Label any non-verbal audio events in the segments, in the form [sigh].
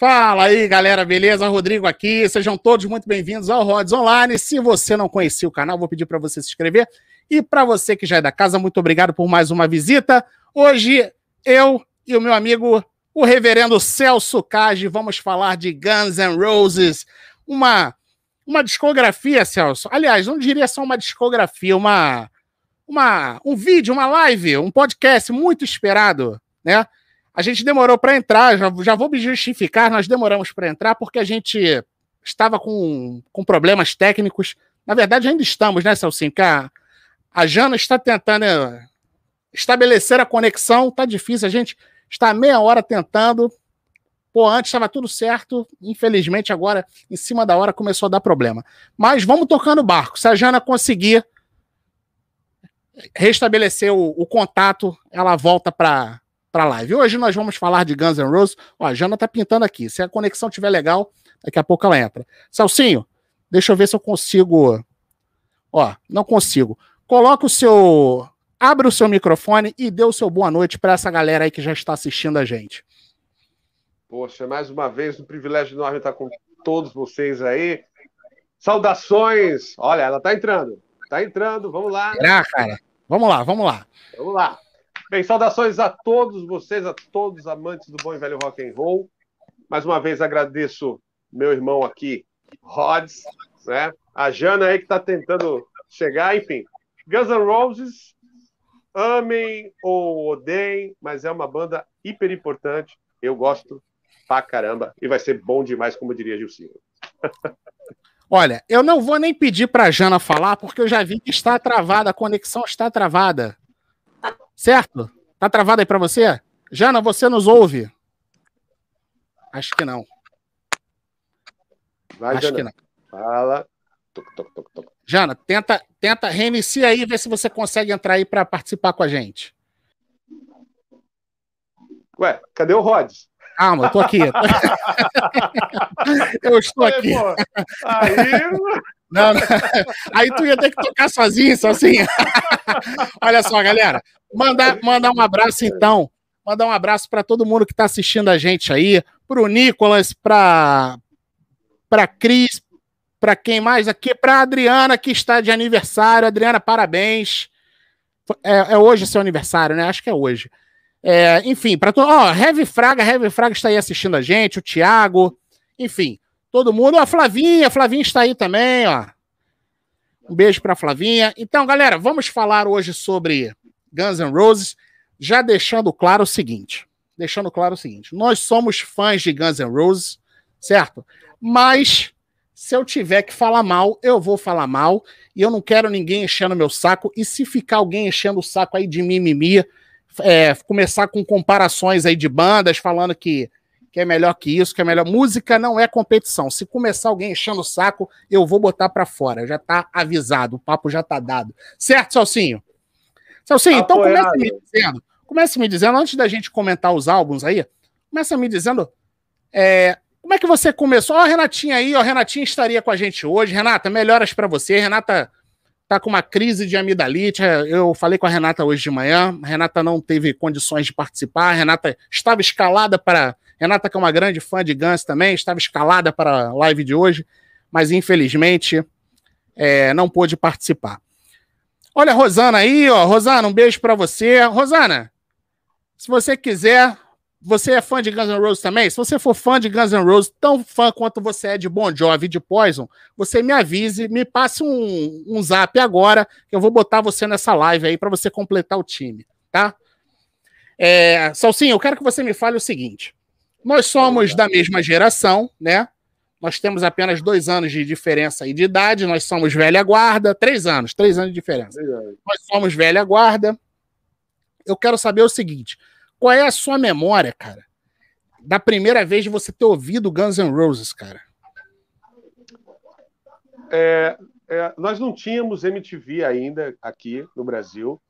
Fala aí, galera, beleza? Rodrigo aqui. Sejam todos muito bem-vindos ao Rods Online. Se você não conhecia o canal, vou pedir para você se inscrever. E para você que já é da casa, muito obrigado por mais uma visita. Hoje, eu e o meu amigo, o reverendo Celso Cage, vamos falar de Guns N' Roses, uma, uma discografia, Celso. Aliás, não diria só uma discografia, uma, uma, um vídeo, uma live, um podcast muito esperado, né? A gente demorou para entrar, já, já vou me justificar, nós demoramos para entrar porque a gente estava com, com problemas técnicos. Na verdade, ainda estamos, né, Celcinho? Que a, a Jana está tentando eh, estabelecer a conexão, tá difícil, a gente está meia hora tentando. Pô, antes estava tudo certo, infelizmente agora, em cima da hora, começou a dar problema. Mas vamos tocando o barco. Se a Jana conseguir restabelecer o, o contato, ela volta para para live. Hoje nós vamos falar de Guns N' Roses. Ó, a Jana tá pintando aqui. Se a conexão estiver legal, daqui a pouco ela entra. Salsinho, deixa eu ver se eu consigo. Ó, não consigo. Coloca o seu. Abre o seu microfone e dê o seu boa noite para essa galera aí que já está assistindo a gente. Poxa, mais uma vez, um privilégio enorme estar com todos vocês aí. Saudações! Olha, ela tá entrando. Tá entrando, vamos lá. Será, cara? Vamos lá, vamos lá. Vamos lá. Bem, saudações a todos vocês, a todos os amantes do bom e velho rock and roll. Mais uma vez agradeço meu irmão aqui, Rods, né? A Jana aí que está tentando chegar, enfim. Guns N' Roses, amem ou odeiem, mas é uma banda hiper importante. Eu gosto pra caramba e vai ser bom demais, como diria Gilcinho. [laughs] Olha, eu não vou nem pedir pra Jana falar, porque eu já vi que está travada, a conexão está travada. Certo? Tá travado aí para você? Jana, você nos ouve? Acho que não. Vai, Acho Jana. que não. Fala. Jana, tenta, tenta reinicia aí e vê se você consegue entrar aí para participar com a gente. Ué, cadê o Rods? Calma, eu tô aqui. [laughs] eu estou aqui. Aí... Não, não. [laughs] Aí tu ia ter que tocar sozinho, sozinho. [laughs] Olha só, galera. Mandar, mandar um abraço, então. Mandar um abraço para todo mundo que está assistindo a gente aí. Para o Nicolas, para para Cris, para quem mais aqui? Para Adriana, que está de aniversário. Adriana, parabéns. É, é hoje seu aniversário, né? Acho que é hoje. É, enfim, para todo. Ó, Heavy Fraga, Heavy Fraga está aí assistindo a gente, o Thiago. Enfim, todo mundo. Ó, a Flavinha, Flavinha está aí também, ó. Um beijo para Flavinha. Então, galera, vamos falar hoje sobre Guns N' Roses, já deixando claro o seguinte, deixando claro o seguinte, nós somos fãs de Guns N' Roses, certo? Mas se eu tiver que falar mal, eu vou falar mal, e eu não quero ninguém enchendo meu saco, e se ficar alguém enchendo o saco aí de mimimi, é, começar com comparações aí de bandas, falando que que é melhor que isso, que é melhor. Música não é competição. Se começar alguém enchendo o saco, eu vou botar para fora. Já tá avisado, o papo já tá dado. Certo, Salsinho? Salsinho, então comece me dizendo, comece me dizendo, antes da gente comentar os álbuns aí, começa me dizendo é, como é que você começou? Ó, a Renatinha aí, ó, a Renatinha estaria com a gente hoje. Renata, melhoras para você. Renata tá com uma crise de amidalite. Eu falei com a Renata hoje de manhã. A Renata não teve condições de participar. A Renata estava escalada para Renata, que é uma grande fã de Guns também, estava escalada para a live de hoje, mas infelizmente é, não pôde participar. Olha a Rosana aí, ó. Rosana, um beijo para você. Rosana, se você quiser, você é fã de Guns N' Roses também? Se você for fã de Guns N' Roses, tão fã quanto você é de Bon Jovi e de Poison, você me avise, me passe um, um zap agora, que eu vou botar você nessa live aí para você completar o time, tá? É, eu quero que você me fale o seguinte. Nós somos da mesma geração, né? Nós temos apenas dois anos de diferença aí de idade, nós somos velha guarda, três anos, três anos de diferença. Nós somos velha guarda. Eu quero saber o seguinte: qual é a sua memória, cara, da primeira vez de você ter ouvido Guns N' Roses, cara? É, é, nós não tínhamos MTV ainda aqui no Brasil.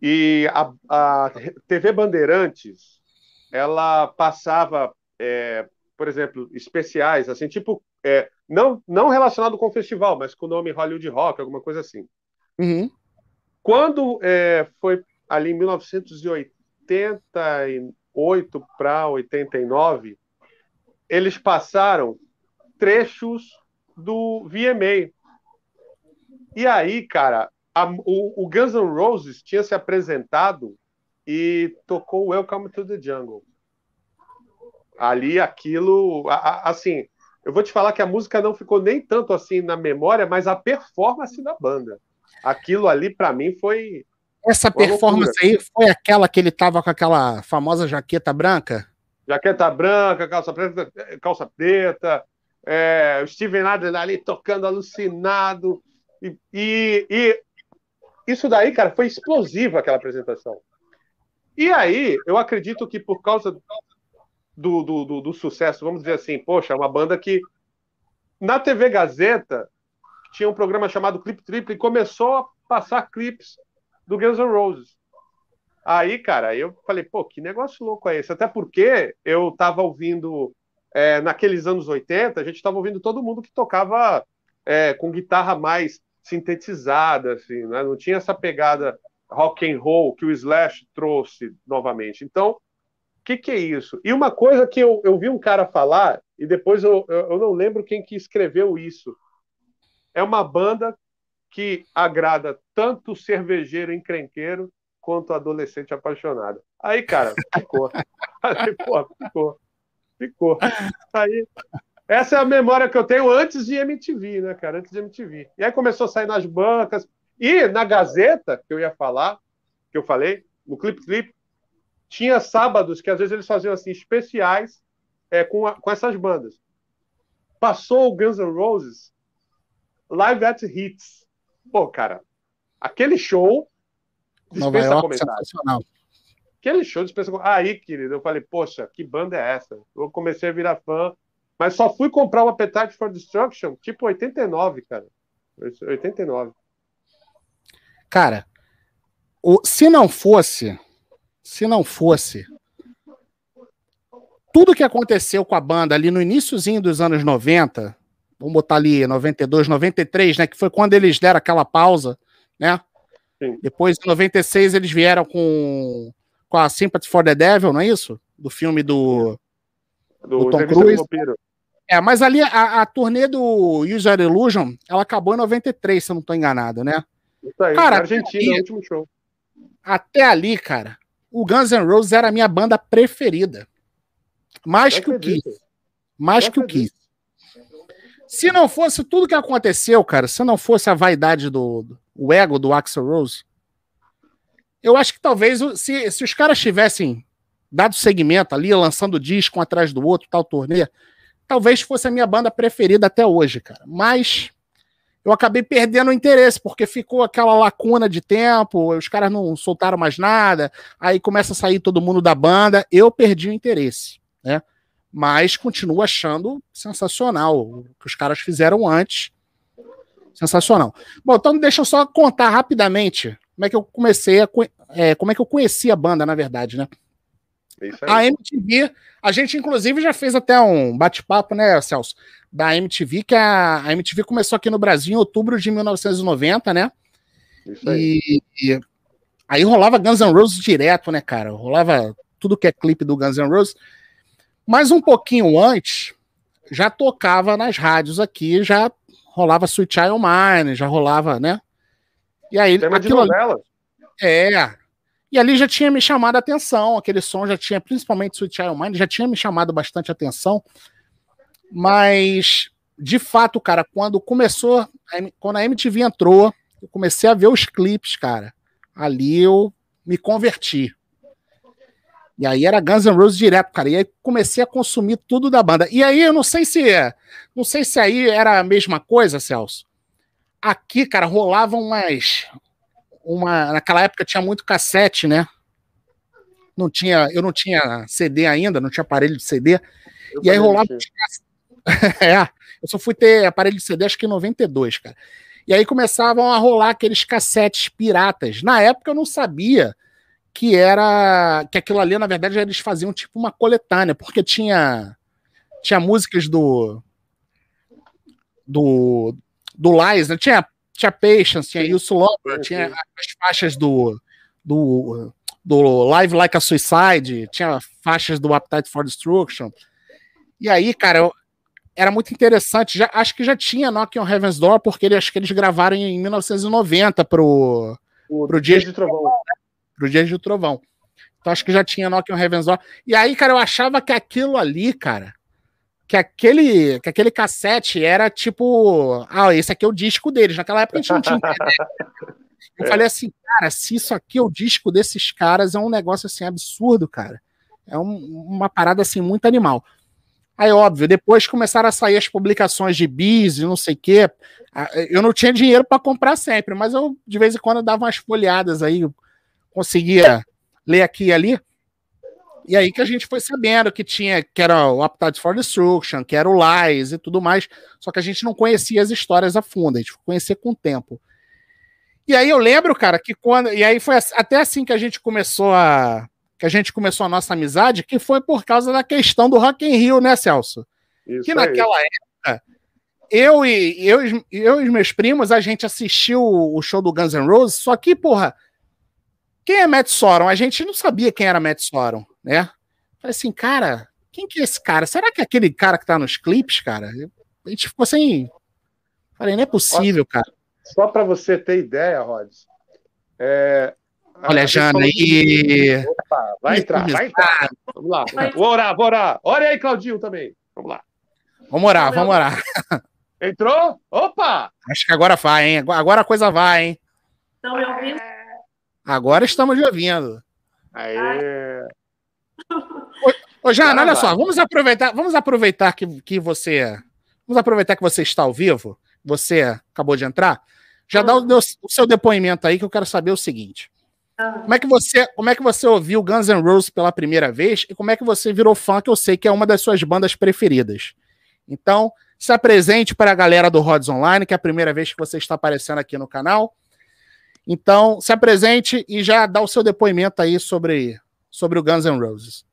E a, a TV Bandeirantes ela passava, é, por exemplo, especiais, assim, tipo, é, não, não relacionado com o festival, mas com o nome Hollywood Rock, alguma coisa assim. Uhum. Quando é, foi ali em 1988 para 89, eles passaram trechos do VMA. E aí, cara, a, o, o, Guns N' Roses tinha se apresentado e tocou Welcome to the Jungle. Ali, aquilo, a, a, assim, eu vou te falar que a música não ficou nem tanto assim na memória, mas a performance da banda. Aquilo ali, para mim, foi. Essa performance loucura. aí foi aquela que ele tava com aquela famosa jaqueta branca? Jaqueta branca, calça preta, calça preta, é, o Steven Adler ali tocando alucinado. E, e, e, isso daí, cara, foi explosivo aquela apresentação. E aí, eu acredito que por causa do, do, do, do sucesso, vamos dizer assim, poxa, uma banda que na TV Gazeta tinha um programa chamado Clip Triple e começou a passar clipes do Guns N' Roses. Aí, cara, eu falei, pô, que negócio louco é esse? Até porque eu tava ouvindo, é, naqueles anos 80, a gente tava ouvindo todo mundo que tocava é, com guitarra mais sintetizada, assim, né? Não tinha essa pegada rock and roll que o Slash trouxe novamente. Então, o que, que é isso? E uma coisa que eu, eu vi um cara falar, e depois eu, eu, não lembro quem que escreveu isso. É uma banda que agrada tanto o cervejeiro encrenqueiro quanto o adolescente apaixonado. Aí, cara, ficou. [laughs] Aí, pô, ficou. Ficou. Aí, essa é a memória que eu tenho antes de MTV, né, cara? Antes de MTV. E aí começou a sair nas bancas. E na Gazeta, que eu ia falar, que eu falei, no Clip Clip, tinha sábados que às vezes eles faziam assim, especiais é, com, a, com essas bandas. Passou o Guns N' Roses Live at Hits. Pô, cara, aquele show dispensa Nova comentário. Aquele show dispensa Aí, querido, eu falei, poxa, que banda é essa? Eu comecei a virar fã mas só fui comprar o Appetite for Destruction tipo 89, cara. 89. Cara, o, se não fosse, se não fosse tudo que aconteceu com a banda ali no iníciozinho dos anos 90, vamos botar ali 92, 93, né, que foi quando eles deram aquela pausa, né? Sim. Depois em 96 eles vieram com com a Sympathy for the Devil, não é isso? Do filme do do, do Tom Cruise. É, mas ali a, a turnê do User Illusion, ela acabou em 93, se eu não estou enganado, né? Isso aí, cara, Argentina, ali, último show. Até ali, cara, o Guns N' Roses era a minha banda preferida. Mais que o Kiss. Mais que o Kiss. Se não fosse tudo que aconteceu, cara, se não fosse a vaidade do, do o ego do Axel Rose, eu acho que talvez se, se os caras tivessem dado segmento ali, lançando disco um atrás do outro, tal turnê, talvez fosse a minha banda preferida até hoje, cara. Mas eu acabei perdendo o interesse, porque ficou aquela lacuna de tempo, os caras não soltaram mais nada, aí começa a sair todo mundo da banda, eu perdi o interesse, né? Mas continuo achando sensacional o que os caras fizeram antes. Sensacional. Bom, então deixa eu só contar rapidamente como é que eu comecei a. É, como é que eu conheci a banda, na verdade, né? É a MTV, a gente inclusive já fez até um bate-papo, né, Celso? Da MTV, que a, a, MTV começou aqui no Brasil em outubro de 1990, né? Isso aí. E, e aí rolava Guns N' Roses direto, né, cara? Rolava tudo que é clipe do Guns N' Roses. Mas um pouquinho antes, já tocava nas rádios aqui, já rolava Sweet Child Mine, já rolava, né? E aí, Tema aquilo de novela. É, e ali já tinha me chamado a atenção, aquele som já tinha, principalmente Sweet Child Mind, já tinha me chamado bastante atenção. Mas, de fato, cara, quando começou, quando a MTV entrou, eu comecei a ver os clipes, cara. Ali eu me converti. E aí era Guns N' Roses direto, cara. E aí comecei a consumir tudo da banda. E aí eu não sei se não sei se aí era a mesma coisa, Celso. Aqui, cara, rolavam umas uma. Naquela época tinha muito cassete, né? Não tinha, eu não tinha CD ainda, não tinha aparelho de CD. Eu e aí rolava. [laughs] é, eu só fui ter aparelho de CD acho que em 92, cara. E aí começavam a rolar aqueles cassetes piratas. Na época eu não sabia que era que aquilo ali, na verdade, eles faziam tipo uma coletânea, porque tinha tinha músicas do do do Lies, né? tinha tinha Patience, tinha Ilso Lopes, tinha as faixas do, do, do Live Like a Suicide, tinha faixas do Appetite for Destruction. E aí, cara, eu, era muito interessante. Já, acho que já tinha Knocking on Heaven's Door, porque ele, acho que eles gravaram em 1990 pro, o pro Dia de, Trovão. Trovão né? Pro Dia de Trovão. Então acho que já tinha Knocking on Heaven's Door. E aí, cara, eu achava que aquilo ali, cara, que aquele, que aquele cassete era tipo, ah, esse aqui é o disco deles. Naquela época a gente não tinha internet. [laughs] Eu é. falei assim, cara, se isso aqui é o disco desses caras, é um negócio assim absurdo, cara. É um, uma parada assim muito animal. Aí, óbvio, depois começaram a sair as publicações de bis e não sei o quê. Eu não tinha dinheiro para comprar sempre, mas eu de vez em quando dava umas folhadas aí, conseguia ler aqui e ali. E aí que a gente foi sabendo que tinha, que era o Appetite for Destruction, que era o Lies e tudo mais, só que a gente não conhecia as histórias a fundo, a gente foi conhecer com o tempo. E aí eu lembro, cara, que quando. E aí foi até assim que a gente começou a, que a gente começou a nossa amizade, que foi por causa da questão do Rock in Rio, né, Celso? Isso que naquela aí. época, eu e, eu, eu e meus primos, a gente assistiu o show do Guns N' Roses, só que, porra, quem é Matt Sorum? A gente não sabia quem era Matt Sorum, né? Falei assim, cara, quem que é esse cara? Será que é aquele cara que tá nos clipes, cara? A gente ficou assim. Falei, não é possível, cara. Só para você ter ideia, Rods, é, Olha a Jana aí. Opa, vai entrar, vai entrar. Vamos lá. Vou orar, vou orar. Olha aí, Claudinho, também. Vamos lá. Vamos orar, vamos orar. Entrou? Opa! Acho que agora vai, hein? Agora a coisa vai, hein? Estão me ouvindo? Agora estamos me ouvindo. Aê! Ô, ô Jana, olha só, vamos aproveitar, vamos aproveitar que, que você. Vamos aproveitar que você está ao vivo. Você acabou de entrar. Já dá o, o seu depoimento aí que eu quero saber o seguinte. Como é que você, como é que você ouviu Guns N' Roses pela primeira vez e como é que você virou fã que eu sei que é uma das suas bandas preferidas? Então, se apresente para a galera do Rods Online, que é a primeira vez que você está aparecendo aqui no canal. Então, se apresente e já dá o seu depoimento aí sobre, sobre o Guns N' Roses.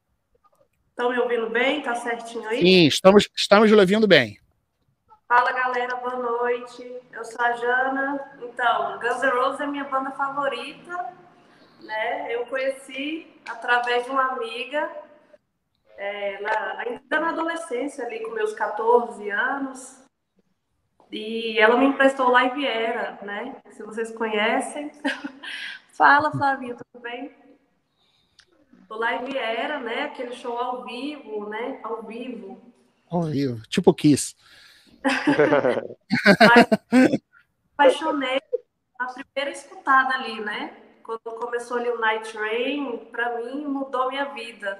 Estão me ouvindo bem? Tá certinho aí? Sim, estamos, estamos ouvindo bem. Fala galera, boa noite. Eu sou a Jana. Então, Guns N' Roses é minha banda favorita né? Eu conheci através de uma amiga, é, na, ainda na adolescência, ali com meus 14 anos, e ela me emprestou Live Era, né? Se vocês conhecem. [laughs] Fala, Flavinho, tudo bem? O Live Era, né? Aquele show ao vivo, né? Ao vivo. Ao vivo, tipo Kiss. [laughs] Mas, apaixonei a primeira escutada ali, né? quando começou ali o Night Rain, para mim mudou minha vida,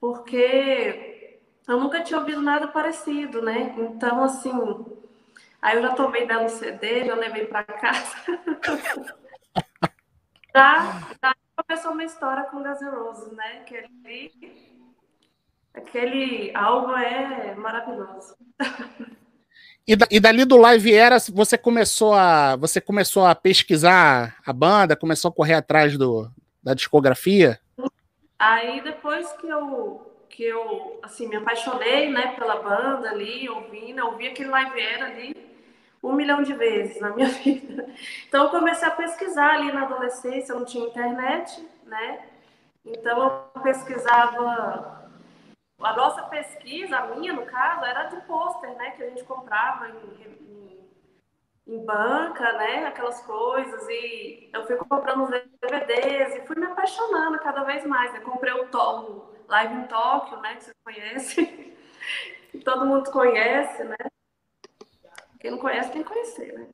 porque eu nunca tinha ouvido nada parecido, né? Então, assim, aí eu já tomei dela no CD, já levei para casa. [laughs] já, já começou uma história com Guns N' Roses, né? Que ali, aquele álbum é maravilhoso. E, da, e dali do Live Era, você começou a você começou a pesquisar a banda, começou a correr atrás do, da discografia? Aí depois que eu que eu assim me apaixonei, né, pela banda ali, ouvindo, ouvi aquele Live Era ali um milhão de vezes na minha [laughs] vida. Então eu comecei a pesquisar ali na adolescência, eu não tinha internet, né? Então eu pesquisava a nossa pesquisa, a minha no caso, era de pôster, né? Que a gente comprava em, em, banca, né? Aquelas coisas. E eu fui comprando os DVDs e fui me apaixonando cada vez mais. Eu comprei o, o Live em Tóquio, né? Que vocês conhecem. [laughs] todo mundo conhece, né? Quem não conhece tem que conhecer, né?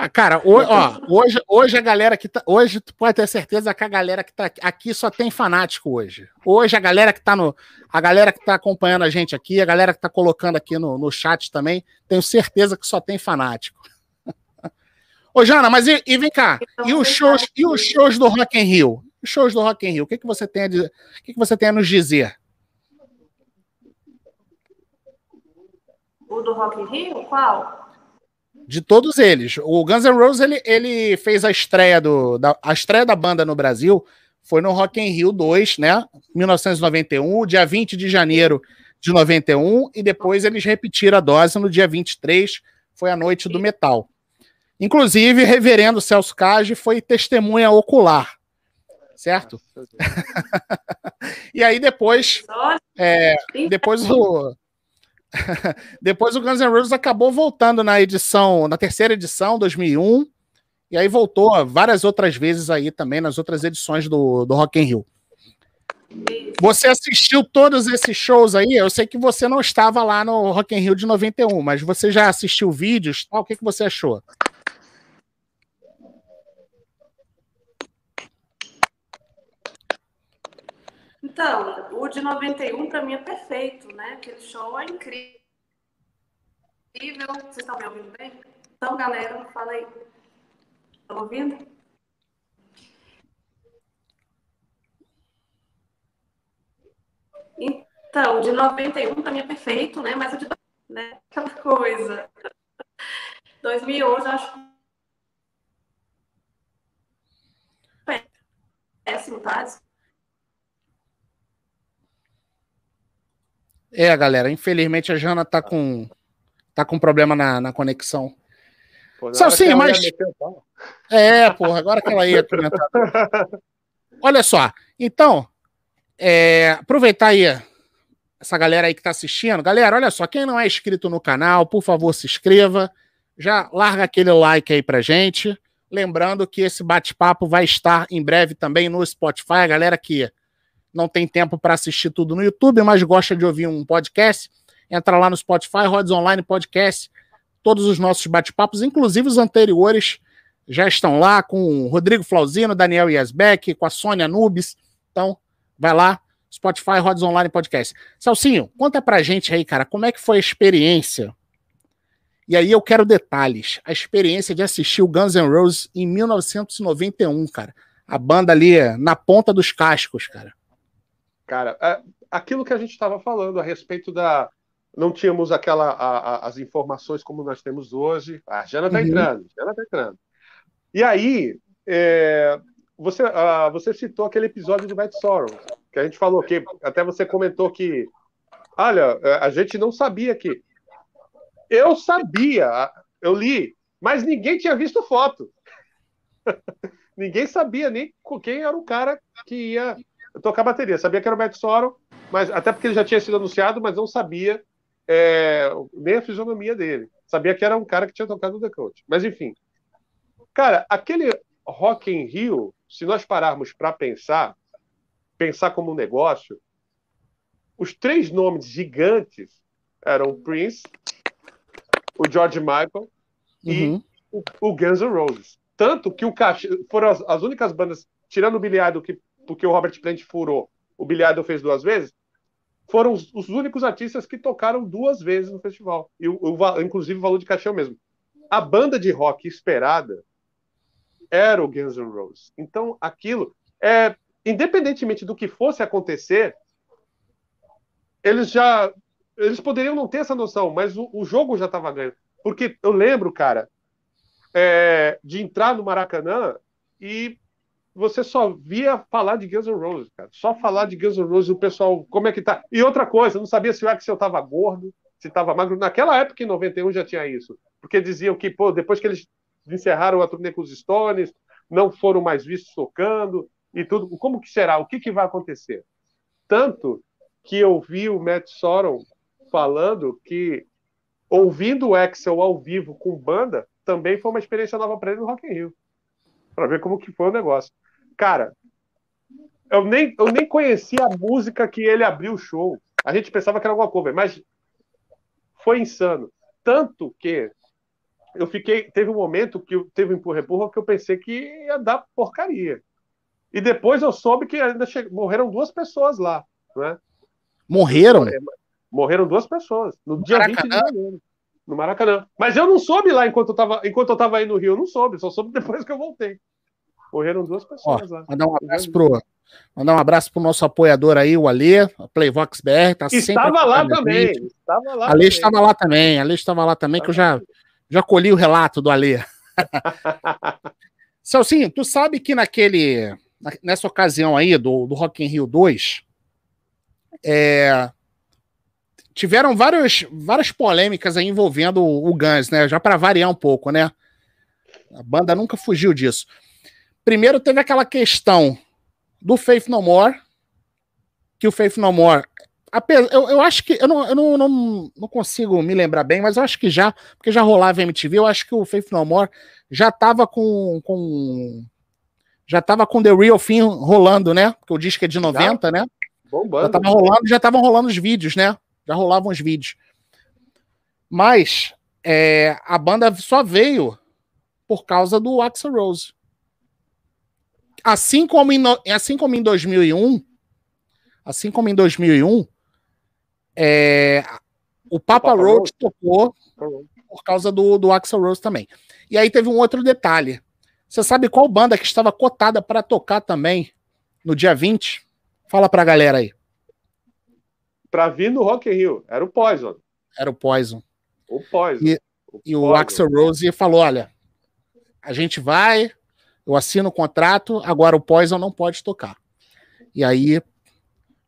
Ah, cara, o, ó, hoje, hoje a galera que tá. Hoje tu pode ter certeza que a galera que tá aqui só tem fanático hoje. Hoje a galera que tá no. A galera que tá acompanhando a gente aqui, a galera que tá colocando aqui no, no chat também, tenho certeza que só tem fanático. [laughs] Ô, Jana, mas e, e vem cá, e os shows, e os shows do Rock in Rio? Os shows do Rock in Rio, o que, que você tem a dizer, o que, que você tem a nos dizer? O do Rock in Rio? Qual? de todos eles. O Guns N' Roses ele, ele fez a estreia do da, a estreia da banda no Brasil foi no Rock in Rio 2, né? 1991, dia 20 de janeiro de 91 e depois eles repetiram a dose no dia 23, foi a noite do metal. Inclusive, reverendo Celso Cage foi testemunha ocular. Certo? [laughs] e aí depois é, depois o [laughs] Depois o Guns N' Roses acabou voltando na edição, na terceira edição, 2001, e aí voltou várias outras vezes aí também nas outras edições do, do Rock in Rio. Você assistiu todos esses shows aí? Eu sei que você não estava lá no Rock in Rio de 91, mas você já assistiu vídeos? Tal? O que, que você achou? Então, o de 91 para mim é perfeito, né? Aquele show é incrível. Vocês estão me ouvindo bem? Então, galera, fala aí. Estão ouvindo? Então, o de 91 para mim é perfeito, né? Mas o de né? aquela coisa. 2011 eu acho péssimo, tá? É, galera, infelizmente a Jana tá com tá com problema na, na conexão. Pô, sim, mas É, porra, agora que ela ia comentar. [laughs] Olha só, então, é, aproveitar aí essa galera aí que tá assistindo. Galera, olha só, quem não é inscrito no canal, por favor, se inscreva. Já larga aquele like aí pra gente. Lembrando que esse bate-papo vai estar em breve também no Spotify. A galera que não tem tempo para assistir tudo no YouTube, mas gosta de ouvir um podcast, entra lá no Spotify, Rods Online Podcast. Todos os nossos bate-papos, inclusive os anteriores, já estão lá com o Rodrigo Flauzino, Daniel Yasbeck, com a Sônia Nubes. Então, vai lá, Spotify, Rods Online Podcast. Salsinho, conta pra gente aí, cara, como é que foi a experiência? E aí eu quero detalhes. A experiência de assistir o Guns N' Roses em 1991, cara. A banda ali na ponta dos cascos, cara. Cara, é, aquilo que a gente estava falando a respeito da. Não tínhamos aquela a, a, as informações como nós temos hoje. A Jana está uhum. entrando, Jana está entrando. E aí, é, você, uh, você citou aquele episódio do Bad Sorrow, que a gente falou que até você comentou que, olha, é, a gente não sabia que. Eu sabia, eu li, mas ninguém tinha visto foto. [laughs] ninguém sabia nem quem era o cara que ia tocar bateria. Sabia que era o Matt Sorum, mas até porque ele já tinha sido anunciado, mas não sabia é, nem a fisionomia dele. Sabia que era um cara que tinha tocado no The Coach. Mas enfim. Cara, aquele Rock in Rio, se nós pararmos para pensar, pensar como um negócio, os três nomes gigantes eram o Prince, o George Michael e uhum. o, o, Guns N' Roses. Tanto que o caixa, foram as, as únicas bandas, tirando o Billy Idol, que porque o Robert Plant furou, o Billy Idol fez duas vezes, foram os, os, únicos artistas que tocaram duas vezes no festival. E o, o, inclusive o valor de cachê o mesmo. A banda de rock esperada era o Guns N' Roses. Então, aquilo, é, independentemente do que fosse acontecer, eles já. Eles poderiam não ter essa noção, mas o, o jogo já estava ganho. Porque eu lembro, cara, é, de entrar no Maracanã e você só via falar de Guns N' Roses, cara. Só falar de Guns N' Roses, o pessoal, como é que tá? E outra coisa, não sabia se o Axel tava gordo, se tava magro. Naquela época, em 91, já tinha isso. Porque diziam que, pô, depois que eles encerraram a turnê com os Stones, não foram mais vistos tocando e tudo. Como que será? O que, que vai acontecer? Tanto que eu vi o Matt Sorum falando que ouvindo o Axel ao vivo com banda também foi uma experiência nova para ele no Rock in Rio. Para ver como que foi o negócio. Cara, eu nem, eu nem conhecia a música que ele abriu o show. A gente pensava que era alguma cover, mas foi insano. Tanto que eu fiquei. Teve um momento que teve um empurra-empurra que eu pensei que ia dar porcaria. E depois eu soube que ainda che... morreram duas pessoas lá. Né? Morreram? Morreram duas pessoas. No dia Maracanã? 20 de janeiro. No Maracanã. Mas eu não soube lá enquanto eu estava enquanto eu tava aí no Rio, eu não soube, só soube depois que eu voltei. Morreram duas pessoas Ó, lá. Mandar um abraço pro, mandar um abraço pro nosso apoiador aí, o Alê, Playvox BR. Tá estava lá também. Estava lá. Alê estava lá também. Alê estava lá também, que eu já, já colhi o relato do Alê. [laughs] Celcinho, tu sabe que naquele. Nessa ocasião aí do, do Rock in Rio 2, é, tiveram várias, várias polêmicas aí envolvendo o, o Guns, né? Já para variar um pouco, né? A banda nunca fugiu disso. Primeiro teve aquela questão do Faith No More, que o Faith No More eu, eu acho que. Eu, não, eu não, não, não, consigo me lembrar bem, mas eu acho que já, porque já rolava MTV, eu acho que o Faith No More já tava com. com já tava com The Real Thing rolando, né? Porque o disco é de 90, já? né? Bombando. Já tava rolando, já estavam rolando os vídeos, né? Já rolavam os vídeos. Mas é, a banda só veio por causa do Axel Rose. Assim como em, assim como em 2001, assim como em 2001, é, o Papa, Papa Roach tocou por causa do, do Axel Rose também. E aí teve um outro detalhe. Você sabe qual banda que estava cotada para tocar também no dia 20? Fala pra galera aí. Pra vir no Rock in Rio. Era o Poison. Era o Poison. O Poison. E o, e o Axel Rose falou: olha, a gente vai, eu assino o contrato, agora o Poison não pode tocar. E aí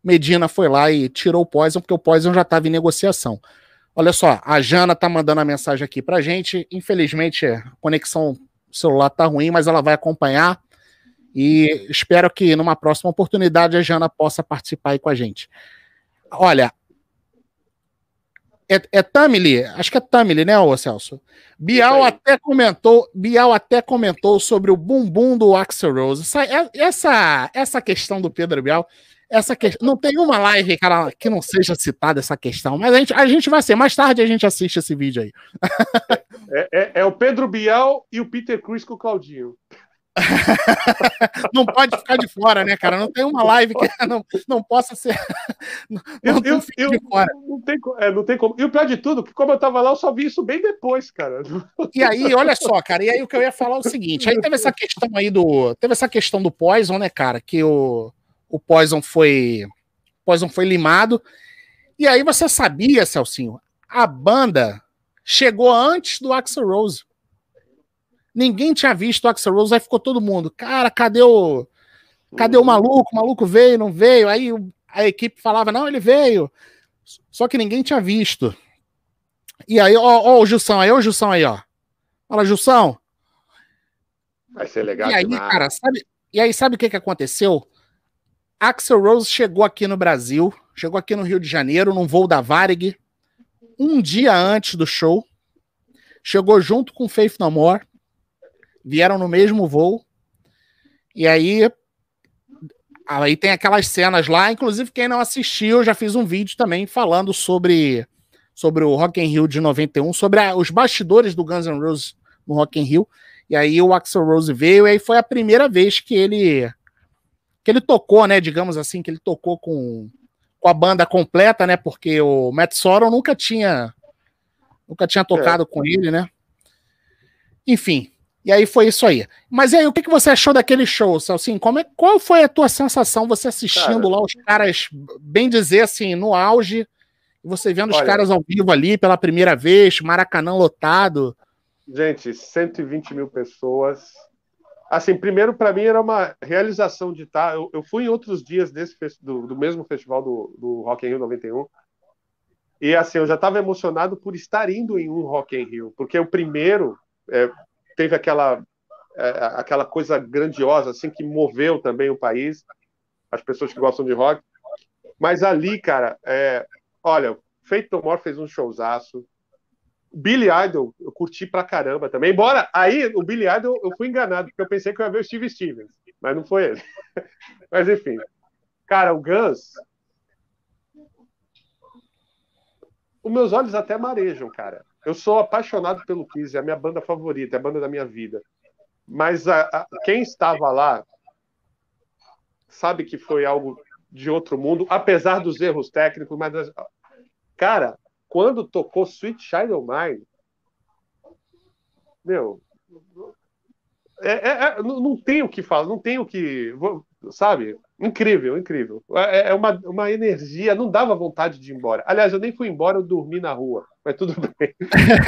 Medina foi lá e tirou o Poison, porque o Poison já estava em negociação. Olha só, a Jana tá mandando a mensagem aqui pra gente. Infelizmente, a conexão celular tá ruim, mas ela vai acompanhar. E espero que numa próxima oportunidade a Jana possa participar aí com a gente. Olha, é, é Tamily, acho que é Tamily, né, ô Celso? Bial até comentou, Bial até comentou sobre o bumbum do Axel Rose. Essa, é, essa, essa questão do Pedro Bial, essa questão, não tem uma live, cara, que não seja citada essa questão, mas a gente, a gente vai ser, mais tarde a gente assiste esse vídeo aí. É, é, é o Pedro Bial e o Peter Cruz com o Claudinho. [laughs] não pode ficar de fora, né, cara? Não tem uma live que não, [laughs] não possa ser. [laughs] Não, eu, eu, eu, de fora. Não, tem, é, não tem como. E o pior de tudo, que como eu tava lá, eu só vi isso bem depois, cara. E aí, olha só, cara, e aí o que eu ia falar é o seguinte: aí teve essa questão aí do. Teve essa questão do Poison, né, cara? Que o, o Poison foi. Poison foi limado. E aí você sabia, Celcinho, a banda chegou antes do Axel Rose. Ninguém tinha visto o Axel Rose, aí ficou todo mundo. Cara, cadê o. Cadê o maluco? O maluco veio, não veio? Aí a equipe falava, não, ele veio. Só que ninguém tinha visto. E aí, ó, ó o Jussão aí, ó o Jussão aí, ó. Fala, Jussão. Vai ser legal E aí, demais. cara, sabe, e aí, sabe o que, que aconteceu? Axel Rose chegou aqui no Brasil, chegou aqui no Rio de Janeiro, num voo da Varig, um dia antes do show. Chegou junto com Faith No More vieram no mesmo voo. E aí aí tem aquelas cenas lá, inclusive quem não assistiu, eu já fiz um vídeo também falando sobre sobre o Rock in Rio de 91, sobre a, os bastidores do Guns N' Roses no Rock in Rio. E aí o Axel Rose veio e aí foi a primeira vez que ele que ele tocou, né, digamos assim, que ele tocou com com a banda completa, né? Porque o Matt Sorum nunca tinha nunca tinha tocado é. com ele, né? Enfim, e aí foi isso aí. Mas aí, o que, que você achou daquele show, Celcinho? Como é, qual foi a tua sensação você assistindo cara, lá os caras, bem dizer assim, no auge, e você vendo olha, os caras ao vivo ali pela primeira vez, Maracanã lotado? Gente, 120 mil pessoas. Assim, primeiro para mim era uma realização de estar. Tá, eu, eu fui em outros dias desse do, do mesmo festival do, do Rock in Rio 91. E assim, eu já estava emocionado por estar indo em um Rock in Rio, porque o primeiro, é, teve aquela é, aquela coisa grandiosa assim que moveu também o país, as pessoas que gostam de rock. Mas ali, cara, é, olha, Feito No fez um showzaço. Billy Idol, eu curti pra caramba também. Embora aí o Billy Idol eu fui enganado, porque eu pensei que eu ia ver o Steve Stevens, mas não foi ele. [laughs] mas enfim. Cara, o Guns. Os meus olhos até marejam, cara. Eu sou apaixonado pelo Kiss, é a minha banda favorita, é a banda da minha vida. Mas a, a, quem estava lá sabe que foi algo de outro mundo, apesar dos erros técnicos, mas cara, quando tocou Sweet Child of Mine, meu, é, é, é, não, não tem o que falar, não tem o que, sabe? Incrível, incrível. É, é uma, uma energia, não dava vontade de ir embora. Aliás, eu nem fui embora, eu dormi na rua, mas tudo [laughs] bem.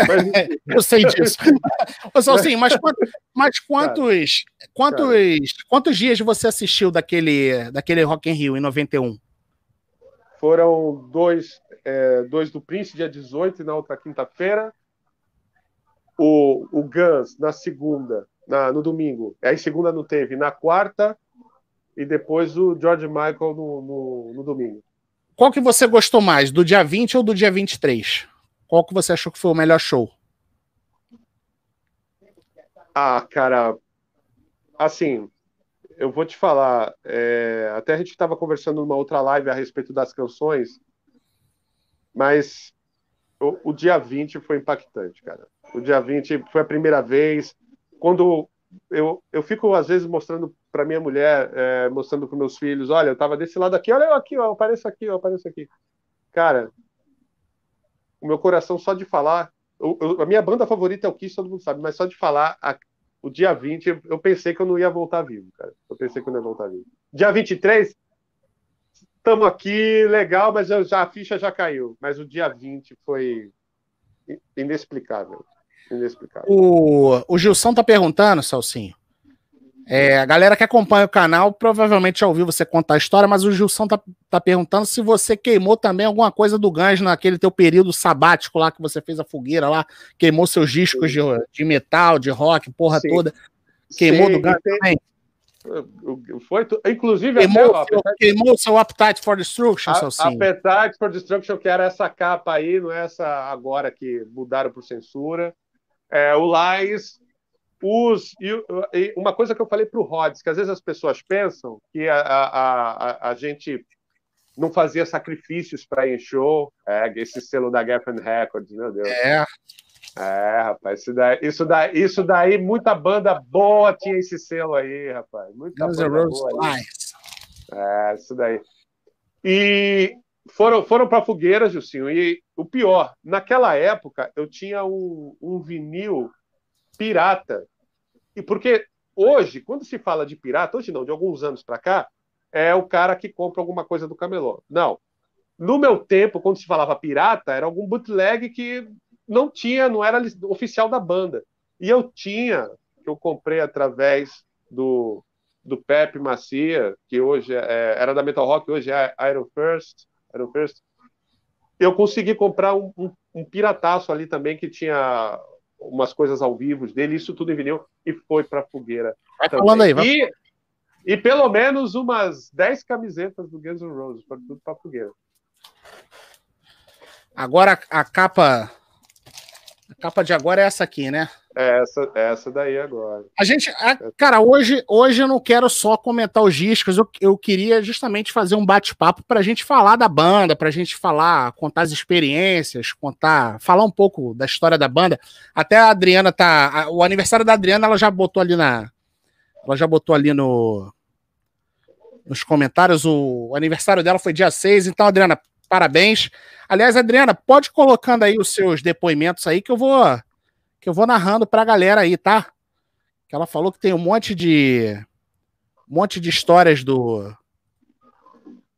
Mas... [laughs] eu sei disso. Mas, assim, mas, [laughs] mas quantos, quantos, quantos dias você assistiu daquele, daquele Rock in Rio em 91? Foram dois, é, dois do Prince, dia 18, e na outra quinta-feira. O, o Guns, na segunda, na, no domingo. Aí segunda não teve. Na quarta, e depois o George Michael no, no, no domingo. qual que você gostou mais, do dia 20 ou do dia 23? Qual que você achou que foi o melhor show? Ah, cara, assim, eu vou te falar, é, até a gente estava conversando numa outra live a respeito das canções, mas o, o, dia 20 foi impactante, cara. O dia 20 foi a primeira vez. Quando eu, eu fico, às vezes, mostrando para minha mulher, é, mostrando para meus filhos: olha, eu estava desse lado aqui, olha eu aqui, ó, eu apareço aqui, eu apareço aqui. Cara, o meu coração só de falar. Eu, eu, a minha banda favorita é o Kiss, todo mundo sabe, mas só de falar a, o dia 20, eu pensei que eu não ia voltar vivo, cara. Eu pensei que eu não ia voltar vivo. Dia 23, estamos aqui, legal, mas já, a ficha já caiu. Mas o dia 20 foi inexplicável. Inexplicável. O, o Gilson tá perguntando, Salsinho. É, a galera que acompanha o canal provavelmente já ouviu você contar a história, mas o Gilson tá, tá perguntando se você queimou também alguma coisa do Gans naquele teu período sabático lá que você fez a fogueira lá, queimou seus discos de, de metal, de rock, porra Sim. toda. Queimou Sim, do Gans também? Foi, inclusive, queimou, até, seu, queimou seu Appetite for Destruction, seu Appetite for Destruction, que era essa capa aí, não é essa agora que mudaram por censura. É, o Lies, os, e, e uma coisa que eu falei para o Rods, que às vezes as pessoas pensam que a, a, a, a gente não fazia sacrifícios para ir em show, é, esse selo da Geffen Records, meu Deus. É. É, rapaz, isso daí, isso daí, isso daí, muita banda boa tinha esse selo aí, rapaz. Muita Guns banda boa. É, isso daí. E foram, foram para fogueira, Gilcinho, e o pior, naquela época eu tinha um, um vinil pirata. E porque hoje, quando se fala de pirata, hoje não, de alguns anos para cá, é o cara que compra alguma coisa do camelô. Não. No meu tempo, quando se falava pirata, era algum bootleg que não tinha, não era oficial da banda. E eu tinha, que eu comprei através do, do Pepe Macia, que hoje é, era da Metal Rock, hoje é Iron First, Iron First. Eu consegui comprar um, um, um pirataço ali também que tinha umas coisas ao vivo dele, isso tudo em vinil, e foi para fogueira. Vai também. falando aí, vai. E, e pelo menos umas 10 camisetas do Guns N' Roses, foi tudo para fogueira. Agora a capa a capa de agora é essa aqui, né? É essa, essa daí agora. A gente, a, cara, hoje, hoje eu não quero só comentar os discos, eu, eu queria justamente fazer um bate-papo para a gente falar da banda, para a gente falar, contar as experiências, contar, falar um pouco da história da banda. Até a Adriana tá, a, o aniversário da Adriana ela já botou ali na, ela já botou ali no nos comentários o, o aniversário dela foi dia 6, então Adriana, parabéns. Aliás, Adriana, pode colocando aí os seus depoimentos aí que eu vou que eu vou narrando para a galera aí, tá? Que ela falou que tem um monte de um monte de histórias do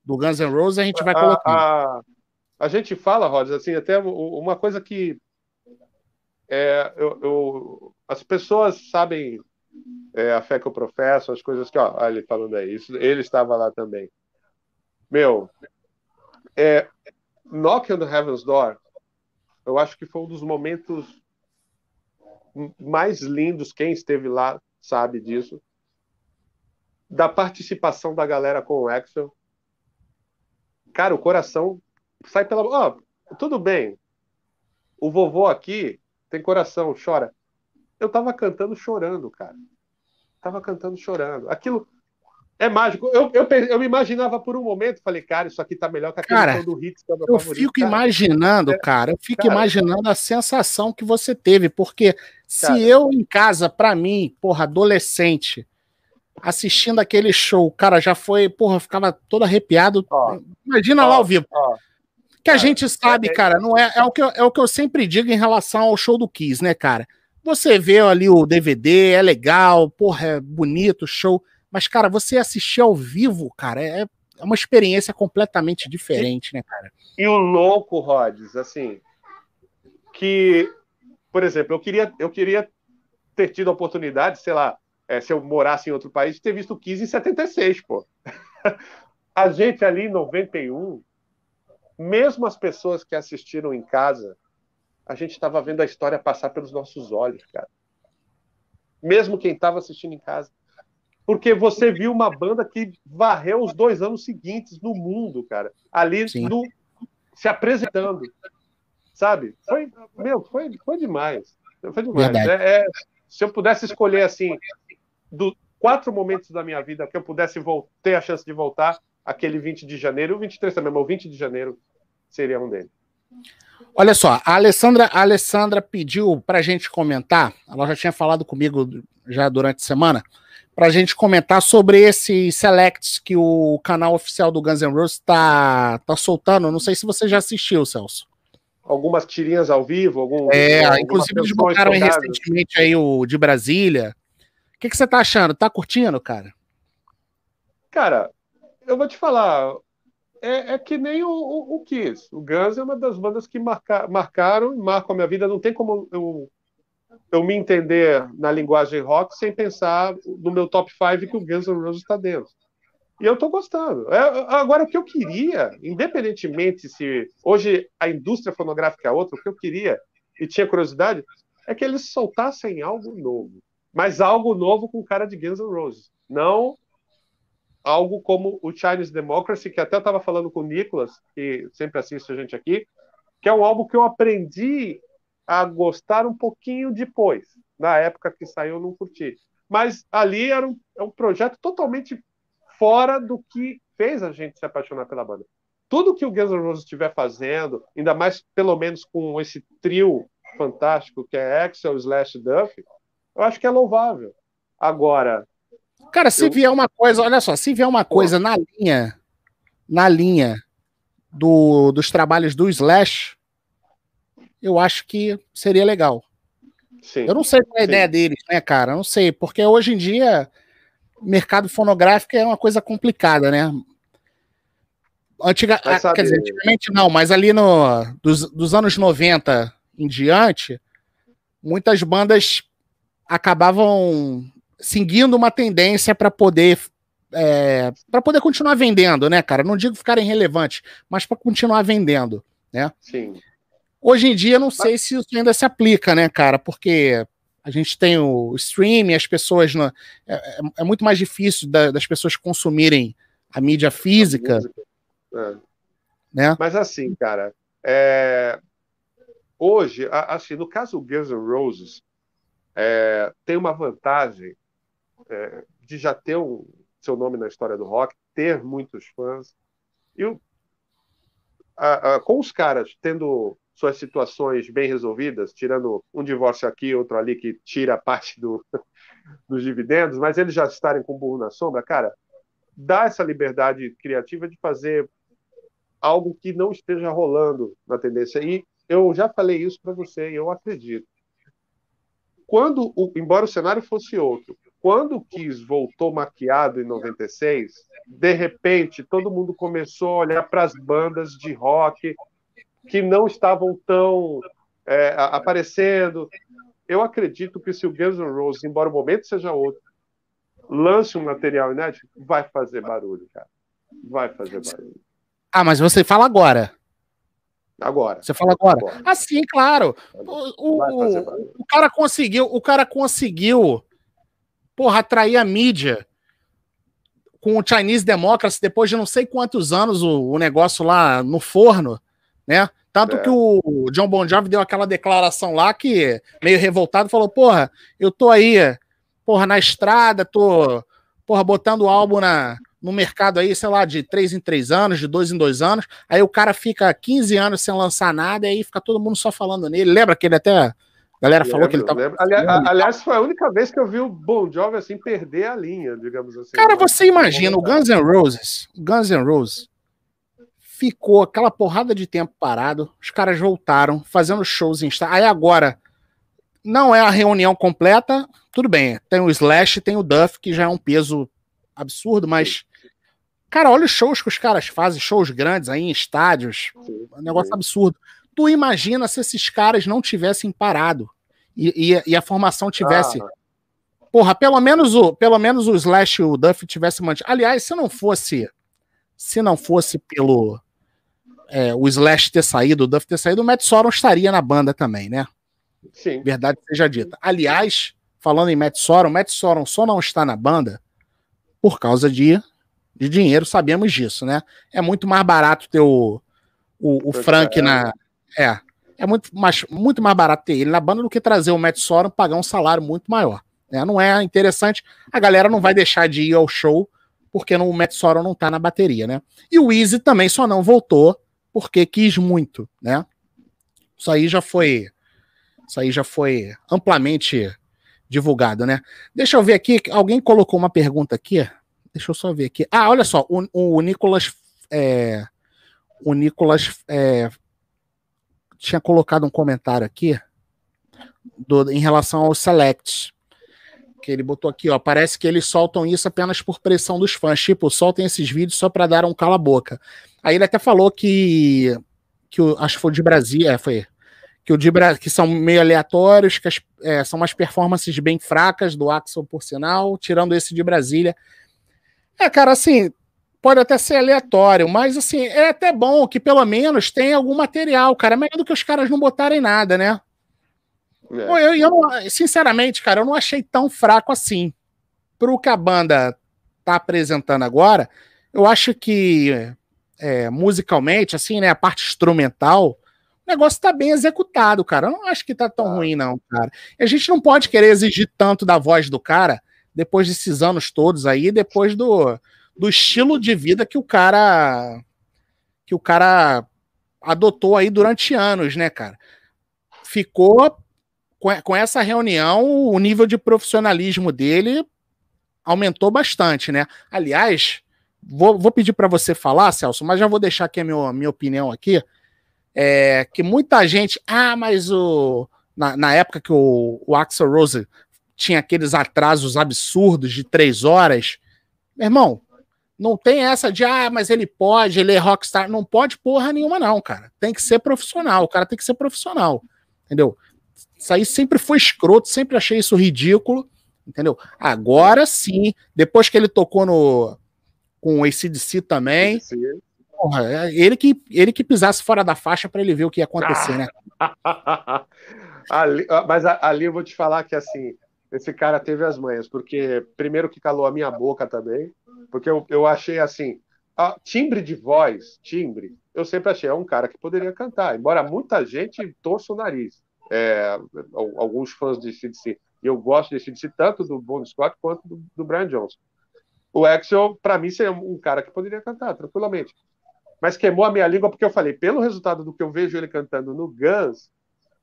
do Guns N' Roses, a gente vai colocando. A, a, a gente fala, Rods, assim, até uma coisa que é, eu, eu, as pessoas sabem é, a fé que eu professo, as coisas que, ó, ele falando aí, isso, ele estava lá também. Meu, é, Knock on the Heaven's Door, eu acho que foi um dos momentos mais lindos. Quem esteve lá sabe disso. Da participação da galera com o Axel. Cara, o coração sai pela. Ó, oh, tudo bem. O vovô aqui tem coração, chora. Eu tava cantando chorando, cara. Tava cantando chorando. Aquilo é mágico. Eu, eu, eu me imaginava por um momento, falei, cara, isso aqui tá melhor que aquele cara, do Hits. Que é eu favorito. fico cara. imaginando, cara, eu fico cara, imaginando a sensação que você teve, porque cara, se eu em casa, pra mim, porra, adolescente, assistindo aquele show, cara, já foi, porra, ficava todo arrepiado. Ó, Imagina ó, lá ao vivo. Ó, que a gente sabe, é, é, cara, não é, é, o que eu, é o que eu sempre digo em relação ao show do Kiss, né, cara? Você vê ali o DVD, é legal, porra, é bonito, show. Mas, cara, você assistir ao vivo, cara, é, é uma experiência completamente diferente, né, cara? E o louco, Rods, assim, que, por exemplo, eu queria, eu queria ter tido a oportunidade, sei lá, é, se eu morasse em outro país, de ter visto o 15 em 76, pô. [laughs] a gente ali em 91, mesmo as pessoas que assistiram em casa, a gente estava vendo a história passar pelos nossos olhos, cara. Mesmo quem estava assistindo em casa. Porque você viu uma banda que varreu os dois anos seguintes no mundo, cara. Ali no, se apresentando. Sabe? Foi, meu, foi, foi demais. Foi demais. É, é, se eu pudesse escolher assim, do, quatro momentos da minha vida que eu pudesse ter a chance de voltar, aquele 20 de janeiro, o 23 também, mas o 20 de janeiro seria um deles. Olha só, a Alessandra, a Alessandra pediu para a gente comentar, ela já tinha falado comigo já durante a semana, para a gente comentar sobre esses selects que o canal oficial do Guns N' Roses está tá soltando. Não sei se você já assistiu, Celso. Algumas tirinhas ao vivo, algum. É, inclusive eles botaram recentemente aí o de Brasília. O que, que você tá achando? Tá curtindo, cara? Cara, eu vou te falar, é, é que nem o, o, o, Kiss. O Guns é uma das bandas que marca, marcaram e marcam a minha vida. Não tem como eu, eu me entender na linguagem rock sem pensar no meu top 5 que o Guns N' Roses está dentro. E eu estou gostando. É, agora, o que eu queria, independentemente se hoje a indústria fonográfica é outra, o que eu queria, e tinha curiosidade, é que eles soltassem algo novo. Mas algo novo com cara de Guns N' Roses. Não algo como o Chinese Democracy, que até estava falando com o Nicolas, que sempre assiste a gente aqui, que é um álbum que eu aprendi a gostar um pouquinho depois. Na época que saiu, eu não curti. Mas ali era um, é um projeto totalmente fora do que fez a gente se apaixonar pela banda. Tudo que o Guns N' Roses estiver fazendo, ainda mais pelo menos com esse trio fantástico que é Axel slash Duff, eu acho que é louvável. Agora, Cara, se eu... vier uma coisa, olha só, se vier uma coisa na linha, na linha do, dos trabalhos do Slash, eu acho que seria legal. Sim, eu não sei qual é a sim. ideia deles, né, cara? Eu não sei, porque hoje em dia mercado fonográfico é uma coisa complicada, né? Antiga, quer dizer, antigamente não, mas ali no, dos, dos anos 90 em diante, muitas bandas acabavam seguindo uma tendência para poder é, para poder continuar vendendo, né, cara? Não digo ficarem relevantes, mas para continuar vendendo, né? Sim. Hoje em dia, não sei se isso ainda se aplica, né, cara? Porque a gente tem o streaming, as pessoas. Não, é, é, é, muito mais difícil da, das pessoas consumirem a mídia física. A é. né? Mas assim, cara, é, hoje, assim, no caso do Guns N' Roses, é, tem uma vantagem é, de já ter um, seu nome na história do rock, ter muitos fãs. E o, a, a, com os caras tendo suas situações bem resolvidas, tirando um divórcio aqui, outro ali, que tira parte do, [laughs] dos dividendos, mas eles já estarem com o burro na sombra, cara, dá essa liberdade criativa de fazer algo que não esteja rolando na tendência. E eu já falei isso para você, e eu acredito. Quando, o, embora o cenário fosse outro, quando o Kiss voltou maquiado em 96, de repente todo mundo começou a olhar para as bandas de rock que não estavam tão é, aparecendo. Eu acredito que se o Guns N' Roses, embora o momento seja outro, lance um material inédito, vai fazer barulho, cara. Vai fazer barulho. Ah, mas você fala agora. Agora. Você fala agora? agora. Ah, sim, claro. O, o, o, cara conseguiu, o cara conseguiu porra, atrair a mídia com o Chinese Democracy depois de não sei quantos anos o, o negócio lá no forno, né? Tanto é. que o John Bon Jovi deu aquela declaração lá que, meio revoltado, falou: Porra, eu tô aí, porra, na estrada, tô, porra, botando o álbum na, no mercado aí, sei lá, de três em três anos, de dois em dois anos. Aí o cara fica 15 anos sem lançar nada e aí fica todo mundo só falando nele. Lembra que ele até a galera falou que ele tava. Aliás, aliás, foi a única vez que eu vi o Bon Jovi assim perder a linha, digamos assim. Cara, você imagina, o Guns N' Roses, Guns N' Roses ficou aquela porrada de tempo parado, os caras voltaram, fazendo shows em Aí agora, não é a reunião completa, tudo bem, tem o Slash, tem o Duff, que já é um peso absurdo, mas. Cara, olha os shows que os caras fazem, shows grandes aí em estádios, um negócio absurdo. Tu imagina se esses caras não tivessem parado e, e, e a formação tivesse. Ah. Porra, pelo menos o, pelo menos o Slash e o Duff tivesse mantido. Aliás, se não fosse, se não fosse pelo é, o Slash ter saído, o Duff ter saído, o Matt Sorum estaria na banda também, né? Sim. Verdade seja dita. Aliás, falando em Matt Sorum, Matt Sorum só não está na banda por causa de, de dinheiro, sabemos disso, né? É muito mais barato ter o, o, o Frank na. É. É muito mais, muito mais barato ter ele na banda do que trazer o Matt Sorum pagar um salário muito maior. Né? Não é interessante. A galera não vai deixar de ir ao show porque no, o Matt Sorum não tá na bateria, né? E o Easy também só não voltou porque quis muito, né? Isso aí já foi. Isso aí já foi amplamente divulgado, né? Deixa eu ver aqui. Alguém colocou uma pergunta aqui. Deixa eu só ver aqui. Ah, olha só. O, o Nicolas. É, o Nicolas é, tinha colocado um comentário aqui do, em relação aos selects. Que ele botou aqui, ó. Parece que eles soltam isso apenas por pressão dos fãs. Tipo, soltem esses vídeos só para dar um cala-boca. Aí ele até falou que. que o, acho que foi de Brasília. É, foi. Que, o de, que são meio aleatórios, que as, é, são umas performances bem fracas do Axel, por sinal, tirando esse de Brasília. É, cara, assim, pode até ser aleatório, mas assim, é até bom que pelo menos tenha algum material, cara. É melhor do que os caras não botarem nada, né? É. Eu, eu, sinceramente, cara, eu não achei tão fraco assim. Pro que a banda tá apresentando agora, eu acho que é, musicalmente, assim, né, a parte instrumental, o negócio tá bem executado, cara. Eu não acho que tá tão ah. ruim, não, cara. A gente não pode querer exigir tanto da voz do cara depois desses anos todos aí, depois do, do estilo de vida que o cara que o cara adotou aí durante anos, né, cara? Ficou com, essa reunião, o nível de profissionalismo dele aumentou bastante, né? Aliás, vou, vou pedir para você falar, Celso, mas já vou deixar aqui a minha, minha opinião aqui. É, que muita gente. Ah, mas o. Na, na época que o, o Axel Rose tinha aqueles atrasos absurdos de três horas. Meu irmão, não tem essa de, ah, mas ele pode, ele é rockstar. Não pode porra nenhuma, não, cara. Tem que ser profissional. O cara tem que ser profissional. Entendeu? Isso aí sempre foi escroto, sempre achei isso ridículo. Entendeu? Agora sim, depois que ele tocou no com o ACDC também. Porra, é ele que, ele que pisasse fora da faixa para ele ver o que ia acontecer, né? [laughs] ali, mas ali eu vou te falar que assim, esse cara teve as manhas, porque primeiro que calou a minha boca também, porque eu, eu achei assim, a, timbre de voz, timbre, eu sempre achei, é um cara que poderia cantar, embora muita gente torça o nariz, é, alguns fãs de CDC, eu gosto de CDC tanto do Bon Scott quanto do, do Brian Johnson. O Axel, para mim, seria um cara que poderia cantar tranquilamente. Mas queimou a minha língua porque eu falei, pelo resultado do que eu vejo ele cantando no Guns,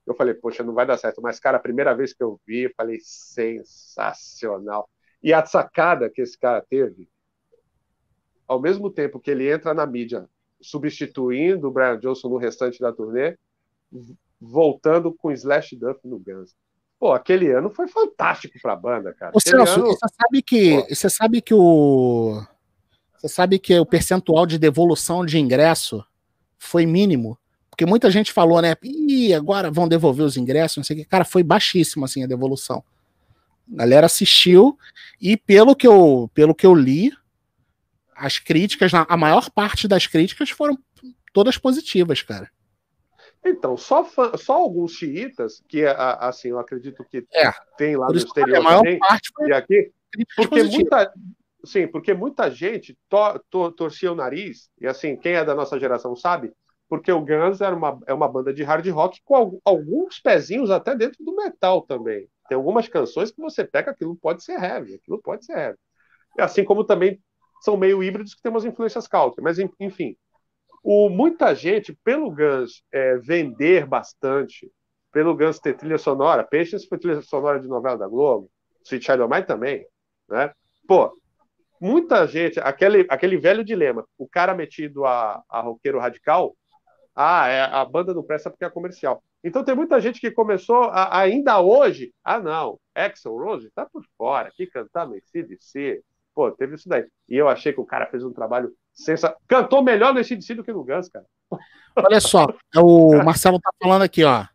eu falei, poxa, não vai dar certo. Mas, cara, a primeira vez que eu vi, eu falei, sensacional. E a sacada que esse cara teve, ao mesmo tempo que ele entra na mídia substituindo o Brian Johnson no restante da turnê, voltando com Slash Duff no Guns. Pô, aquele ano foi fantástico para a banda, cara. Ô, Celso, ano... você sabe que você sabe que o você sabe que o percentual de devolução de ingresso foi mínimo porque muita gente falou, né? Ih, agora vão devolver os ingressos, não sei o que. Cara, foi baixíssimo assim a devolução. A galera assistiu e pelo que eu, pelo que eu li, as críticas, a maior parte das críticas foram todas positivas, cara. Então, só, fã, só alguns xiitas, que assim, eu acredito que é, tem lá no exterior a maior também, parte foi e aqui, porque muita, sim, porque muita gente to, to, torcia o nariz, e assim, quem é da nossa geração sabe, porque o Guns era uma, é uma banda de hard rock com alguns pezinhos até dentro do metal também. Tem algumas canções que você pega, aquilo pode ser heavy, aquilo pode ser heavy. Assim como também são meio híbridos que tem umas influências country, mas enfim. O, muita gente, pelo Guns é, vender bastante, pelo Guns ter trilha sonora, Peixes foi trilha sonora de novela da Globo, Sweet Child Mine também, né? Pô, muita gente, aquele, aquele velho dilema, o cara metido a, a roqueiro radical, ah, é, a banda não presta porque é comercial. Então tem muita gente que começou a, ainda hoje. Ah, não, Axel Rose tá por fora, que cantar CDC. Pô, teve isso daí. E eu achei que o cara fez um trabalho sensacional. Cantou melhor no CDC do que no Guns, cara. Olha só, o Marcelo tá falando aqui, ó.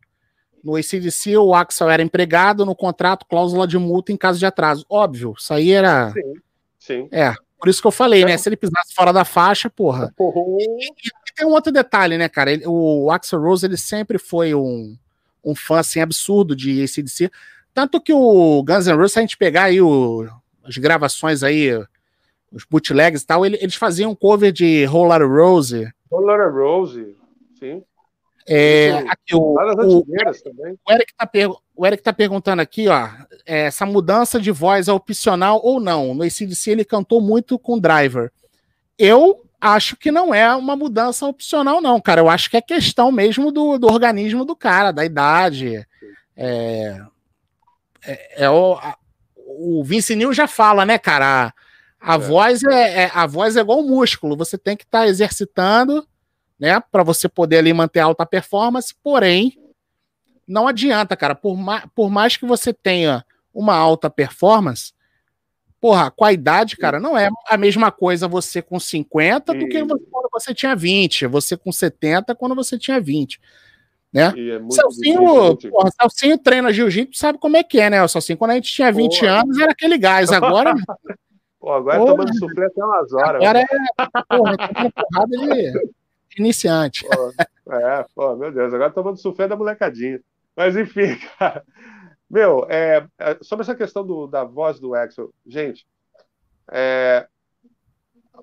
No ACDC, o Axel era empregado no contrato, cláusula de multa em caso de atraso. Óbvio, isso aí era. Sim, sim. É, por isso que eu falei, né? Se ele pisasse fora da faixa, porra. E, e, e, tem um outro detalhe, né, cara? Ele, o Axel Rose, ele sempre foi um, um fã, assim, absurdo de ACDC. Tanto que o Guns N' Roses, se a gente pegar aí o, as gravações aí os bootlegs e tal, eles faziam cover de Roller Rose. Roller Rose, sim. É, aqui, o, o, o, Eric tá o Eric tá perguntando aqui, ó, é, essa mudança de voz é opcional ou não? No ACDC ele cantou muito com Driver. Eu acho que não é uma mudança opcional, não, cara. Eu acho que é questão mesmo do, do organismo do cara, da idade. É, é, é o, a, o Vince Neil já fala, né, cara? A, a é. voz é, é, a voz é igual um músculo. Você tem que estar tá exercitando né? Para você poder ali manter alta performance, porém, não adianta, cara. Por, ma por mais que você tenha uma alta performance, porra, com a idade, cara, não é a mesma coisa você com 50 e... do que quando você tinha 20, você com 70 quando você tinha 20. Né? É Celcinho, porra, Celcinho treina jiu-jitsu, sabe como é que é, né? O Celcinho, quando a gente tinha 20 porra. anos, era aquele gás. Agora. [laughs] Pô, agora porra, tomando suflê até umas horas. Agora é. Porra, porrada, ele iniciante. Pô, é, pô, meu Deus, agora tomando sufé da molecadinha. Mas enfim, [laughs] cara. Meu, é, é, sobre essa questão do, da voz do Axel, gente, é,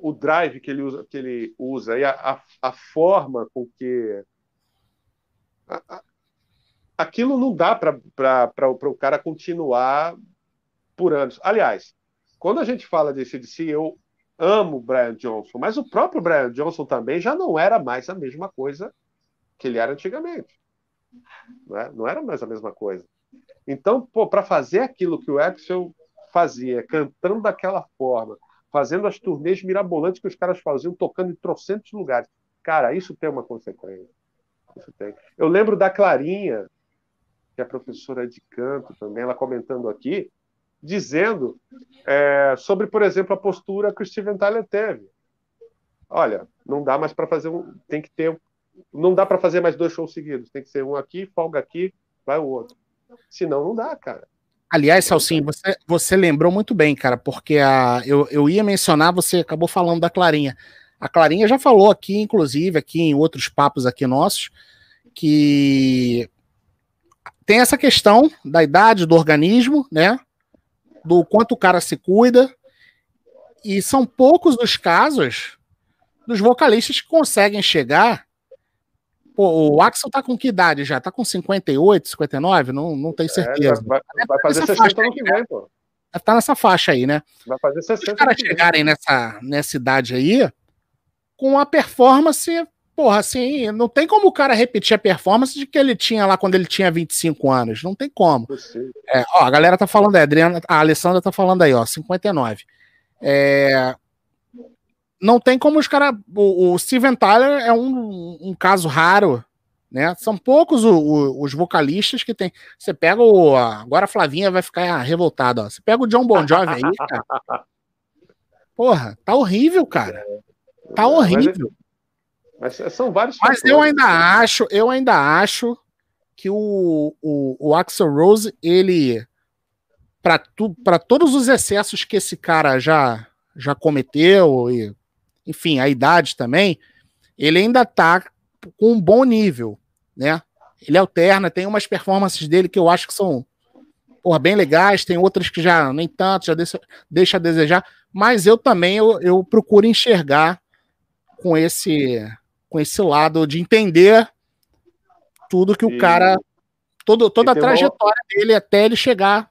o drive que ele usa, que ele usa e a, a, a forma com que. A, a, aquilo não dá para o cara continuar por anos. Aliás, quando a gente fala de CDC, eu amo Brian Johnson, mas o próprio Brian Johnson também já não era mais a mesma coisa que ele era antigamente. Não, é? não era mais a mesma coisa. Então, para fazer aquilo que o Axel fazia, cantando daquela forma, fazendo as turnês mirabolantes que os caras faziam, tocando em trocentos lugares, cara, isso tem uma consequência. Isso tem. Eu lembro da Clarinha, que é professora de canto também, ela comentando aqui, dizendo é, sobre, por exemplo, a postura que o Steven Tyler teve. Olha, não dá mais para fazer um. Tem que ter. Não dá para fazer mais dois shows seguidos. Tem que ser um aqui, folga aqui, vai o outro. Senão não dá, cara. Aliás, Salsinho, você, você lembrou muito bem, cara, porque a, eu, eu ia mencionar, você acabou falando da Clarinha. A Clarinha já falou aqui, inclusive, aqui em outros papos aqui nossos, que tem essa questão da idade do organismo, né? Do quanto o cara se cuida. E são poucos os casos dos vocalistas que conseguem chegar. Pô, o Axel tá com que idade já? Tá com 58, 59? Não, não tenho é, certeza. É, vai, vai fazer 60 ano que vem, pô. Tá nessa faixa aí, né? Vai fazer 60 Os caras chegarem nessa, nessa idade aí, com a performance porra, assim, não tem como o cara repetir a performance de que ele tinha lá quando ele tinha 25 anos. Não tem como. É, ó, a galera tá falando aí, a Adriana, a Alessandra tá falando aí, ó, 59. É, não tem como os caras. O, o, Steven Tyler é um, um caso raro, né? São poucos o, o, os vocalistas que tem. Você pega o. Agora a Flavinha vai ficar revoltada, ó. Você pega o John Bon Jovi aí, cara. [laughs] Porra, tá horrível, cara. Tá horrível. Mas são vários. Mas fatores. eu ainda acho, eu ainda acho que o, o, o Axel Rose, ele para todos os excessos que esse cara já já cometeu e enfim, a idade também, ele ainda tá com um bom nível, né? Ele alterna, tem umas performances dele que eu acho que são porra, bem legais, tem outras que já nem tanto, já deixa, deixa a desejar, mas eu também eu, eu procuro enxergar com esse com esse lado de entender tudo que o cara. Todo, toda a trajetória uma... dele até ele chegar.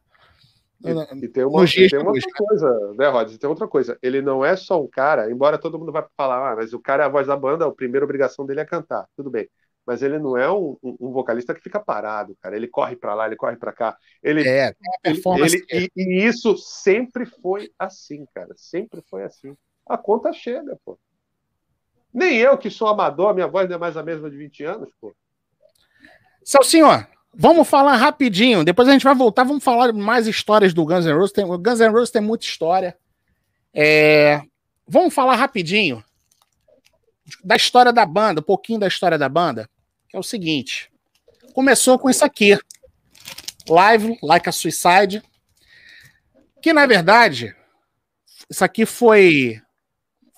E, e tem uma, e tem uma outra coisa, né, Rod? Tem outra coisa. Ele não é só um cara, embora todo mundo vai falar, ah, mas o cara é a voz da banda, a primeira obrigação dele é cantar. Tudo bem mas ele não é um, um, vocalista que fica parado, cara. Ele corre para lá, ele corre para cá. Ele, é, ele, ele e, e, isso sempre foi assim, cara. Sempre foi assim. A conta chega, pô. Nem eu, que sou amador, minha voz não é mais a mesma de 20 anos, pô. Celcinho, vamos falar rapidinho. Depois a gente vai voltar, vamos falar mais histórias do Guns N' Roses. Tem, o Guns N' Roses tem muita história. É, vamos falar rapidinho da história da banda, um pouquinho da história da banda, que é o seguinte. Começou com isso aqui. Live, Like a Suicide. Que, na verdade, isso aqui foi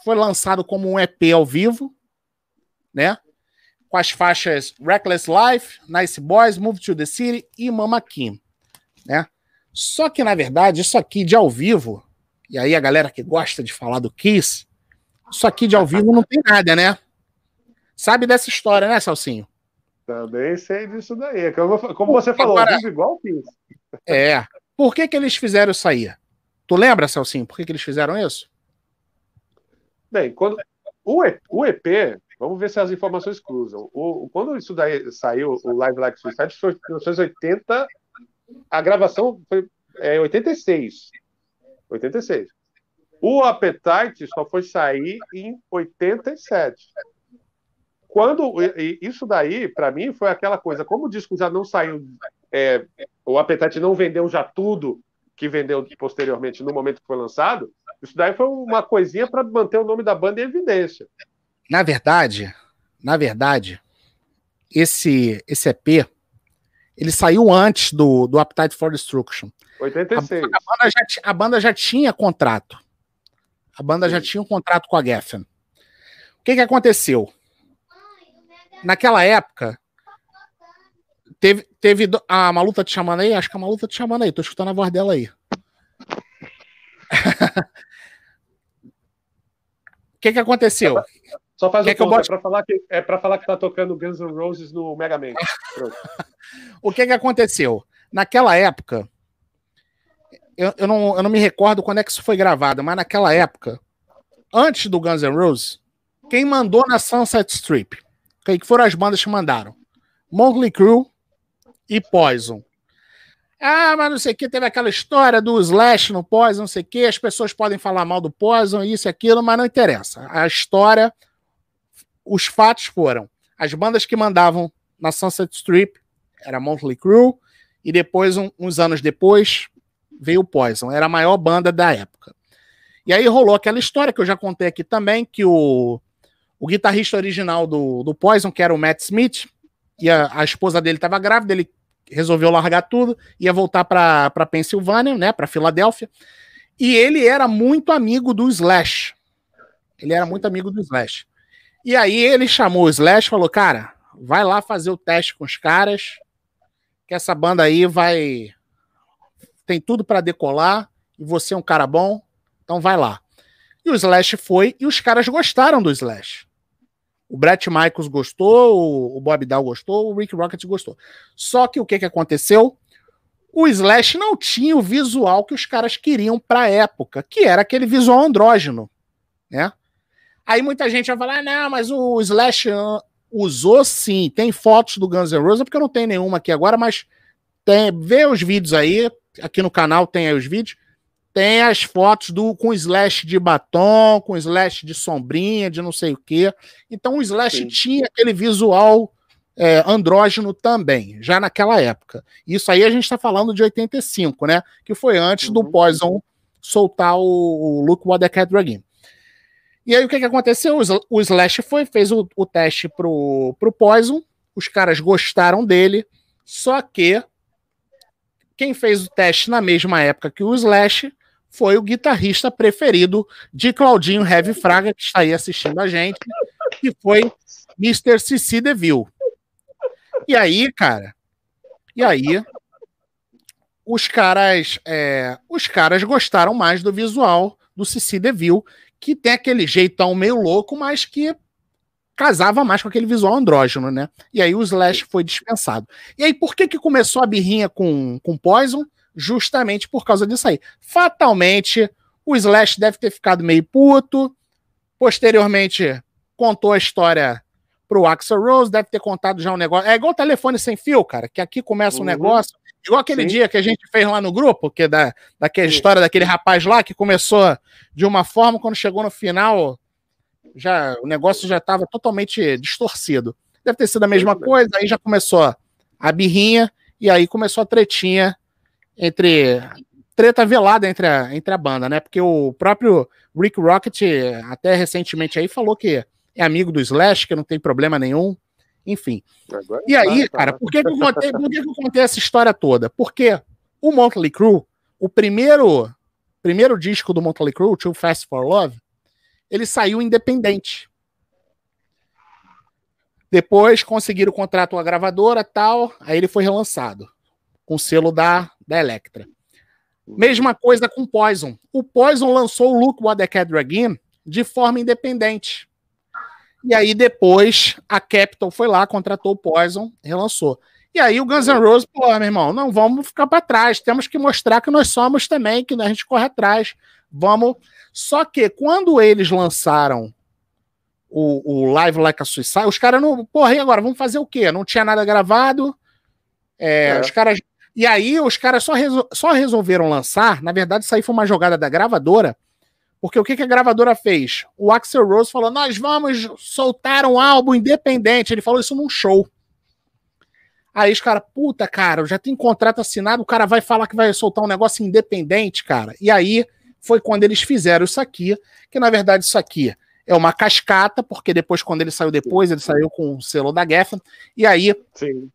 foi lançado como um EP ao vivo, né? Com as faixas Reckless Life, Nice Boys, Move to the City e Mama Kim, né? Só que, na verdade, isso aqui de ao vivo E aí a galera que gosta de falar do Kiss, isso aqui de ao vivo não tem nada, né? Sabe dessa história, né, Salsinho? Também sei disso daí. Como, como você falou, Agora, vivo igual o Kiss. É. Por que, que eles fizeram isso aí? Tu lembra, Celcinho, por que, que eles fizeram isso? Bem, quando o, EP, o EP vamos ver se as informações cruzam. O, quando isso daí saiu, o Live Like Suicide foi em 1980, a gravação foi é, 86. 86. O Appetite só foi sair em 87. Quando isso daí, para mim, foi aquela coisa, como o disco já não saiu, é, o Appetite não vendeu já tudo que vendeu posteriormente no momento que foi lançado, isso daí foi uma coisinha para manter o nome da banda em evidência. Na verdade, na verdade, esse esse EP ele saiu antes do, do Appetite for Destruction. 86. A, a, banda já, a banda já tinha contrato. A banda Sim. já tinha um contrato com a Geffen. O que, que aconteceu? Naquela época, teve, teve. A Malu tá te chamando aí? Acho que a Malu tá te chamando aí. Tô escutando a voz dela aí. [laughs] O que, que aconteceu? Só faz o que ponto, é para falar que é para falar que tá tocando Guns N' Roses no Mega Man. [laughs] o que que aconteceu? Naquela época, eu, eu, não, eu não me recordo quando é que isso foi gravado, mas naquela época, antes do Guns N' Roses, quem mandou na Sunset Strip? Quem que foram as bandas que mandaram? Motley Crue e Poison. Ah, mas não sei o que, teve aquela história do Slash no Poison, não sei o que, as pessoas podem falar mal do Poison, isso e aquilo, mas não interessa. A história os fatos foram: as bandas que mandavam na Sunset Strip era Motley Crue, e depois, um, uns anos depois, veio o Poison. Era a maior banda da época. E aí rolou aquela história que eu já contei aqui também, que o, o guitarrista original do, do Poison, que era o Matt Smith, e a, a esposa dele estava grávida, ele resolveu largar tudo, ia voltar para Pensilvânia, né, para Filadélfia, e ele era muito amigo do Slash. Ele era muito amigo do Slash. E aí ele chamou o Slash falou: Cara, vai lá fazer o teste com os caras, que essa banda aí vai. Tem tudo para decolar, e você é um cara bom, então vai lá. E o Slash foi, e os caras gostaram do Slash. O Brett Michaels gostou, o Bob Dow gostou, o Rick Rocket gostou. Só que o que, que aconteceu? O Slash não tinha o visual que os caras queriam para a época, que era aquele visual andrógeno, né? Aí muita gente vai falar: ah, não, mas o Slash usou sim. Tem fotos do Guns N' Roses, porque eu não tenho nenhuma aqui agora, mas tem, vê os vídeos aí. Aqui no canal tem aí os vídeos. Tem as fotos do com Slash de batom, com Slash de sombrinha, de não sei o quê. Então o Slash sim. tinha aquele visual é, andrógeno também, já naquela época. Isso aí a gente está falando de 85, né? Que foi antes uhum. do Poison soltar o, o Look What the Cat Dragon. E aí o que, que aconteceu? O Slash foi, fez o, o teste pro, pro Poison, os caras gostaram dele, só que quem fez o teste na mesma época que o Slash foi o guitarrista preferido de Claudinho Heavy Fraga, que está aí assistindo a gente, que foi Mr. Cici DeVille. E aí, cara, e aí os caras, é, os caras gostaram mais do visual do Cici DeVille que tem aquele jeitão meio louco, mas que casava mais com aquele visual andrógeno, né? E aí o Slash foi dispensado. E aí, por que que começou a birrinha com, com Poison? Justamente por causa disso aí. Fatalmente, o Slash deve ter ficado meio puto, posteriormente contou a história pro Axel Rose, deve ter contado já um negócio. É igual telefone sem fio, cara, que aqui começa um uhum. negócio, Igual aquele Sim. dia que a gente fez lá no grupo, que é da, daquela Sim. história daquele rapaz lá que começou de uma forma, quando chegou no final, já o negócio já estava totalmente distorcido. Deve ter sido a mesma coisa, aí já começou a birrinha, e aí começou a tretinha entre. Treta velada entre a, entre a banda, né? Porque o próprio Rick Rocket, até recentemente aí, falou que é amigo do Slash, que não tem problema nenhum. Enfim. Agora e aí, tá, cara, por que, que, eu contei, por que, que eu contei essa história toda? Porque o Motley Crue, o primeiro, primeiro disco do Motley Crue, Too Fast for Love, ele saiu independente. Depois conseguiram o contrato com a gravadora tal, aí ele foi relançado com selo da, da Electra. Mesma coisa com Poison. O Poison lançou o Look What the Cat Dragon de forma independente. E aí depois a Capitol foi lá, contratou o Poison, relançou. E aí o Guns N' Roses, pô, meu irmão, não vamos ficar para trás, temos que mostrar que nós somos também, que a gente corre atrás. Vamos. Só que quando eles lançaram o, o Live Like a Suicide, os caras não. Porra, e agora? Vamos fazer o quê? Não tinha nada gravado. É, é. Os caras. E aí os caras só, resol... só resolveram lançar. Na verdade, isso aí foi uma jogada da gravadora. Porque o que, que a gravadora fez? O Axel Rose falou: nós vamos soltar um álbum independente. Ele falou isso num show. Aí os caras, puta, cara, já tenho contrato assinado, o cara vai falar que vai soltar um negócio independente, cara. E aí foi quando eles fizeram isso aqui, que na verdade isso aqui é uma cascata, porque depois, quando ele saiu depois, ele saiu com o selo da Geffen, e aí Sim.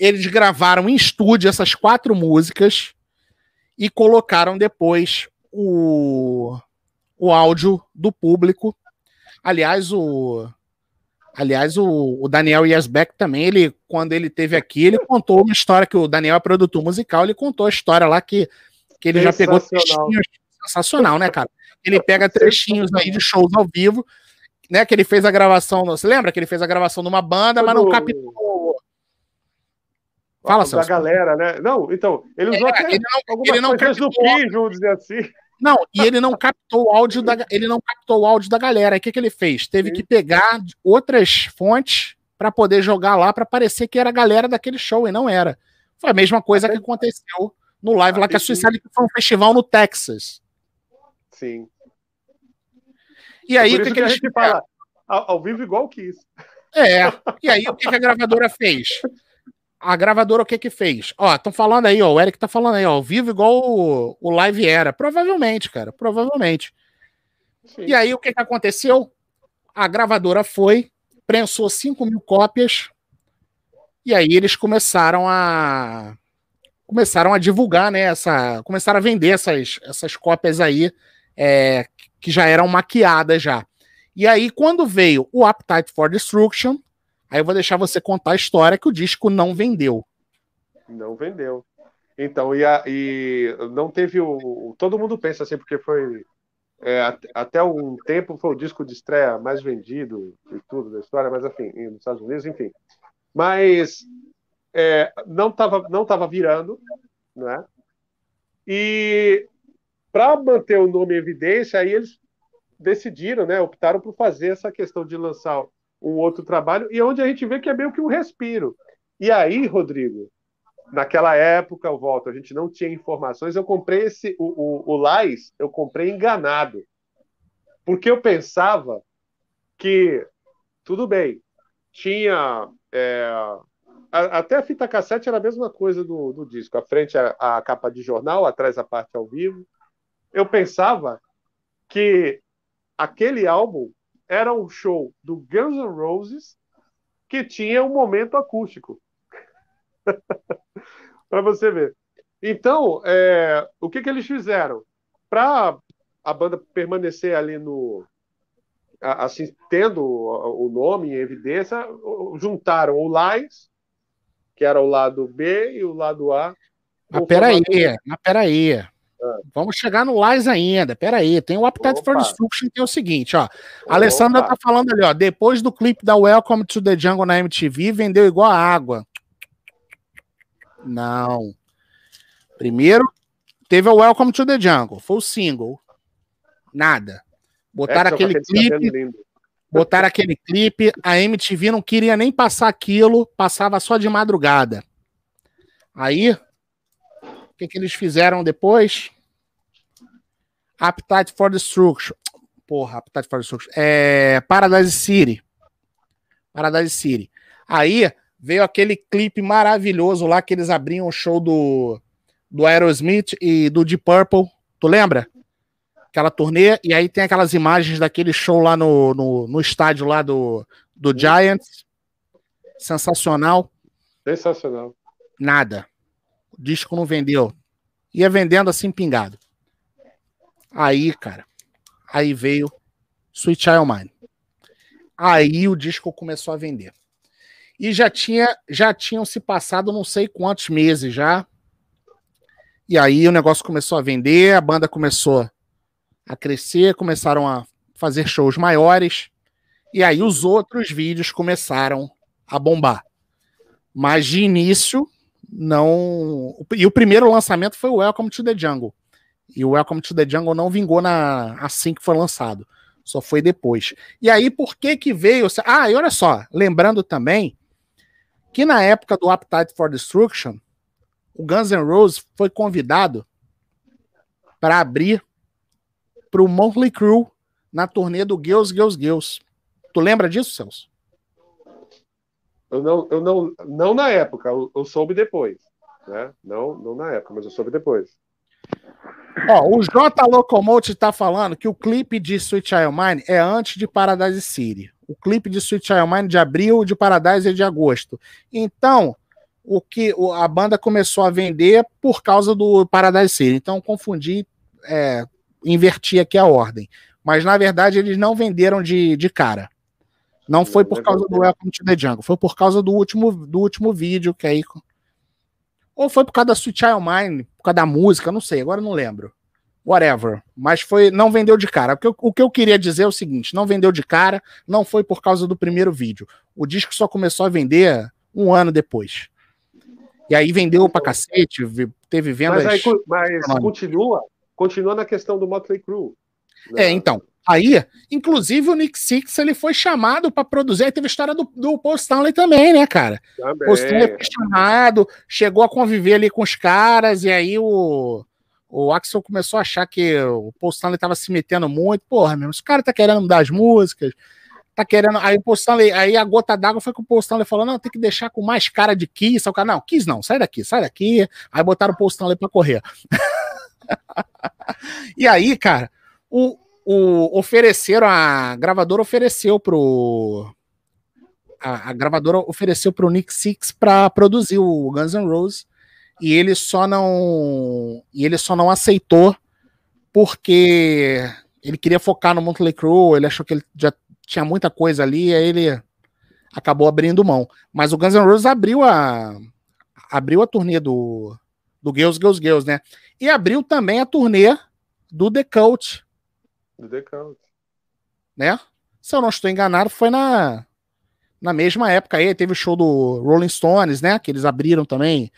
Eles gravaram em estúdio essas quatro músicas e colocaram depois o, o áudio do público. Aliás, o Aliás, o, o Daniel Yasbeck também, ele, quando ele teve aqui, ele contou uma história que o Daniel é produtor musical, ele contou a história lá que, que ele já pegou trechinhos. Sensacional, né, cara? Ele pega trechinhos aí de shows ao vivo, né? Que ele fez a gravação. Você lembra que ele fez a gravação numa banda, mas não captou. Fala, Celso. Da galera, né? Não, então, ele usou é, até ele não, algumas ele não coisas do Pin, vamos dizer assim. Não, e ele não captou o áudio da, ele não captou o áudio da galera. O que, que ele fez? Teve Sim. que pegar outras fontes para poder jogar lá para parecer que era a galera daquele show e não era. Foi a mesma coisa Até... que aconteceu no live lá que a Suicide que foi um festival no Texas. Sim. E aí o que, que, que a gente fala ao, ao vivo igual quis. É. E aí o que, que a gravadora fez? A gravadora o que que fez? Ó, estão falando aí, ó, o Eric tá falando aí, ó, ao vivo igual o, o live era. Provavelmente, cara, provavelmente. Sim. E aí o que que aconteceu? A gravadora foi, prensou 5 mil cópias, e aí eles começaram a começaram a divulgar, né, essa, começaram a vender essas, essas cópias aí, é, que já eram maquiadas já. E aí, quando veio o Appetite for Destruction, Aí eu vou deixar você contar a história que o disco não vendeu. Não vendeu. Então, e, a, e não teve o. Todo mundo pensa assim, porque foi. É, até um tempo foi o disco de estreia mais vendido e tudo da história, mas enfim, nos Estados Unidos, enfim. Mas é, não estava não tava virando, né? E para manter o nome em evidência, aí eles decidiram, né? Optaram por fazer essa questão de lançar um outro trabalho, e onde a gente vê que é meio que um respiro. E aí, Rodrigo, naquela época, eu volto, a gente não tinha informações, eu comprei esse, o, o, o Lais, eu comprei enganado. Porque eu pensava que, tudo bem, tinha. É, a, até a fita cassete era a mesma coisa do, do disco. A frente a, a capa de jornal, atrás a parte ao vivo. Eu pensava que aquele álbum era um show do Guns N' Roses que tinha um momento acústico. [laughs] para você ver. Então, é, o que, que eles fizeram? Para a banda permanecer ali no. Assim, tendo o nome em evidência, juntaram o Lais, que era o lado B, e o lado A. Mas peraí, mas peraí. Vamos chegar no Lais ainda. Pera aí, tem o Appetite for Destruction que é o seguinte, ó. A Alessandra tá falando ali, ó. Depois do clipe da Welcome to the Jungle na MTV, vendeu igual a água. Não. Primeiro, teve o Welcome to the Jungle, foi o single. Nada. Botaram é, aquele clipe. Botaram aquele clipe, a MTV não queria nem passar aquilo, passava só de madrugada. Aí, que, que eles fizeram depois? Appetite for Destruction. Porra, Appetite for Destruction. É, Paradise City. Paradise City. Aí veio aquele clipe maravilhoso lá que eles abriam o show do, do Aerosmith e do Deep Purple. Tu lembra? Aquela turnê. E aí tem aquelas imagens daquele show lá no, no, no estádio lá do, do Giants. Sensacional. Sensacional. Nada disco não vendeu. Ia vendendo assim pingado. Aí, cara, aí veio Sweet Child Mine. Aí o disco começou a vender. E já tinha, já tinham se passado não sei quantos meses já. E aí o negócio começou a vender, a banda começou a crescer, começaram a fazer shows maiores. E aí os outros vídeos começaram a bombar. Mas de início, não. E o primeiro lançamento foi o Welcome to the Jungle. E o Welcome to the Jungle não vingou na assim que foi lançado. Só foi depois. E aí, por que que veio. Ah, e olha só, lembrando também que na época do Appetite for Destruction, o Guns N' Roses foi convidado para abrir para o Motley Crue na turnê do Girls, Girls, Girls. Tu lembra disso, Celso? Eu não, eu não, não na época, eu, eu soube depois. Né? Não, não na época, mas eu soube depois. Ó, o J Locomotive tá falando que o clipe de Sweet Child Mine é antes de Paradise City. O clipe de Sweet Child Mine de abril, de Paradise é de agosto. Então, o que a banda começou a vender por causa do Paradise City. Então, confundi, é, inverti aqui a ordem. Mas, na verdade, eles não venderam de, de cara. Não foi por causa do Welcome to the Jungle, foi por causa do último, do último vídeo que aí. Ou foi por causa da Sweet Child Mine, por causa da música, não sei, agora não lembro. Whatever. Mas foi, não vendeu de cara. O que, eu, o que eu queria dizer é o seguinte: não vendeu de cara, não foi por causa do primeiro vídeo. O disco só começou a vender um ano depois. E aí vendeu pra cacete, teve vendas. Mas, aí, mas continua, continua na questão do Motley Crue. Né? É, então. Aí, inclusive, o Nick Six ele foi chamado para produzir. Aí teve a história do, do Paul Stanley também, né, cara? Também. Paul Stanley foi chamado, chegou a conviver ali com os caras, e aí o, o Axel começou a achar que o Paul Stanley tava se metendo muito. Porra, meu, esse cara tá querendo mudar as músicas, tá querendo. Aí o Paul Stanley, aí a gota d'água foi que o Paul Stanley falou: não, tem que deixar com mais cara de Kiss. O cara, não, Kiss não, sai daqui, sai daqui. Aí botaram o Paul Stanley pra correr. [laughs] e aí, cara, o, o, ofereceram, a gravadora ofereceu pro. A, a gravadora ofereceu pro Nick Six para produzir o Guns N' Roses e ele só não e ele só não aceitou porque ele queria focar no Motley Crue, ele achou que ele já tinha muita coisa ali, aí ele acabou abrindo mão. Mas o Guns N' Roses abriu a abriu a turnê do do Girls Girls Girls, né? E abriu também a turnê do The Cult, do The Count. Né? Se eu não estou enganado, foi na, na mesma época aí. Teve o show do Rolling Stones, né? Que eles abriram também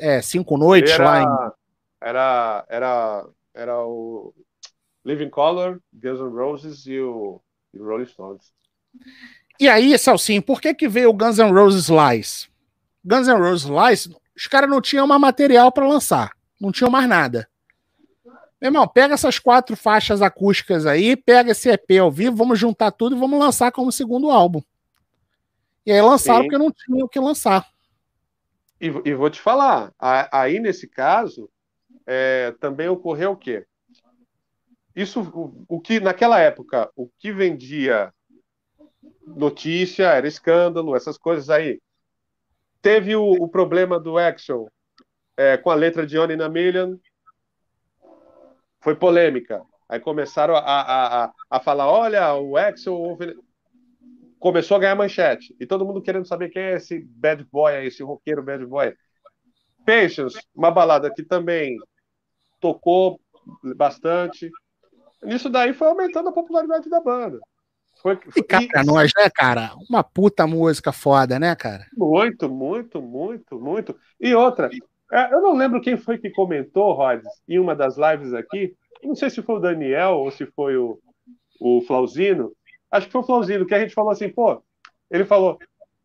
é, cinco noites era, lá em. Era, era, era o Living Color, Guns N' Roses e o, e o Rolling Stones. E aí, Celcinho, por que que veio o Guns N' Roses Lies? Guns N' Roses Lies, os caras não tinham mais material para lançar, não tinham mais nada. Meu irmão, pega essas quatro faixas acústicas aí, pega esse EP ao vivo, vamos juntar tudo e vamos lançar como segundo álbum. E aí lançaram Sim. porque não tinha o que lançar. E, e vou te falar, aí nesse caso, é, também ocorreu o quê? Isso, o, o, que naquela época, o que vendia notícia, era escândalo, essas coisas aí. Teve o, o problema do Axel é, com a letra de Only na Million, foi polêmica. Aí começaram a, a, a, a falar: olha, o Axel começou a ganhar manchete. E todo mundo querendo saber quem é esse bad boy, esse roqueiro bad boy. Patience, uma balada que também tocou bastante. Nisso daí foi aumentando a popularidade da banda. Foi, foi, e cá pra nós, né, cara? Uma puta música foda, né, cara? Muito, muito, muito, muito. E outra, eu não lembro quem foi que comentou, Rods, em uma das lives aqui. Não sei se foi o Daniel ou se foi o, o Flauzino. Acho que foi o Flauzino, que a gente falou assim, pô, ele falou,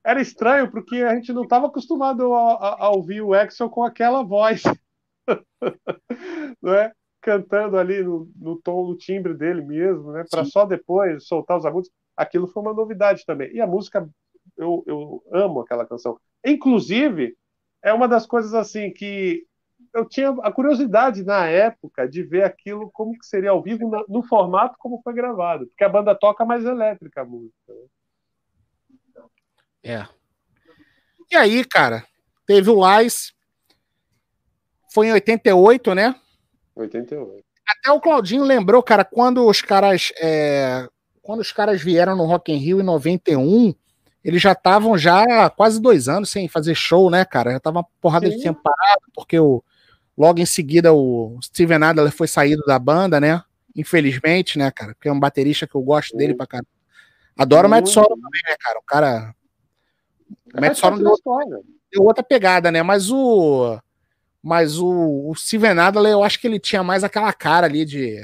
era estranho porque a gente não estava acostumado a, a, a, ouvir o Axel com aquela voz, [laughs] não é? Cantando ali no, no tom, no timbre dele mesmo, né? Para só depois soltar os agudos. Aquilo foi uma novidade também. E a música, eu, eu amo aquela canção. Inclusive, é uma das coisas assim que eu tinha a curiosidade na época de ver aquilo como que seria ao vivo no, no formato como foi gravado, porque a banda toca mais elétrica a música. Né? É. E aí, cara, teve o Lais, foi em 88, né? 88. Até o Claudinho lembrou, cara, quando os caras é, quando os caras vieram no Rock in Rio em 91, eles já estavam já quase dois anos sem fazer show, né, cara? Já tava uma porrada Sim. de tempo parado, porque o, Logo em seguida, o Steven Adler foi saído da banda, né? Infelizmente, né, cara? Porque é um baterista que eu gosto dele pra caramba. Adoro o Matt Sorum também, né, cara? O cara. O Matt Sorum deu, deu, outra pegada, né? Mas o. Mas o, o Steven Adler, eu acho que ele tinha mais aquela cara ali de.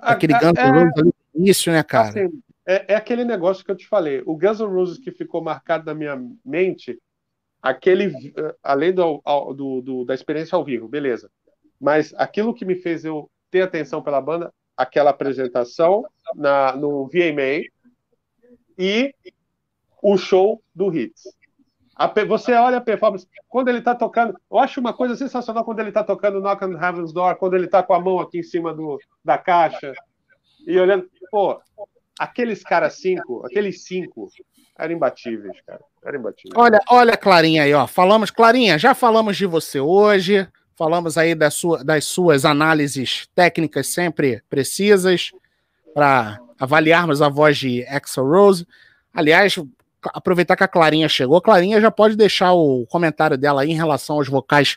Aquele Guns N' Roses ali no início, né, cara? Assim, é, é, aquele negócio que eu te falei. O Guns N' Roses que ficou marcado na minha mente, aquele. Além do, do, do, da experiência ao vivo, beleza. Mas aquilo que me fez eu ter atenção pela banda, aquela apresentação na, no VMA e o show do Hits. A, você olha a performance, quando ele está tocando, eu acho uma coisa sensacional quando ele está tocando Knock on Heaven's Door, quando ele está com a mão aqui em cima do, da caixa e olhando, pô, aqueles caras cinco, aqueles cinco eram imbatíveis, cara, eram imbatíveis. Olha, olha Clarinha aí, ó, falamos, Clarinha, já falamos de você hoje, falamos aí das, sua, das suas análises técnicas sempre precisas para avaliarmos a voz de Axel Rose. Aliás, aproveitar que a Clarinha chegou. A Clarinha já pode deixar o comentário dela aí em relação aos vocais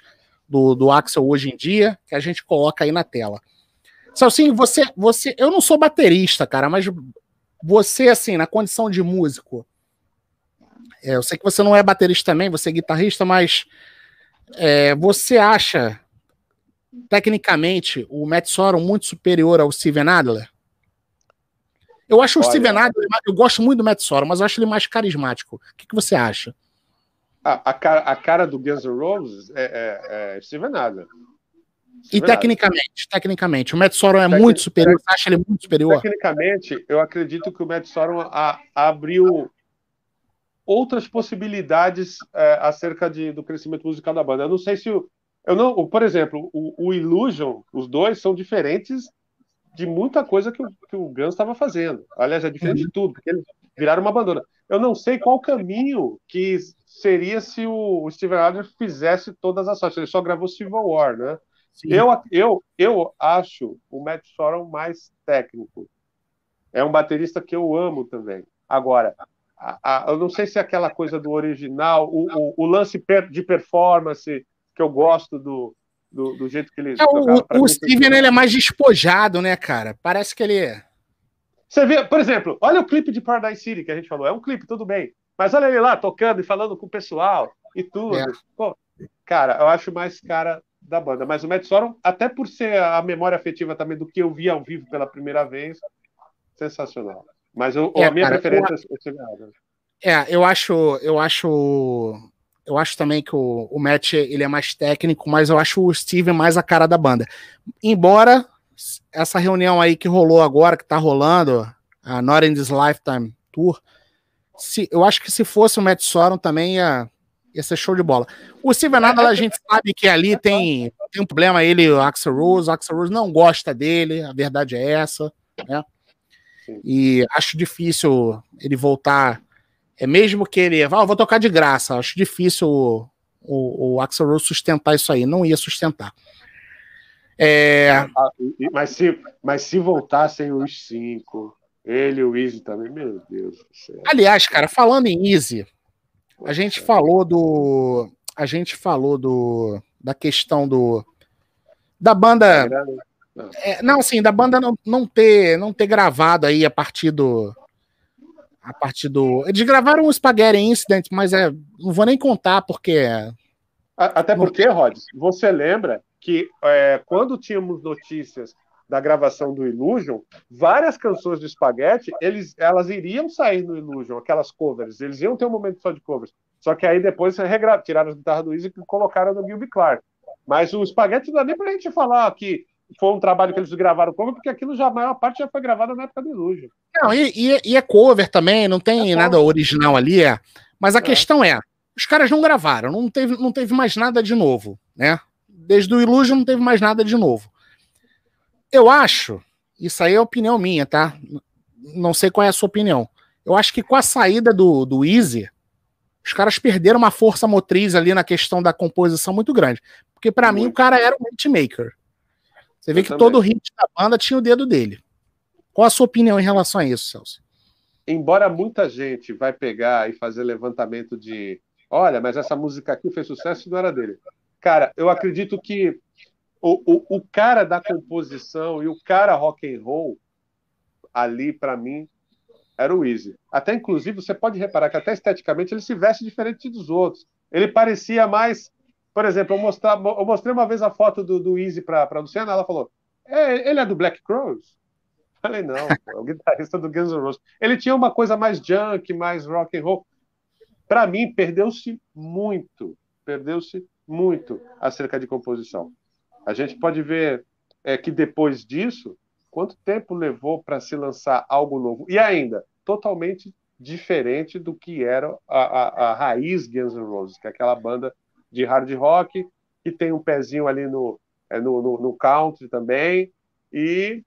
do, do Axel hoje em dia, que a gente coloca aí na tela. Salsinho, você, você, eu não sou baterista, cara, mas você, assim, na condição de músico, é, eu sei que você não é baterista também, você é guitarrista, mas é, você acha, tecnicamente, o Matt Sorum muito superior ao Steven Adler? Eu acho Olha, o Steven Adler, eu gosto muito do Matt Sorum, mas eu acho ele mais carismático. O que, que você acha? A, a, cara, a cara do Guns N' Roses é, é, é Steven Adler. E tecnicamente, tecnicamente, o Matt Sorum é muito superior. Você acha ele muito superior? Tecnicamente, eu acredito que o Matt Sorum a, abriu outras possibilidades é, acerca de, do crescimento musical da banda. Eu não sei se o, eu não, por exemplo, o, o Illusion, os dois são diferentes de muita coisa que o, que o Guns estava fazendo. Aliás, é diferente uhum. de tudo, porque eles viraram uma bandona. Eu não sei qual caminho que seria se o, o Steven Adler fizesse todas as faixas. Ele só gravou Civil War, né? Eu, eu, eu acho o Matt Sorum mais técnico. É um baterista que eu amo também. Agora, a, a, eu não sei se é aquela coisa do original, o, o, o lance de performance que eu gosto do, do, do jeito que ele. É, o, o Steven ele é mais despojado, né, cara? Parece que ele. É. Você vê, por exemplo, olha o clipe de Paradise City que a gente falou. É um clipe, tudo bem. Mas olha ele lá tocando e falando com o pessoal e tudo. É. Pô, cara, eu acho mais cara da banda. Mas o Matt Sorum, até por ser a memória afetiva também do que eu vi ao vivo pela primeira vez, sensacional. Mas eu, é, a minha cara, preferência eu, é, é, eu acho, eu acho eu acho também que o, o Matt ele é mais técnico, mas eu acho o Steven mais a cara da banda. Embora essa reunião aí que rolou agora, que tá rolando, a Not in This Lifetime Tour, se, eu acho que se fosse o Matt Sorum também ia, ia ser show de bola. O Steven Adler, a gente sabe que ali tem, tem um problema, ele, o Axel Rose, o Axel Rose não gosta dele, a verdade é essa, né? E acho difícil ele voltar é mesmo que ele, ah, vou tocar de graça, acho difícil o, o, o Axel Rose sustentar isso aí, não ia sustentar. É... Ah, mas, se, mas se voltassem os cinco, ele e o Easy também, meu Deus do céu. Aliás, cara, falando em Easy, a gente falou do. A gente falou do. Da questão do. Da banda. Não, é, não assim, da banda não, não, ter, não ter gravado aí a partir do a partir do. Eles gravaram o Spaghetti Incident, mas é, não vou nem contar porque. Até porque, Rod, você lembra que é, quando tínhamos notícias da gravação do Illusion, várias canções do Spaghetti, eles, elas iriam sair no Illusion, aquelas covers, eles iam ter um momento só de covers. Só que aí depois regra... tiraram as guitarras do Easy e colocaram no Gilby Clark. Mas o Spaghetti não dá nem pra gente falar que foi um trabalho que eles gravaram cover, porque aquilo já, a maior parte já foi gravada na época do Illusion. Não, e, e, e, é cover também, não tem é nada original ali, é. Mas a é. questão é, os caras não gravaram, não teve, não teve mais nada de novo, né? Desde o Illusion não teve mais nada de novo. Eu acho, isso aí é opinião minha, tá? Não sei qual é a sua opinião. Eu acho que com a saída do, do Easy, os caras perderam uma força motriz ali na questão da composição muito grande. Porque para mim o cara era um hitmaker. Você vê Eu que também. todo hit da banda tinha o dedo dele. Qual a sua opinião em relação a isso, Celso? Embora muita gente vai pegar e fazer levantamento de olha, mas essa música aqui fez sucesso e não era dele. Cara, eu acredito que o, o, o cara da composição e o cara rock and roll ali, para mim, era o Easy. Até, inclusive, você pode reparar que até esteticamente ele se veste diferente dos outros. Ele parecia mais... Por exemplo, eu, mostrar, eu mostrei uma vez a foto do, do Easy para Luciana, ela falou, é, ele é do Black Crows? Falei, não, é o guitarrista do Guns N' Roses. Ele tinha uma coisa mais junk, mais rock and roll. Para mim, perdeu-se muito, perdeu-se muito acerca de composição. A gente pode ver é, que depois disso, quanto tempo levou para se lançar algo novo? E ainda, totalmente diferente do que era a, a, a raiz Guns N' Roses, que é aquela banda de hard rock que tem um pezinho ali no, é, no, no, no country também, e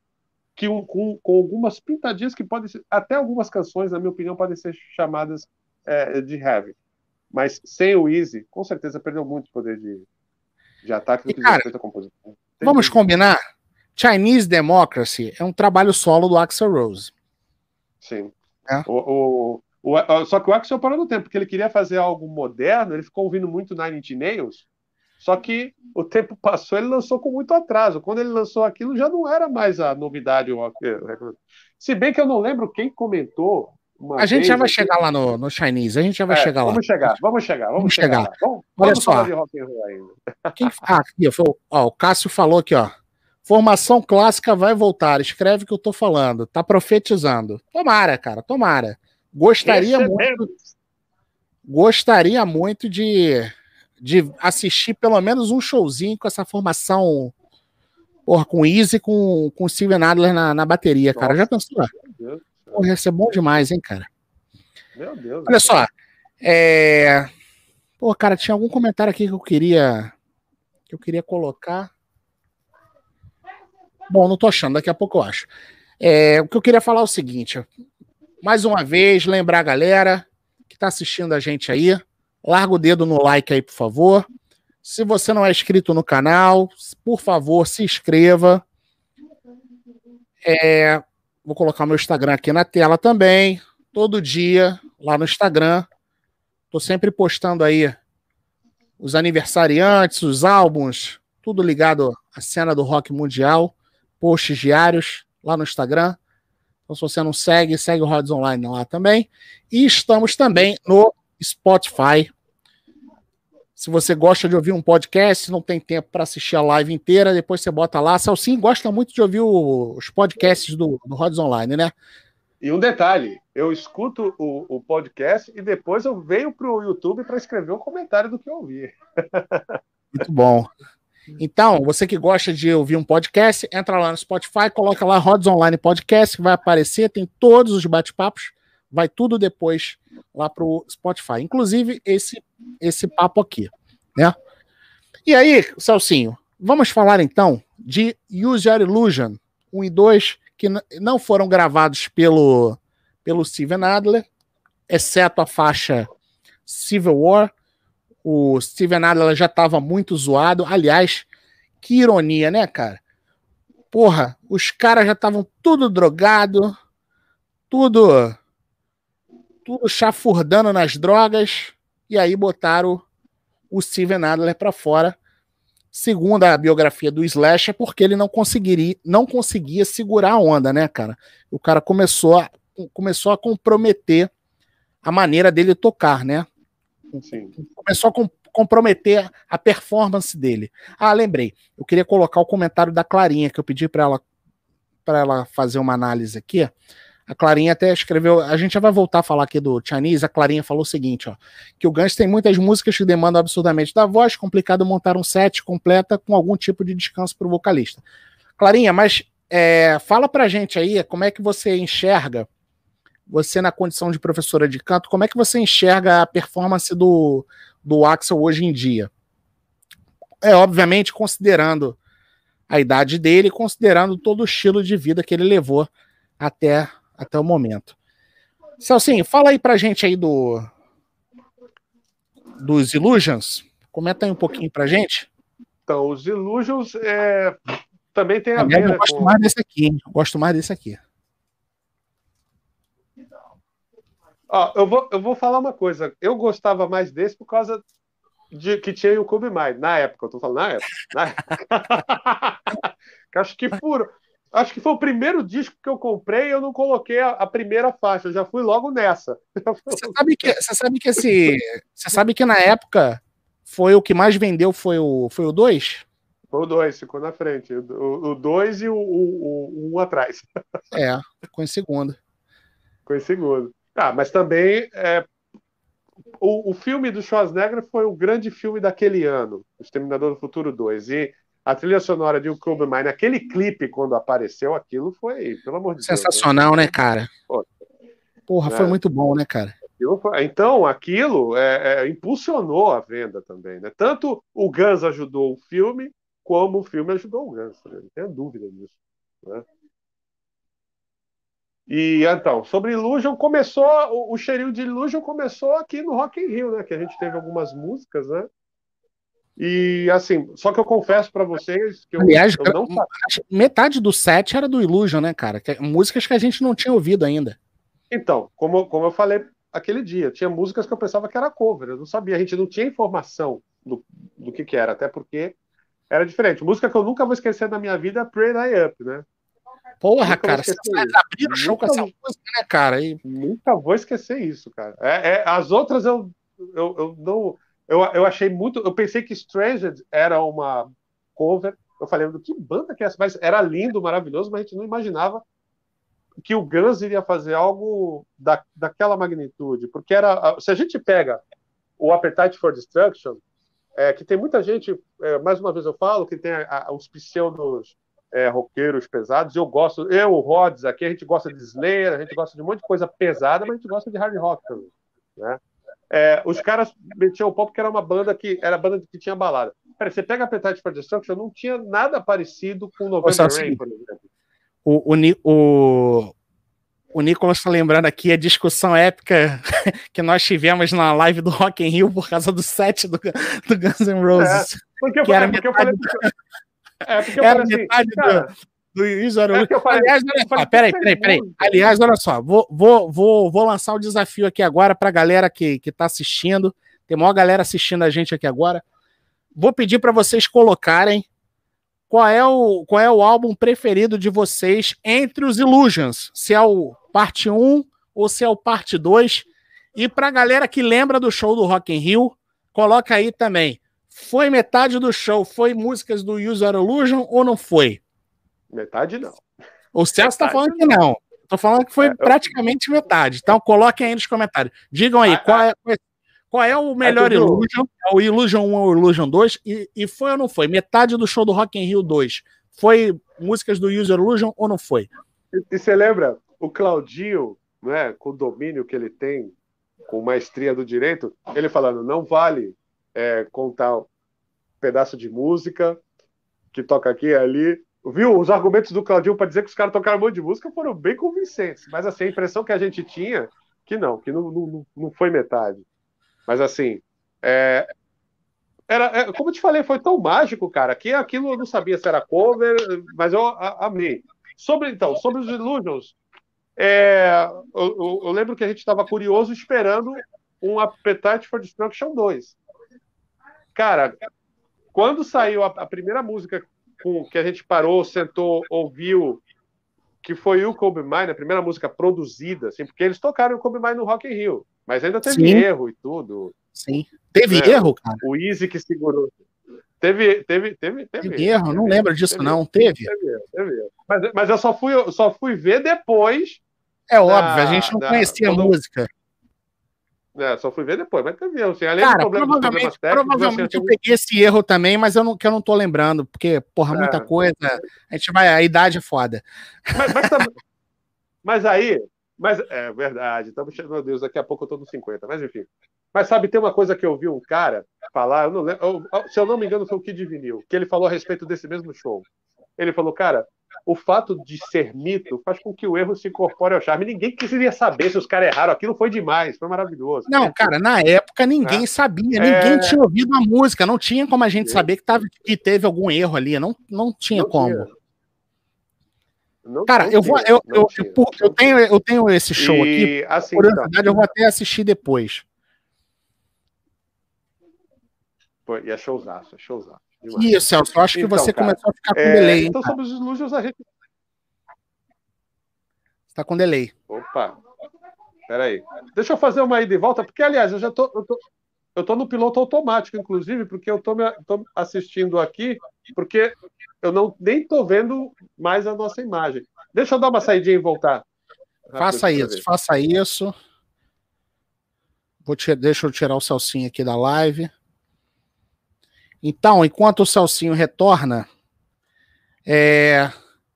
que um, com, com, algumas pintadinhas que podem ser, até algumas canções, na minha opinião, podem ser chamadas é, de heavy. Mas sem o Easy, com certeza perdeu muito poder de, de ataque do que cara, composição. vamos combinar? Chinese Democracy é um trabalho solo do Axel Rose. Sim. É. O, o, o, só que o Axel parou no tempo, porque ele queria fazer algo moderno, ele ficou ouvindo muito Nine Inch Nails, só que o tempo passou, ele lançou com muito atraso. Quando ele lançou aquilo, já não era mais a novidade. Se bem que eu não lembro quem comentou. A gente já vai aqui. chegar lá no, no Chinese, a gente já vai é, chegar vamos lá. Chegar, vamos chegar, vamos, vamos chegar. chegar. Vamos, Olha vamos só. [laughs] Quem, ah, aqui, ó, o Cássio falou aqui, ó. Formação clássica vai voltar. Escreve o que eu tô falando. Tá profetizando. Tomara, cara, tomara. Gostaria muito. Gostaria muito de de assistir pelo menos um showzinho com essa formação porra, com Easy com, com o Steven Adler na, na bateria, cara. Já pensou? Porra, ia ser bom demais, hein, cara? Meu Deus. Olha só. É... Pô, cara, tinha algum comentário aqui que eu queria que eu queria colocar. Bom, não tô achando, daqui a pouco eu acho. É, o que eu queria falar é o seguinte: mais uma vez, lembrar a galera que tá assistindo a gente aí, Larga o dedo no like aí, por favor. Se você não é inscrito no canal, por favor, se inscreva. É, vou colocar meu Instagram aqui na tela também. Todo dia, lá no Instagram. Tô sempre postando aí os aniversariantes, os álbuns, tudo ligado à cena do rock mundial. Posts diários lá no Instagram. Então, se você não segue, segue o Rods Online lá também. E estamos também no Spotify. Se você gosta de ouvir um podcast, não tem tempo para assistir a live inteira, depois você bota lá. Salsim gosta muito de ouvir os podcasts do, do Rods Online, né? E um detalhe, eu escuto o, o podcast e depois eu venho para o YouTube para escrever um comentário do que eu ouvi. [laughs] Muito bom. Então, você que gosta de ouvir um podcast, entra lá no Spotify, coloca lá Rods Online Podcast, que vai aparecer, tem todos os bate-papos, vai tudo depois lá para o Spotify. Inclusive esse, esse papo aqui, né? E aí, Celcinho, vamos falar então de Use Your Illusion 1 e 2, que não foram gravados pelo, pelo Steven Adler, exceto a faixa Civil War. O Steven Adler já estava muito zoado. Aliás, que ironia, né, cara? Porra, os caras já estavam tudo drogado, tudo tudo chafurdando nas drogas, e aí botaram o Steven Adler para fora, segundo a biografia do Slash, é porque ele não conseguiria, não conseguia segurar a onda, né, cara? O cara começou a, começou a comprometer a maneira dele tocar, né? Sim. Começou a com, comprometer a performance dele. Ah, lembrei. Eu queria colocar o comentário da Clarinha que eu pedi para ela para ela fazer uma análise aqui. A Clarinha até escreveu, a gente já vai voltar a falar aqui do Chinese, a Clarinha falou o seguinte, ó, que o Guns tem muitas músicas que demandam absurdamente da voz, complicado montar um set completa com algum tipo de descanso para o vocalista. Clarinha, mas é, fala pra gente aí como é que você enxerga, você na condição de professora de canto, como é que você enxerga a performance do, do Axel hoje em dia? É, obviamente, considerando a idade dele, considerando todo o estilo de vida que ele levou até até o momento. Celcinho, fala aí pra gente aí do dos Illusions. Comenta aí um pouquinho pra gente. Então, os Illusions é, também tem a, a ver. Eu gosto com... mais desse aqui, hein? Eu gosto mais desse aqui. Ó, eu, vou, eu vou falar uma coisa. Eu gostava mais desse por causa de, que tinha o Kobe Mind, na época, eu tô falando na época. Na época. [laughs] acho que furo. Acho que foi o primeiro disco que eu comprei e eu não coloquei a, a, primeira faixa, eu já fui logo nessa. Você sabe que, você sabe que esse. Você sabe que na época foi o que mais vendeu foi o 2? Foi o 2? Foi o 2, ficou na frente. O 2 e o 1 um, um atrás. É, ficou em segundo. Ficou em segundo. Ah, mas também é, o, o filme do Schwarzenegger foi o grande filme daquele ano, O Exterminador do Futuro 2. E a trilha sonora de O Kobe Mine, aquele clipe quando apareceu, aquilo foi, pelo amor de Sensacional, Deus. Né, né cara? Porra, é. foi muito bom, né, cara? Então, aquilo é, é, impulsionou a venda também, né? Tanto o Guns ajudou o filme, como o filme ajudou o Guns, né? não tenho dúvida disso. Né? E então, sobre Illusion, começou, o, o cheirinho de Illusion começou aqui no Rock in Rio, né? Que a gente teve algumas músicas, né? E assim, só que eu confesso para vocês que eu, Aliás, eu não metade do set era do Illusion, né, cara? Que, músicas que a gente não tinha ouvido ainda. Então, como, como eu falei aquele dia, tinha músicas que eu pensava que era cover, eu não sabia, a gente não tinha informação do, do que, que era, até porque era diferente. Música que eu nunca vou esquecer na minha vida é Pray Die Up, né? Porra, cara, você abrir o show com essa música, né, cara? E... Nunca vou esquecer isso, cara. É, é, as outras eu, eu, eu não. Eu, eu achei muito. Eu pensei que Stranged era uma cover. Eu falei, que banda que é essa? Mas era lindo, maravilhoso, mas a gente não imaginava que o Guns iria fazer algo da, daquela magnitude. Porque era. Se a gente pega o Appetite for Destruction, é, que tem muita gente, é, mais uma vez eu falo, que tem a, a, os pseudos é, roqueiros pesados. Eu gosto, eu, o Rods aqui, a gente gosta de Slayer, a gente gosta de um monte de coisa pesada, mas a gente gosta de hard rock também. Né? É, os caras metiam o pop que era uma banda que era banda que tinha balada. Pera, você pega Appetite for Destruction, não tinha nada parecido com November Rain, assim, por exemplo. O, o, o, o Nicolas está lembrando aqui a discussão épica [laughs] que nós tivemos na live do Rock in Rio por causa do set do, do Guns N' Roses. É, porque eu, que era porque eu falei, é, porque eu [laughs] Era falei assim, metade cara, do, do Iso era é Aliás, olha só, peraí, peraí, peraí. Aliás, olha só, vou, vou, vou, vou lançar o um desafio aqui agora para a galera que, que tá assistindo. Tem maior galera assistindo a gente aqui agora. Vou pedir para vocês colocarem qual é, o, qual é o álbum preferido de vocês entre os Illusions. Se é o parte 1 ou se é o parte 2. E para a galera que lembra do show do Rock in Rio, coloca aí também foi metade do show? Foi músicas do User Illusion ou não foi? Metade não. O Celso está falando que não. Tô falando que foi é, praticamente eu... metade. Então coloquem aí nos comentários. Digam aí, ah, qual, é, qual é o melhor é Illusion? É o Illusion 1 ou o Illusion 2? E, e foi ou não foi? Metade do show do Rock in Rio 2 foi músicas do User Illusion ou não foi? E, e você lembra o Claudinho, né, com o domínio que ele tem, com maestria do direito, ele falando, não vale é, contar um pedaço de música que toca aqui e ali. Viu? Os argumentos do Claudinho para dizer que os caras tocaram um monte de música foram bem convincentes. Mas assim, a impressão que a gente tinha que não, que não, não, não foi metade. Mas assim, é, era, é, como eu te falei, foi tão mágico, cara, que aquilo eu não sabia se era cover, mas eu a, amei. Sobre, então, sobre os Illusions, é, eu, eu, lembro que a gente estava curioso esperando um Appetite for Destruction 2. Cara, quando saiu a, a primeira música com, que a gente parou, sentou, ouviu, que foi o Kobe Mine, a primeira música produzida, assim, porque eles tocaram o Kobe Mine no Rock in Rio, mas ainda teve Sim. erro e tudo. Sim. Teve é, erro, cara? O Easy que segurou. Teve, teve, teve, teve, teve erro, não lembro disso, teve, não. Teve. Teve, teve. Mas, mas eu só fui, eu só fui ver depois. É óbvio, a gente não conhecia a música. É, só fui ver depois, mas teve erro. Assim, além Cara, do problema provavelmente, técnicos, provavelmente eu peguei esse erro também, mas eu não, que eu não tô lembrando, porque, porra, é, muita coisa. A gente vai, a idade é foda. Mas, mas, [laughs] mas aí, mas é verdade, estamos meu Deus, daqui a pouco eu tô nos 50, mas enfim. Mas sabe, tem uma coisa que eu vi um cara falar, eu não lembro, eu, se eu não me engano, foi o Kid Vinil, que ele falou a respeito desse mesmo show. Ele falou, cara, o fato de ser mito faz com que o erro se incorpore ao charme. Ninguém queria saber se os caras erraram. Aquilo foi demais, foi maravilhoso. Não, cara, na época ninguém é. sabia, ninguém é... tinha ouvido a música, não tinha como a gente saber que, tava, que teve algum erro ali, não, não tinha não como. Tinha. Não, cara, eu vou. Eu, eu, eu, tenho, eu tenho esse show e, aqui. Assim, por curiosidade, então. eu vou até assistir depois. Pô, e é showzaço, é showzaço. Isso, Celso, eu acho que então, você cara, começou a ficar com é, delay. Então, sobre os Illusions, a gente. Está com delay. Opa, peraí. Deixa eu fazer uma ida e volta, porque, aliás, eu já tô, eu tô, eu tô no piloto automático, inclusive, porque eu tô, me, tô assistindo aqui, porque eu não nem tô vendo mais a nossa imagem. Deixa eu dar uma saidinha e voltar. Faça isso, faça isso. Vou te, deixa eu tirar o Celcinho aqui da live. Então, enquanto o Celcinho retorna, é,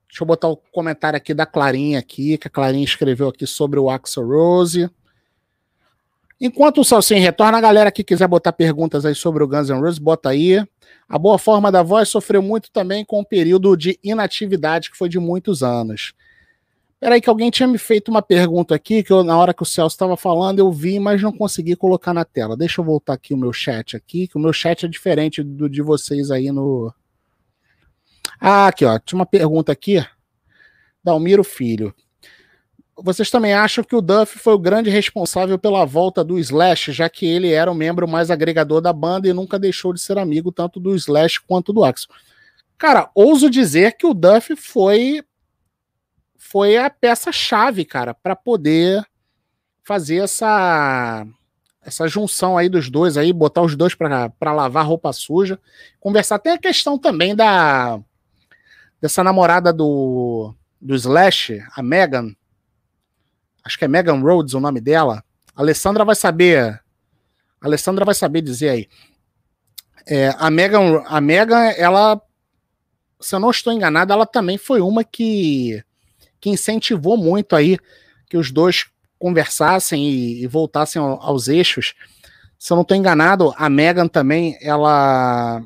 deixa eu botar o comentário aqui da Clarinha aqui, que a Clarinha escreveu aqui sobre o Axel Rose. Enquanto o Celcinho retorna, a galera que quiser botar perguntas aí sobre o Guns N' Roses, bota aí. A boa forma da voz sofreu muito também com o período de inatividade que foi de muitos anos. Peraí, que alguém tinha me feito uma pergunta aqui, que eu, na hora que o Celso estava falando, eu vi, mas não consegui colocar na tela. Deixa eu voltar aqui o meu chat aqui, que o meu chat é diferente do de vocês aí no. Ah, aqui, ó. Tinha uma pergunta aqui. Dalmiro Filho. Vocês também acham que o Duff foi o grande responsável pela volta do Slash, já que ele era o membro mais agregador da banda e nunca deixou de ser amigo tanto do Slash quanto do Axel? Cara, ouso dizer que o Duff foi foi a peça-chave, cara, para poder fazer essa essa junção aí dos dois aí, botar os dois para lavar roupa suja, conversar. Tem a questão também da dessa namorada do do Slash, a Megan. Acho que é Megan Rhodes o nome dela. A Alessandra vai saber. A Alessandra vai saber dizer aí. É, a Megan, a Megan, ela, se eu não estou enganado, ela também foi uma que que incentivou muito aí que os dois conversassem e, e voltassem aos eixos. Se eu não estou enganado, a Megan também, ela,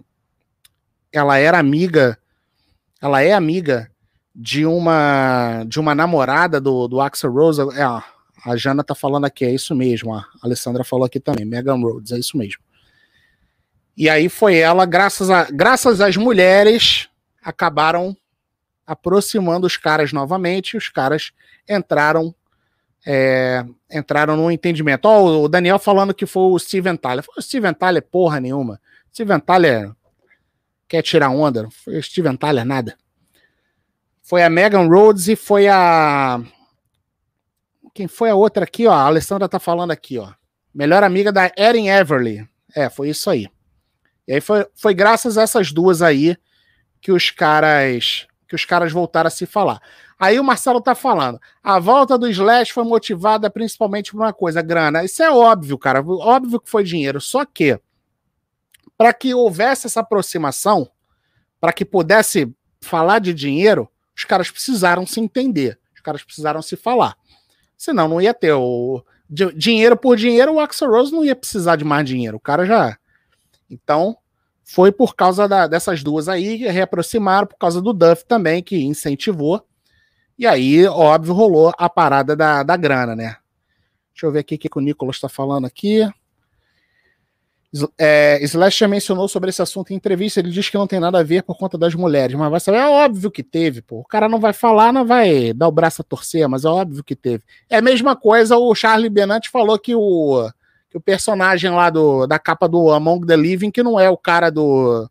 ela era amiga, ela é amiga de uma de uma namorada do, do Axel Rose. É, a Jana tá falando aqui, é isso mesmo. A Alessandra falou aqui também, Megan Rhodes, é isso mesmo. E aí foi ela, graças, a, graças às mulheres, acabaram aproximando os caras novamente, os caras entraram é, entraram no entendimento. Ó, o Daniel falando que foi o Steven Tyler. Foi o Steven Tyler porra nenhuma. Steven Tyler quer tirar onda. Foi o Steven Tyler nada. Foi a Megan Rhodes e foi a. Quem foi a outra aqui, ó? A Alessandra tá falando aqui, ó. Melhor amiga da Erin Everly. É, foi isso aí. E aí foi, foi graças a essas duas aí que os caras que os caras voltaram a se falar. Aí o Marcelo tá falando, a volta do Slash foi motivada principalmente por uma coisa, grana. Isso é óbvio, cara, óbvio que foi dinheiro. Só que para que houvesse essa aproximação, para que pudesse falar de dinheiro, os caras precisaram se entender, os caras precisaram se falar. Senão não ia ter o dinheiro por dinheiro, o Axel Rose não ia precisar de mais dinheiro. O cara já. Então, foi por causa da, dessas duas aí que reaproximaram, por causa do Duff também, que incentivou. E aí, óbvio, rolou a parada da, da grana, né? Deixa eu ver aqui o que, que o Nicolas está falando aqui. É, Slash já mencionou sobre esse assunto em entrevista. Ele diz que não tem nada a ver por conta das mulheres, mas vai saber. É óbvio que teve, pô. O cara não vai falar, não vai dar o braço a torcer, mas é óbvio que teve. É a mesma coisa, o Charlie Benante falou que o que o personagem lá do, da capa do Among the Living, que não é o cara do.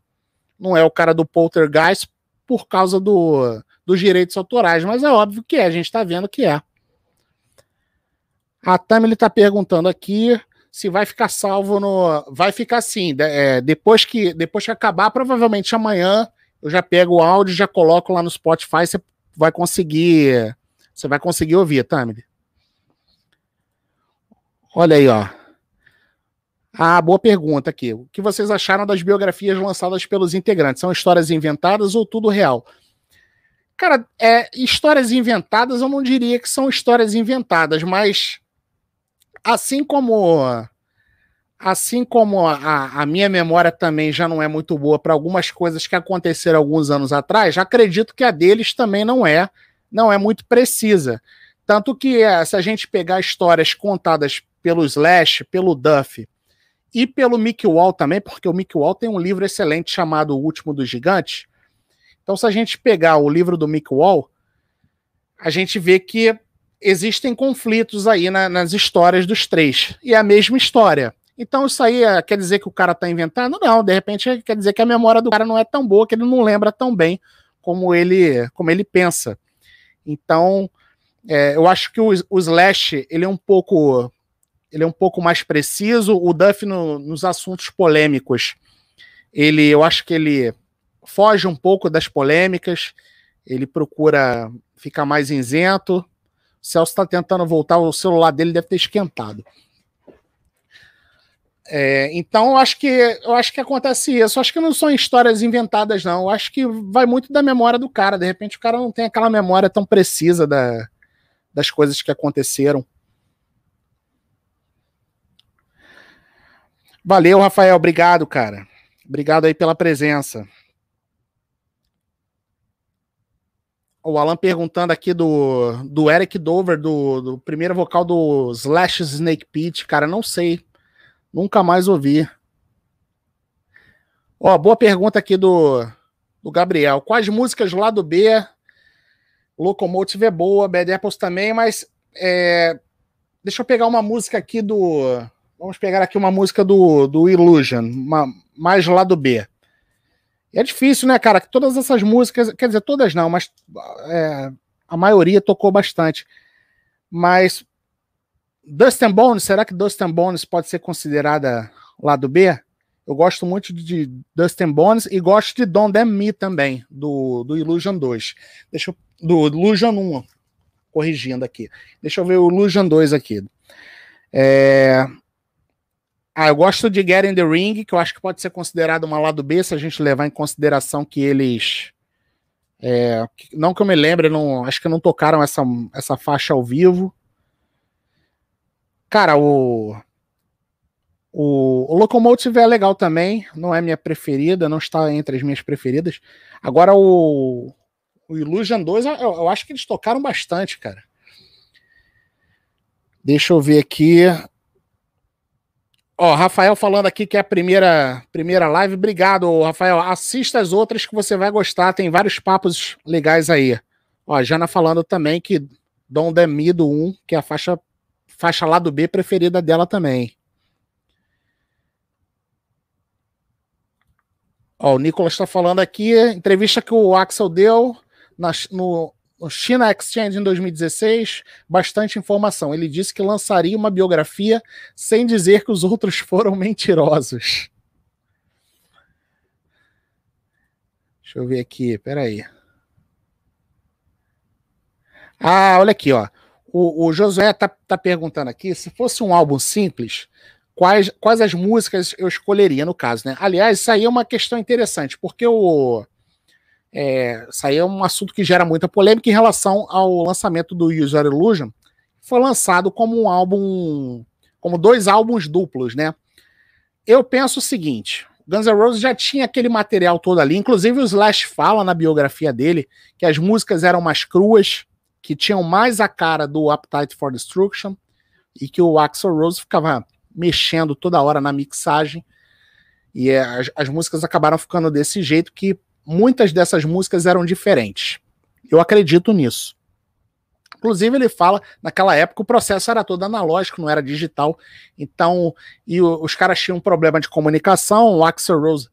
Não é o cara do Poltergeist por causa do, dos direitos autorais, mas é óbvio que é, a gente está vendo que é. A Tammy está perguntando aqui se vai ficar salvo no. Vai ficar assim, é, depois, que, depois que acabar, provavelmente amanhã eu já pego o áudio, já coloco lá no Spotify, você vai conseguir. Você vai conseguir ouvir, Tammy. Olha aí, ó. Ah, boa pergunta aqui. O que vocês acharam das biografias lançadas pelos integrantes? São histórias inventadas ou tudo real? Cara, é, histórias inventadas eu não diria que são histórias inventadas, mas assim como assim como a, a minha memória também já não é muito boa para algumas coisas que aconteceram alguns anos atrás, acredito que a deles também não é, não é muito precisa. Tanto que é, se a gente pegar histórias contadas pelo Slash, pelo Duff e pelo Mick Wall também, porque o Mick Wall tem um livro excelente chamado O Último dos Gigantes. Então, se a gente pegar o livro do Mick Wall, a gente vê que existem conflitos aí na, nas histórias dos três. E é a mesma história. Então isso aí é, quer dizer que o cara está inventando? Não, de repente quer dizer que a memória do cara não é tão boa, que ele não lembra tão bem como ele, como ele pensa. Então, é, eu acho que o, o Slash ele é um pouco ele é um pouco mais preciso. O Duff no, nos assuntos polêmicos, ele, eu acho que ele foge um pouco das polêmicas. Ele procura ficar mais isento. O Celso está tentando voltar, o celular dele deve ter esquentado. É, então eu acho que eu acho que acontece isso. Eu acho que não são histórias inventadas, não. Eu acho que vai muito da memória do cara. De repente o cara não tem aquela memória tão precisa da, das coisas que aconteceram. Valeu, Rafael. Obrigado, cara. Obrigado aí pela presença. O Alan perguntando aqui do, do Eric Dover, do, do primeiro vocal do Slash Snake Pit. Cara, não sei. Nunca mais ouvi. Ó, boa pergunta aqui do, do Gabriel. Quais músicas lá do B? Locomotive é boa, Bad Apples também, mas é, deixa eu pegar uma música aqui do. Vamos pegar aqui uma música do, do Illusion, uma, mais lá do B. É difícil, né, cara? Que todas essas músicas, quer dizer, todas não, mas é, a maioria tocou bastante. Mas Dust and Bones, será que Dust and Bones pode ser considerada lado B? Eu gosto muito de Dust and Bones e gosto de Don't Damn Me também, do, do Illusion 2. Deixa eu, do Illusion 1, corrigindo aqui. Deixa eu ver o Illusion 2 aqui. É... Ah, eu gosto de Get in the Ring, que eu acho que pode ser considerado uma lado B, se a gente levar em consideração que eles. É... não que eu me lembre, não, acho que não tocaram essa, essa faixa ao vivo. Cara, o, o, o Locomotive é legal também, não é minha preferida, não está entre as minhas preferidas. Agora o, o Illusion 2, eu, eu acho que eles tocaram bastante, cara. Deixa eu ver aqui. Ó, Rafael falando aqui que é a primeira, primeira live. Obrigado, Rafael. Assista as outras que você vai gostar. Tem vários papos legais aí. Ó, Jana falando também que Dom Demido 1, que é a faixa faixa lá do B preferida dela também. Ó, o Nicolas está falando aqui, entrevista que o Axel deu na, no, China Exchange em 2016, bastante informação. Ele disse que lançaria uma biografia sem dizer que os outros [laughs] foram mentirosos. Deixa eu ver aqui, peraí. Ah, olha aqui, ó. O, o Josué tá, tá perguntando aqui se fosse um álbum simples, quais, quais as músicas eu escolheria no caso, né? Aliás, isso aí é uma questão interessante, porque o. É, isso aí é um assunto que gera muita polêmica em relação ao lançamento do User Illusion, foi lançado como um álbum, como dois álbuns duplos, né? Eu penso o seguinte: Guns N' Roses já tinha aquele material todo ali, inclusive o Slash fala na biografia dele que as músicas eram mais cruas, que tinham mais a cara do Appetite for Destruction e que o Axel Rose ficava mexendo toda hora na mixagem. E é, as, as músicas acabaram ficando desse jeito que muitas dessas músicas eram diferentes. Eu acredito nisso. Inclusive, ele fala, naquela época o processo era todo analógico, não era digital. Então, e os caras tinham um problema de comunicação. O Axel Rose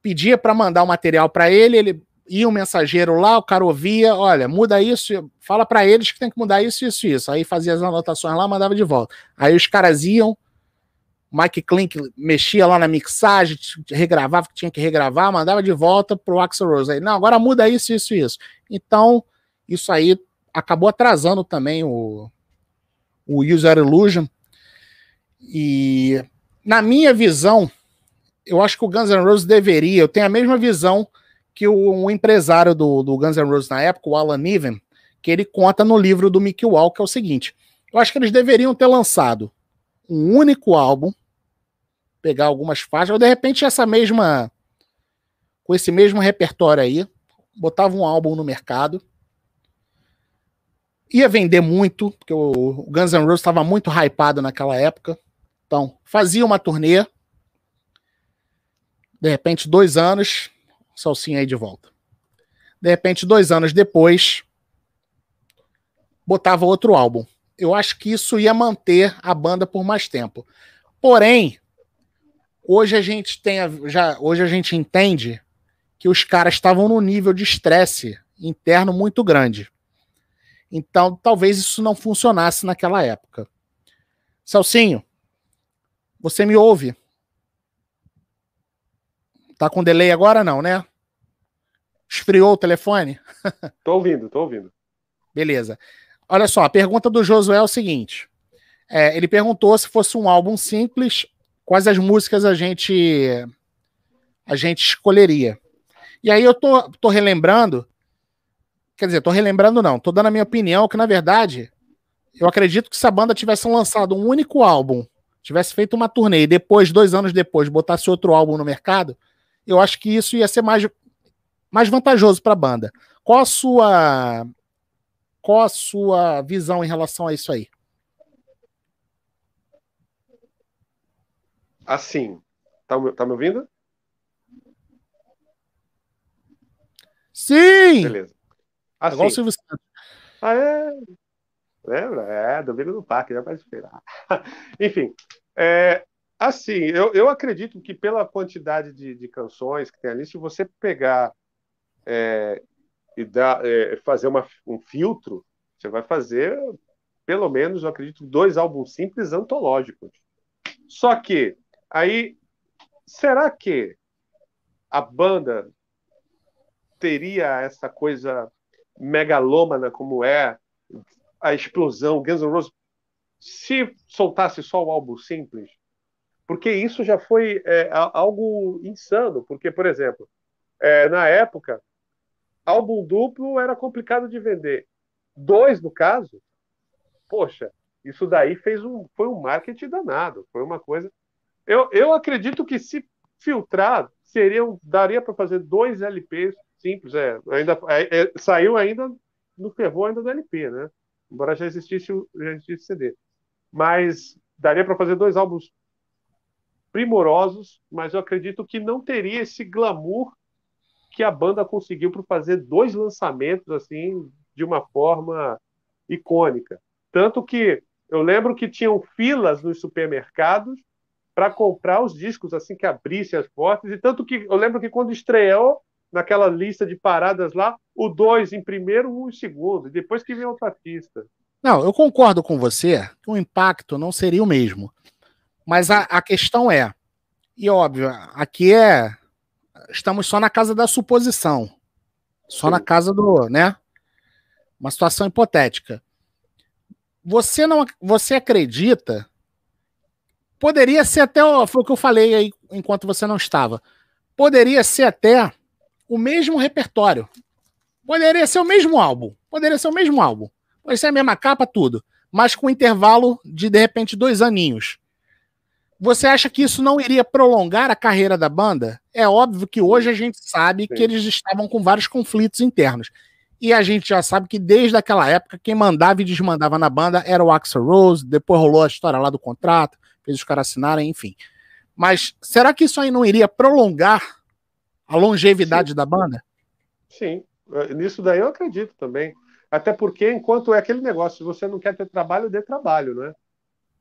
pedia para mandar o material para ele, ele ia um mensageiro lá, o cara ouvia, olha, muda isso, fala para eles que tem que mudar isso, isso, isso. Aí fazia as anotações lá, mandava de volta. Aí os caras iam, Mike Klink mexia lá na mixagem, regravava tinha que regravar, mandava de volta pro Axel Rose. Aí, não, agora muda isso, isso, isso. Então, isso aí acabou atrasando também o, o User Illusion. E na minha visão, eu acho que o Guns N' Roses deveria, eu tenho a mesma visão que o, um empresário do, do Guns N' Roses na época, o Alan Niven, que ele conta no livro do Mickey Wall, que é o seguinte: eu acho que eles deveriam ter lançado um único álbum, pegar algumas faixas, ou de repente essa mesma. com esse mesmo repertório aí, botava um álbum no mercado. Ia vender muito, porque o Guns N' Roses estava muito hypado naquela época. Então, fazia uma turnê. De repente, dois anos, Salsinha aí de volta. De repente, dois anos depois, botava outro álbum. Eu acho que isso ia manter a banda por mais tempo. Porém, hoje a gente tem já hoje a gente entende que os caras estavam num nível de estresse interno muito grande. Então, talvez isso não funcionasse naquela época. Celcinho, você me ouve? Tá com delay agora não, né? Esfriou o telefone? tô ouvindo, tô ouvindo. Beleza. Olha só, a pergunta do Josué é o seguinte: é, ele perguntou se fosse um álbum simples, quais as músicas a gente a gente escolheria. E aí eu tô, tô relembrando, quer dizer, tô relembrando não, tô dando a minha opinião que na verdade eu acredito que se a banda tivesse lançado um único álbum, tivesse feito uma turnê e depois, dois anos depois, botasse outro álbum no mercado, eu acho que isso ia ser mais, mais vantajoso para a banda. Qual a sua qual a sua visão em relação a isso aí? Assim, tá, tá me ouvindo? Sim! Beleza. Assim, Igual o Silvio Santos. Ah, é? Lembra? É, domingo no parque, já pode esperar. [laughs] Enfim, é, assim, eu, eu acredito que pela quantidade de, de canções que tem ali, se você pegar é, e dar, é, fazer uma, um filtro, você vai fazer, pelo menos, eu acredito, dois álbuns simples antológicos. Só que, aí, será que a banda teria essa coisa megalômana como é a explosão, Guns N' Roses, se soltasse só o álbum simples? Porque isso já foi é, algo insano. Porque, por exemplo, é, na época, álbum duplo era complicado de vender. Dois, no caso, poxa, isso daí fez um, foi um marketing danado. Foi uma coisa. Eu, eu acredito que se filtrar, seriam, daria para fazer dois LPs simples. É, ainda, é, é, saiu ainda no fervor ainda do LP, né? Embora já existisse, já existisse CD. Mas daria para fazer dois álbuns primorosos, mas eu acredito que não teria esse glamour que a banda conseguiu para fazer dois lançamentos assim de uma forma icônica. Tanto que eu lembro que tinham filas nos supermercados para comprar os discos assim que abrissem as portas, e tanto que eu lembro que quando estreou naquela lista de paradas lá, o dois em primeiro, um em segundo, e depois que vem outro artista. Não, eu concordo com você que o impacto não seria o mesmo. Mas a, a questão é, e óbvio, aqui é estamos só na casa da suposição. Só Sim. na casa do, né? Uma situação hipotética. Você não você acredita poderia ser até foi o que eu falei aí enquanto você não estava. Poderia ser até o mesmo repertório. Poderia ser o mesmo álbum. Poderia ser o mesmo álbum. Poderia ser a mesma capa, tudo. Mas com intervalo de, de repente, dois aninhos. Você acha que isso não iria prolongar a carreira da banda? É óbvio que hoje a gente sabe Sim. que eles estavam com vários conflitos internos. E a gente já sabe que desde aquela época, quem mandava e desmandava na banda era o Axel Rose, depois rolou a história lá do contrato, fez os caras assinarem, enfim. Mas será que isso aí não iria prolongar a longevidade Sim. da banda? Sim, é, nisso daí eu acredito também. Até porque, enquanto é aquele negócio, se você não quer ter trabalho, dê trabalho, né?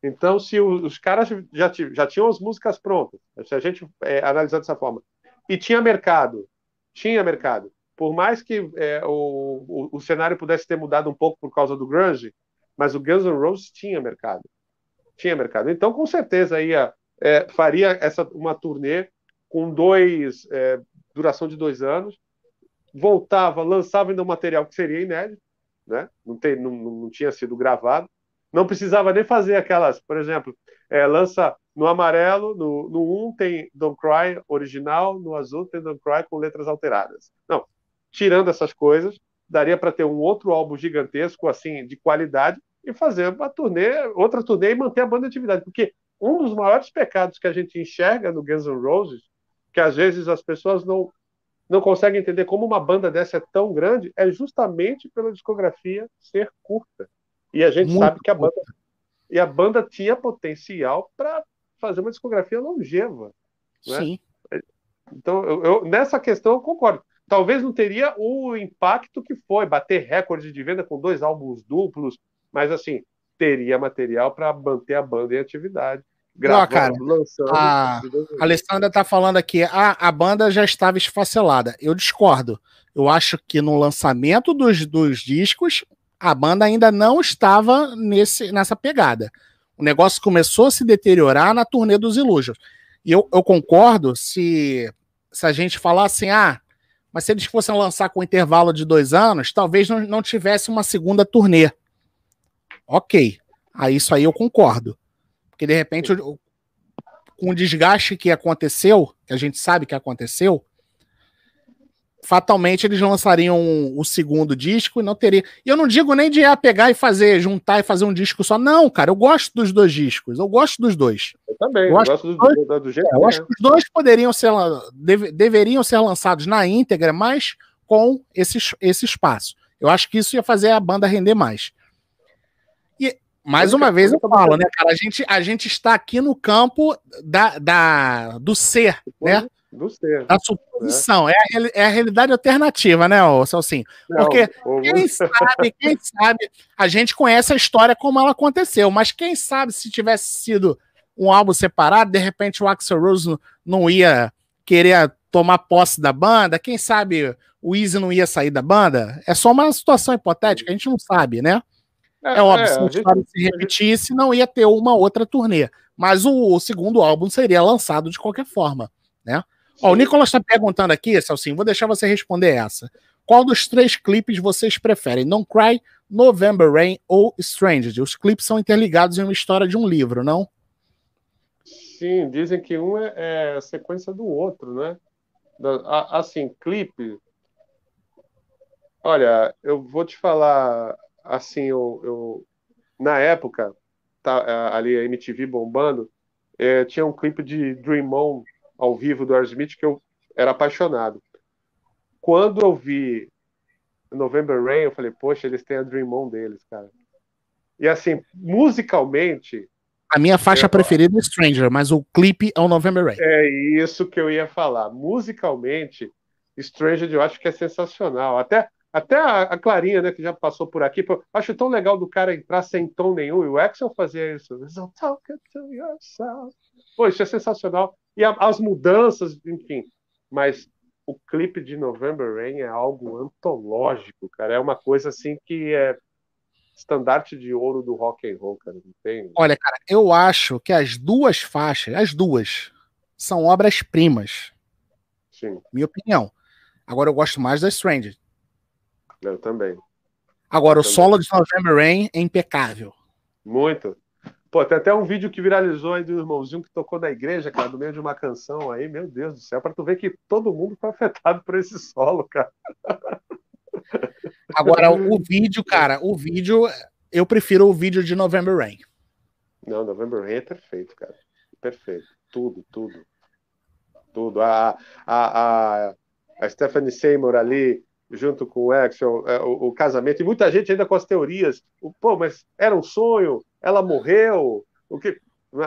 Então, se os caras já, já tinham as músicas prontas, se a gente é, analisar dessa forma, e tinha mercado, tinha mercado, por mais que é, o, o, o, cenário pudesse ter mudado um pouco por causa do grunge, mas o Guns N' Roses tinha mercado, tinha mercado. Então, com certeza, ia, é, faria essa uma turnê com dois é, duração de dois anos, voltava, lançava ainda um material que seria inédito, né? não, tem, não, não tinha sido gravado, não precisava nem fazer aquelas, por exemplo, é, lança no amarelo, no, no 1 tem Don't Cry original, no azul tem Don't Cry com letras alteradas. Não, tirando essas coisas, daria para ter um outro álbum gigantesco, assim, de qualidade, e fazer uma turnê, outra turnê e manter a banda atividade. Porque um dos maiores pecados que a gente enxerga no Guns N' Roses, que às vezes as pessoas não, não conseguem entender como uma banda dessa é tão grande, é justamente pela discografia ser curta. E a gente Muito sabe que a banda e a banda tinha potencial para fazer uma discografia longeva. Né? Sim. Então, eu, eu, nessa questão eu concordo. Talvez não teria o impacto que foi, bater recorde de venda com dois álbuns duplos, mas assim, teria material para manter a banda em atividade. gravando, cara, lançando. A, a Alessandra tá falando aqui, a, a banda já estava esfacelada. Eu discordo. Eu acho que no lançamento dos, dos discos, a banda ainda não estava nesse, nessa pegada. O negócio começou a se deteriorar na turnê dos Illusions. E eu, eu concordo se, se a gente falar assim, ah, mas se eles fossem lançar com um intervalo de dois anos, talvez não, não tivesse uma segunda turnê. Ok. Aí isso aí eu concordo. Porque de repente, com o desgaste que aconteceu, que a gente sabe que aconteceu, fatalmente eles lançariam o segundo disco e não teria. E eu não digo nem de ah, pegar e fazer, juntar e fazer um disco só. Não, cara, eu gosto dos dois discos. Eu gosto dos dois. Eu também, eu, eu gosto do, dois, do, do jeito é, Eu acho que os dois poderiam ser, deve, deveriam ser lançados na íntegra, mas com esse, esse espaço. Eu acho que isso ia fazer a banda render mais. E mais uma vez eu falo, né, cara? A gente, a gente está aqui no campo da, da, do ser, né? Do ser. Da suposição. Né? É, a, é a realidade alternativa, né, Celcinho? Porque Não, quem [laughs] sabe, quem sabe, a gente conhece a história como ela aconteceu, mas quem sabe se tivesse sido um álbum separado, de repente o Axel Rose não ia querer tomar posse da banda, quem sabe o Easy não ia sair da banda? É só uma situação hipotética, a gente não sabe, né? É, é óbvio, é, se a história gente, se repetisse, não ia ter uma outra turnê. Mas o, o segundo álbum seria lançado de qualquer forma, né? Ó, o Nicolas está perguntando aqui, Celcinho, vou deixar você responder essa. Qual dos três clipes vocês preferem? Don't Cry, November Rain ou Strangers? Os clipes são interligados em uma história de um livro, não? Sim, dizem que um é, é a sequência do outro, né? Assim, clipe. Olha, eu vou te falar assim, eu, eu na época, tá, ali a MTV bombando, é, tinha um clipe de Dream On ao vivo do Aerosmith que eu era apaixonado. Quando eu vi November Rain, eu falei, poxa, eles têm a Dream On deles, cara. E assim, musicalmente. A minha faixa preferida é Stranger, mas o clipe é o November Rain. É isso que eu ia falar. Musicalmente, Stranger eu acho que é sensacional. Até, até a, a Clarinha, né, que já passou por aqui, eu acho tão legal do cara entrar sem tom nenhum. E o Axel fazia isso. Pô, isso é sensacional e a, as mudanças, enfim. Mas o clipe de November Rain é algo antológico, cara. É uma coisa assim que é estandarte de ouro do rock and roll, cara. Não tem... Olha, cara, eu acho que as duas faixas, as duas, são obras-primas. Sim. Minha opinião. Agora eu gosto mais da Stranger. Eu também. Agora, eu o também. solo de November Rain é impecável. Muito. Pô, tem até um vídeo que viralizou aí do irmãozinho que tocou na igreja, cara, no meio de uma canção aí, meu Deus do céu, para tu ver que todo mundo foi afetado por esse solo, cara. Agora, o vídeo, cara, o vídeo, eu prefiro o vídeo de November Rain. Não, November Rain é perfeito, cara. Perfeito. Tudo, tudo. Tudo. A, a, a, a Stephanie Seymour ali, junto com o Axel, é, o, o, casamento, e muita gente ainda com as teorias. Pô, mas era um sonho, ela morreu, o que.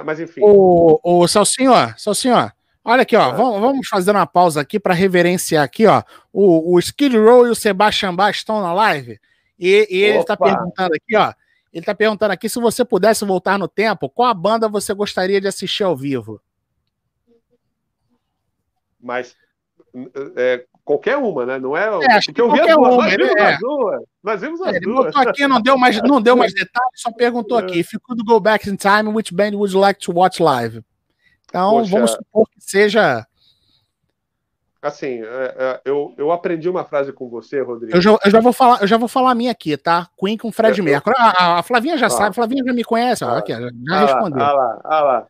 Mas enfim. O, o Salsinho, ó, Salsinho, ó. Olha aqui, ó. É. Vamos, vamos fazer uma pausa aqui para reverenciar aqui, ó. O, o Skid Row e o Sebastian Bach estão na live. E, e ele está perguntando aqui, ó. Ele está perguntando aqui se você pudesse voltar no tempo, qual a banda você gostaria de assistir ao vivo? Mas é, qualquer uma, né? Não é. é acho Porque eu vi as duas. Uma, nós vimos é. as duas. Nós vimos as é, duas. aqui, não deu mais, não deu mais [laughs] detalhes, só perguntou aqui. If you could go back in time, which band would you like to watch live? Então, Poxa. vamos supor que seja. Assim, é, é, eu, eu aprendi uma frase com você, Rodrigo. Eu já, eu já, vou falar, eu já vou falar a minha aqui, tá? Queen com Fred é, Mercury. A, a, Flavinha já ah. sabe, a Flavinha já me conhece, ó, ah. aqui, já, já ah respondeu. Ah lá, ah lá.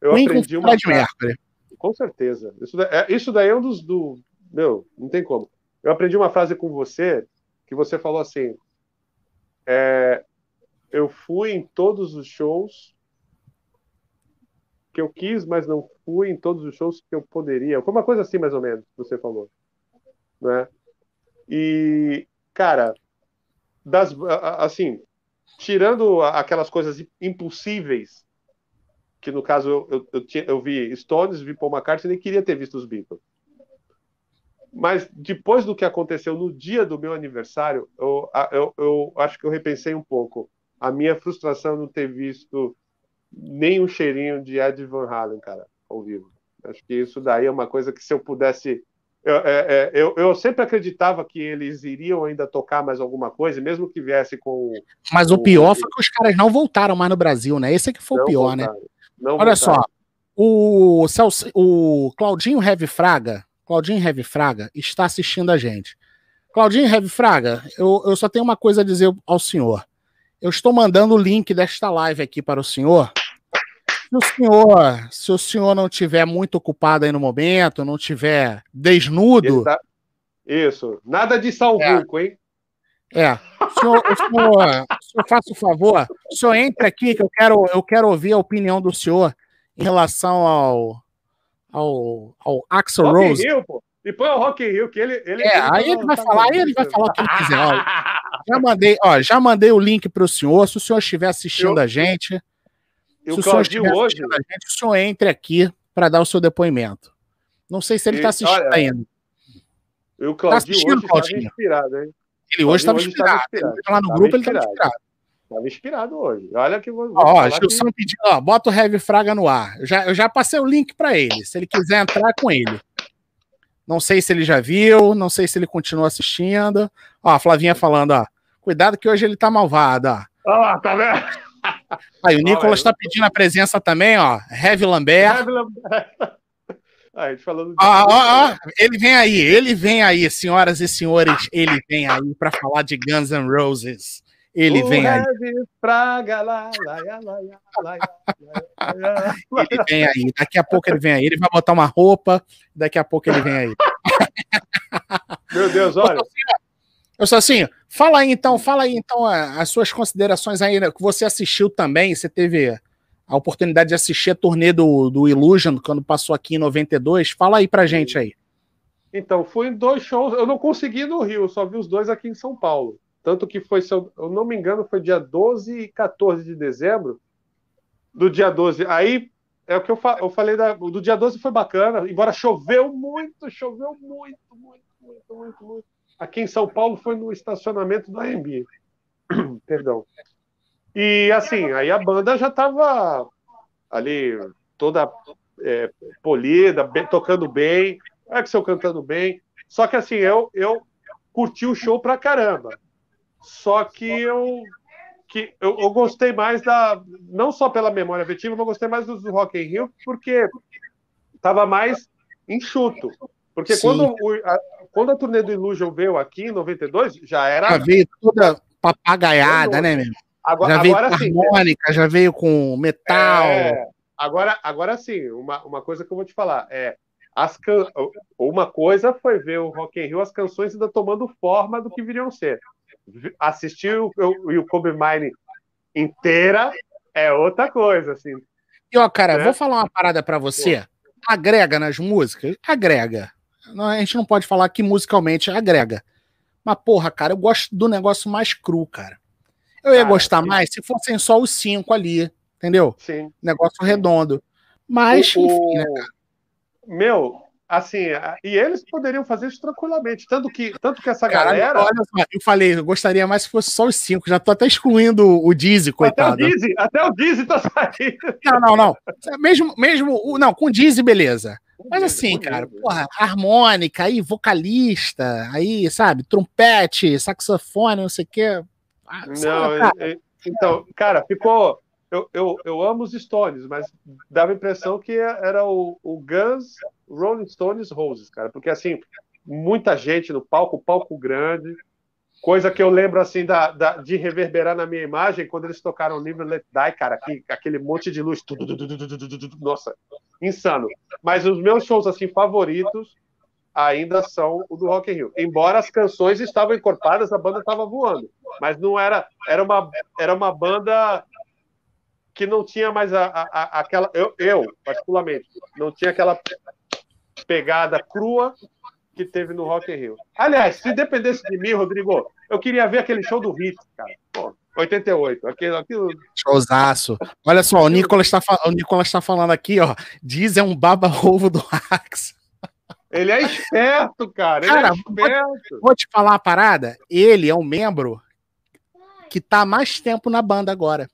Eu Queen aprendi com Fred uma Mercury. Com certeza. Isso, daí, é, isso daí é um dos. Do, meu, não tem como. Eu aprendi uma frase com você que você falou assim: é, eu fui em todos os shows que eu quis, mas não fui em todos os shows que eu poderia. Foi uma coisa assim, mais ou menos, que você falou. Né? E, cara, das, assim, tirando aquelas coisas impossíveis, que no caso eu, eu, eu, tinha, eu vi Stones, vi Paul McCartney nem queria ter visto os Beatles. Mas depois do que aconteceu no dia do meu aniversário, eu, eu, eu acho que eu repensei um pouco a minha frustração não ter visto nem um cheirinho de Ed Van Halen, cara, ao vivo. Acho que isso daí é uma coisa que se eu pudesse. Eu, é, é, eu, eu sempre acreditava que eles iriam ainda tocar mais alguma coisa, mesmo que viesse com. Mas o pior foi que os caras não voltaram mais no Brasil, né? Esse é que foi o pior, né? voltaram, né? Olha voltaram. só, o, o Claudinho Heavy Fraga, Claudinho Heavy Fraga está assistindo a gente. Claudinho Heavy Fraga, eu, eu só tenho uma coisa a dizer ao senhor. Eu estou mandando o link desta live aqui para o senhor. Se o senhor, se o senhor não tiver muito ocupado aí no momento, não tiver desnudo. Tá... Isso, nada de salvuco, é. hein? É. O senhor, o senhor, o senhor faça o favor, o senhor entre aqui que eu quero, eu quero ouvir a opinião do senhor em relação ao ao, ao Axel Rock Rose. Rio, pô. E põe o Rock Rio, que ele. ele é, aí ele vai tá falar, aí ele vai falar o que ele quiser. Ó, já, mandei, ó, já mandei o link para o senhor. Se o senhor estiver assistindo eu, a gente, eu se o senhor estiver hoje, assistindo a gente, o senhor entre aqui para dar o seu depoimento. Não sei se ele está assistindo olha, ainda. O Claudinho tá hoje Claudinho? inspirado, hein? Ele hoje estava inspirado. inspirado. Ele lá no grupo, inspirado. ele estava inspirado. Estava inspirado hoje. Olha que vou. Ó, Gilson que... pediu, ó, bota o Heavy Fraga no ar. Eu já, eu já passei o link para ele. Se ele quiser entrar com ele. Não sei se ele já viu, não sei se ele continua assistindo. Ó, a Flavinha falando, ó. Cuidado que hoje ele tá malvado, ó. Ó, tá vendo? Aí o Nicolas está pedindo a presença também, ó. Heavy Lambert. Heavy Lambert. [laughs] Aí, falando de... ó, ó, ó, ele vem aí, ele vem aí, senhoras e senhores, ele vem aí para falar de Guns N' Roses. Ele o vem aí. Ele vem aí. Daqui a pouco ele vem aí. Ele vai botar uma roupa. Daqui a pouco ele vem aí. [laughs] Meu Deus, olha. Eu sou assim. Fala aí então, fala aí então as suas considerações aí, né, que você assistiu também. Você teve a oportunidade de assistir a turnê do, do Illusion quando passou aqui em 92. Fala aí pra gente aí. Então, fui em dois shows. Eu não consegui no Rio, só vi os dois aqui em São Paulo. Tanto que foi, se eu, eu não me engano, foi dia 12 e 14 de dezembro. Do dia 12. Aí é o que eu, fa eu falei da, do dia 12 foi bacana, embora choveu muito, choveu muito, muito, muito, muito, muito. Aqui em São Paulo foi no estacionamento do AMB. [coughs] Perdão. E assim, aí a banda já estava ali toda é, polida, bem, tocando bem, Axel cantando bem. Só que assim, eu, eu curti o show pra caramba. Só que eu que eu, eu, gostei mais da não só pela memória afetiva, mas gostei mais dos Rock in Rio porque estava mais enxuto. Porque quando, o, a, quando a turnê do Illusion veio aqui em 92, já era. Já veio toda papagaiada, né, mesmo? Agora, já veio agora, com sim, harmônica, já veio com metal. É, agora, agora sim, uma, uma coisa que eu vou te falar é. As can... Uma coisa foi ver o Rock in Rio, as canções ainda tomando forma do que viriam ser assistir o, o, o Kobe Mine inteira é outra coisa, assim. E ó, cara, né? vou falar uma parada para você. Agrega nas músicas? Agrega. A gente não pode falar que musicalmente agrega. Mas, porra, cara, eu gosto do negócio mais cru, cara. Eu ia cara, gostar sim. mais se fossem só os cinco ali, entendeu? Sim. Negócio redondo. Mas, o, enfim, né, cara? Meu, assim, e eles poderiam fazer isso tranquilamente. Tanto que, tanto que essa Caralho, galera. Olha só, eu falei, eu gostaria mais se fosse só os cinco. Já tô até excluindo o Dizzy, coitado. Até o Dizzy, até o Dizzy tá saindo. Não, não, não. Mesmo, mesmo não, com o Dizzy, beleza. Mas assim, cara, porra, harmônica, aí vocalista, aí, sabe, trompete, saxofone, não sei o quê. Ah, não, cara. então, cara, ficou. Eu, eu, eu amo os Stones, mas dava a impressão que era o, o Guns Rolling Stones Roses, cara, porque assim, muita gente no palco, palco grande, coisa que eu lembro assim da, da de reverberar na minha imagem quando eles tocaram o livro Let Die, cara, aquele monte de luz, tudo, tudo, tudo, nossa, insano. Mas os meus shows assim favoritos ainda são o do Rock in Rio. Embora as canções estavam encorpadas, a banda estava voando, mas não era era uma era uma banda que não tinha mais a, a, a aquela eu, eu particularmente não tinha aquela pegada crua que teve no Rock in Rio. Aliás, se dependesse de mim, Rodrigo, eu queria ver aquele show do Hit, cara. Pô, 88. Aquilo, aquilo... Showzaço. Olha só, o Nicolas está o Nicolas tá falando aqui, ó. Diz é um baba-ovo do Axe. Ele é esperto, cara. Ele é cara, é esperto. Vou, te falar uma parada. Ele é um membro que tá mais tempo na banda agora.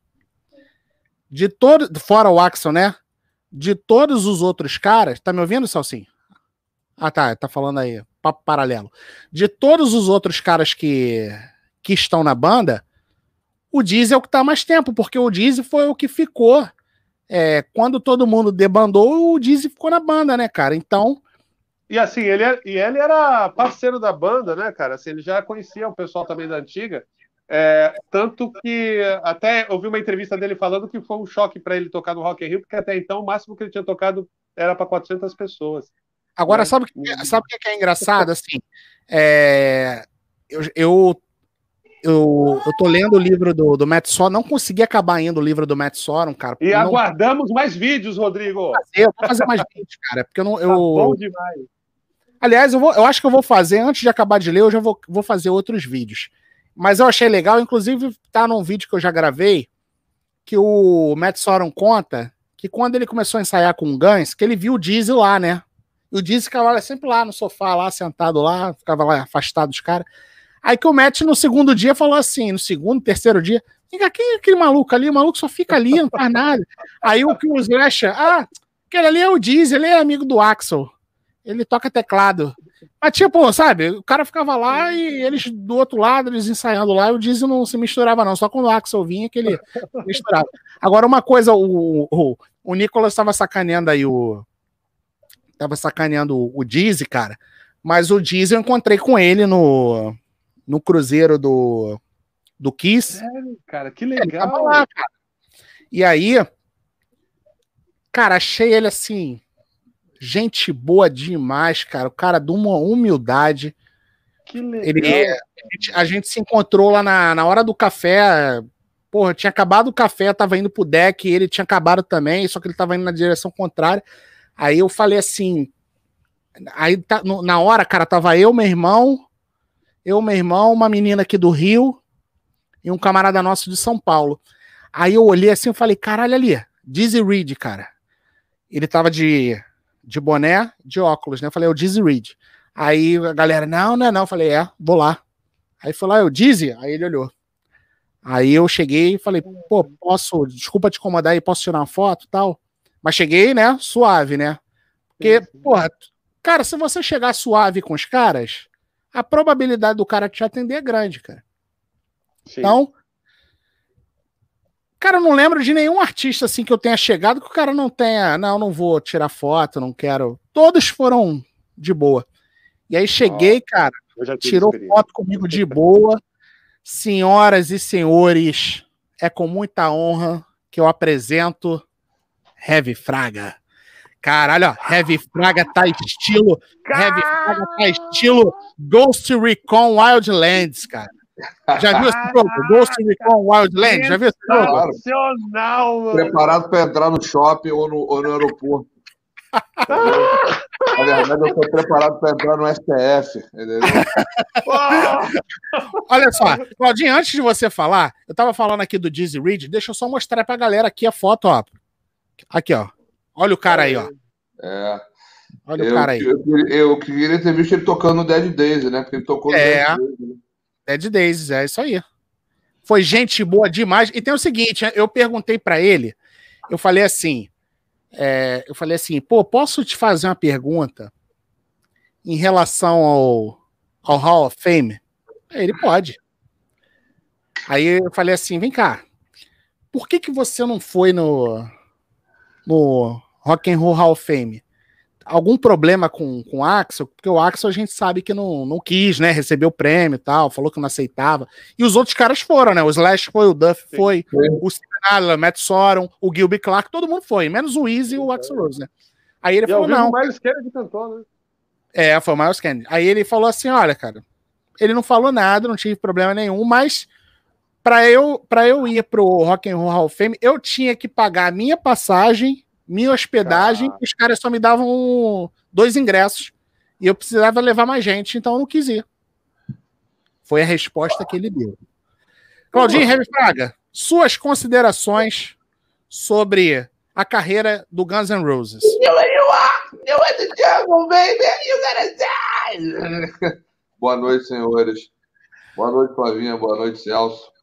De todo, fora o Axel, né? De todos os outros caras, tá me ouvindo, Salsim? Ah, tá, tá falando aí, papo paralelo. De todos os outros caras que, que estão na banda, o Diesel é o que tá mais tempo, porque o Diesel foi o que ficou. É, quando todo mundo debandou, o Diesel ficou na banda, né, cara? Então. E assim, ele, é, e ele era parceiro da banda, né, cara? Assim, ele já conhecia o pessoal também da antiga. É, tanto que até ouvi uma entrevista dele falando que foi um choque para ele tocar no Rock in Rio, porque até então o máximo que ele tinha tocado era para 400 pessoas. Agora, né? sabe o que, sabe que é engraçado? Assim, é, eu, eu, eu, eu, tô lendo o livro do, do Matt Sorum, não consegui acabar ainda o livro do Matt Sorum, cara. E não... aguardamos mais vídeos, Rodrigo. Vou fazer, eu vou fazer mais [laughs] vídeos, cara, porque eu não. Eu... Tá bom demais. Aliás, eu, vou, eu acho que eu vou fazer, antes de acabar de ler, eu já vou, vou fazer outros vídeos. Mas eu achei legal, inclusive tá num vídeo que eu já gravei, que o Matt Sorum conta que quando ele começou a ensaiar com o Guns, que ele viu o Diesel lá, né? E o Diesel ficava sempre lá no sofá, lá sentado lá, ficava lá afastado dos caras. Aí que o Matt no segundo dia falou assim, no segundo, terceiro dia, quem é aquele maluco ali? O maluco só fica ali, não faz nada. Aí o que o Slash, ah, aquele ali é o Diesel, ele é amigo do Axel. Ele toca teclado. Mas, tipo, sabe, o cara ficava lá e eles do outro lado, eles ensaiando lá, e o Diesel não se misturava, não. Só quando o Axel vinha que ele [laughs] misturava. Agora, uma coisa, o, o, o Nicolas estava sacaneando aí o. Tava sacaneando o, o Diesel, cara. Mas o Diesel eu encontrei com ele no, no cruzeiro do, do Kiss. Sério, cara, que legal. Lá, cara. E aí, cara, achei ele assim Gente boa demais, cara. O cara de uma humildade. Que legal. Ele, a, gente, a gente se encontrou lá na, na hora do café. Porra, tinha acabado o café, tava indo pro deck, ele tinha acabado também, só que ele tava indo na direção contrária. Aí eu falei assim. Aí tá, no, na hora, cara, tava eu, meu irmão, eu, meu irmão, uma menina aqui do Rio e um camarada nosso de São Paulo. Aí eu olhei assim e falei, caralho, ali, Dizzy Reed, cara. Ele tava de de boné, de óculos, né? Eu falei, é o Dizzy Reed. Aí a galera, não, não é não. Eu falei, é, vou lá. Aí foi lá, eu, Dizzy? Aí ele olhou. Aí eu cheguei e falei, pô, posso, desculpa te incomodar aí, posso tirar uma foto e tal? Mas cheguei, né, suave, né? Porque, porra, cara, se você chegar suave com os caras, a probabilidade do cara te atender é grande, cara. Sim. Então, Cara, eu não lembro de nenhum artista assim que eu tenha chegado que o cara não tenha. Não, não vou tirar foto, não quero. Todos foram de boa. E aí cheguei, oh, cara, tirou foto comigo de boa. Senhoras e senhores, é com muita honra que eu apresento Heavy Fraga. Caralho, ó, Heavy Fraga tá estilo. Heavy Fraga tá estilo Ghost Recon Wildlands, cara. Já viu esse jogo? Ghost Recon Wildland? Já viu esse jogo? Sensacional, mano. Preparado para entrar no shopping ou no, ou no aeroporto. Na verdade, eu estou preparado para entrar no STF. Olha só, Claudinho, antes de você falar, eu estava falando aqui do Dizzy Reed, deixa eu só mostrar para a galera aqui a foto, ó. Aqui, ó. Olha o cara aí, ó. É. Olha eu, o cara aí. Eu, eu, eu, queria ter visto ele tocando no Dead Days, né? Porque ele tocou no é. Dead Days. Né? Dead Days, é isso aí. Foi gente boa demais. E tem o seguinte, eu perguntei para ele, eu falei assim, é, eu falei assim, pô, posso te fazer uma pergunta em relação ao, ao Hall of Fame? Ele pode. Aí eu falei assim, vem cá, por que que você não foi no no Rock and Roll Hall of Fame? Algum problema com, com o Axel, porque o Axel a gente sabe que não, não quis, né? Recebeu o prêmio e tal, falou que não aceitava. E os outros caras foram, né? O Slash foi, o Duff foi, Sim. o Sinala, o Matt Sorum, o Gilby Clark, todo mundo foi, menos o Easy e o Axel Rose, né? Aí ele e falou, não. O Miles Kennedy cantou, né? É, foi o Miles Kennedy. Aí ele falou assim, olha, cara, ele não falou nada, não tive problema nenhum, mas para eu para eu ir pro Rock and Roll Hall of Fame, eu tinha que pagar a minha passagem minha hospedagem, ah. os caras só me davam dois ingressos e eu precisava levar mais gente, então eu não quis ir. Foi a resposta que ele deu. Claudinho Heavy Fraga, suas considerações sobre a carreira do Guns N' Roses. Boa noite, senhores. Boa noite, Flavinha. Boa noite, Celso.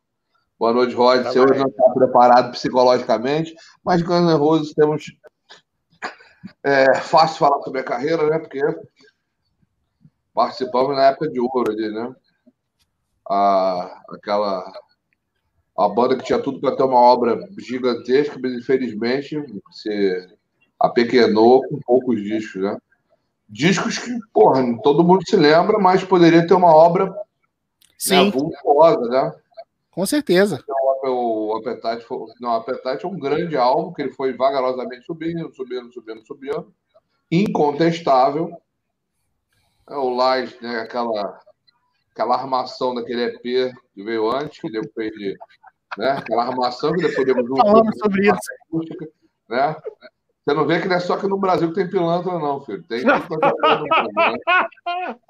Boa noite, Rod. Tá Você hoje não está preparado psicologicamente, mas Guns N' Roses temos. É fácil falar sobre a carreira, né? Porque participamos na época de ouro ali, né? A, aquela. A banda que tinha tudo para ter uma obra gigantesca, mas infelizmente se apequenou com poucos discos, né? Discos que, porra, todo mundo se lembra, mas poderia ter uma obra né, Sim. Né, vultuosa, né? Com certeza. O, Appetite, foi, não, Appetite é um grande álbum que ele foi vagarosamente subindo, subindo, subindo, subindo. Incontestável. É o Lies, né? Aquela, aquela armação daquele EP que veio antes, que depois de. Né? Aquela armação que depois um. Falando sobre isso. Né? Você não vê que não é só que no Brasil que tem pilantra, não, filho. Tem. né? [laughs]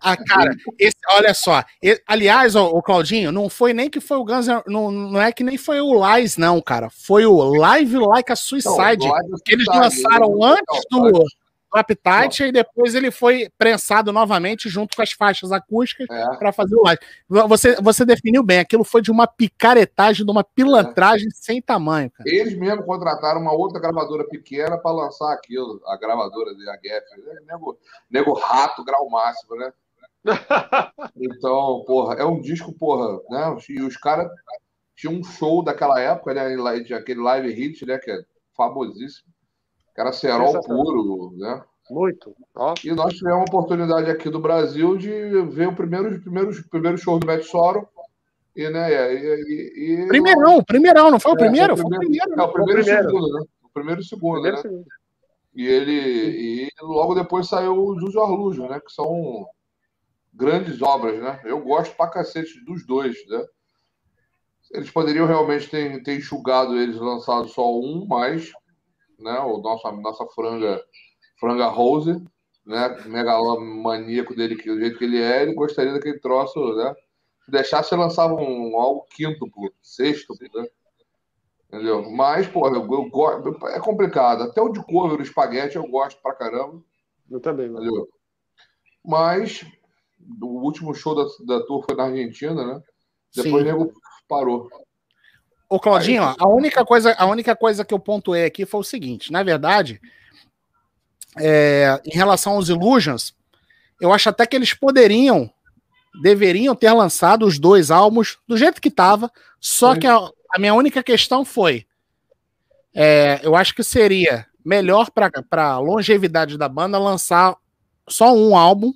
Ah, cara, esse, olha só. Aliás, o, o, Claudinho, não foi nem que foi o Guns não, não é que nem foi o Lies, não, cara. Foi o Live Like a Suicide, não, que eles lançaram antes do, do Appetite e depois ele foi prensado novamente junto com as faixas acústicas é. para fazer o live. Você, você definiu bem, aquilo foi de uma picaretagem, de uma pilantragem é. sem tamanho. Cara. Eles mesmo contrataram uma outra gravadora pequena para lançar aquilo, a gravadora da Gap. Nego, nego rato, grau máximo, né? [laughs] então, porra, é um disco, porra, né? E os caras tinham um show daquela época, né? Aquele live hit, né? Que é famosíssimo que era cerol puro, né? Muito. E nós tivemos a oportunidade aqui do Brasil de ver o primeiro, primeiro, primeiro show do Matt Soro. E, né, e, e, primeirão, primeirão, não foi o é, primeiro? Foi o primeiro. Foi o primeiro, é, o primeiro, segundo, né? O primeiro e segundo, primeiro né? Segundo. E ele e logo depois saiu o Júlio Arlujo, né? Que são grandes obras, né? Eu gosto pra cacete dos dois, né? Eles poderiam realmente ter, ter enxugado eles lançado só um, mas né? O nosso, nossa franga, franga Rose, né? Megalomaníaco dele, que, do jeito que ele é, ele gostaria daquele troço, né? Se deixasse, lançava um algo quinto, sexto, né? Entendeu? Mas, porra, eu, eu, gosto. É complicado. Até o de cover, o espaguete, eu gosto pra caramba. Eu também, mano. Entendeu? Mas o último show da, da tour foi na Argentina, né? Depois o nego parou. Ô, Claudinho, Aí, a única, coisa, a única coisa que eu pontuei aqui foi o seguinte: na verdade, é, em relação aos Illusions, eu acho até que eles poderiam, deveriam ter lançado os dois álbuns do jeito que tava, só que a, a, minha única questão foi: é, eu acho que seria melhor para a longevidade da banda lançar só um álbum,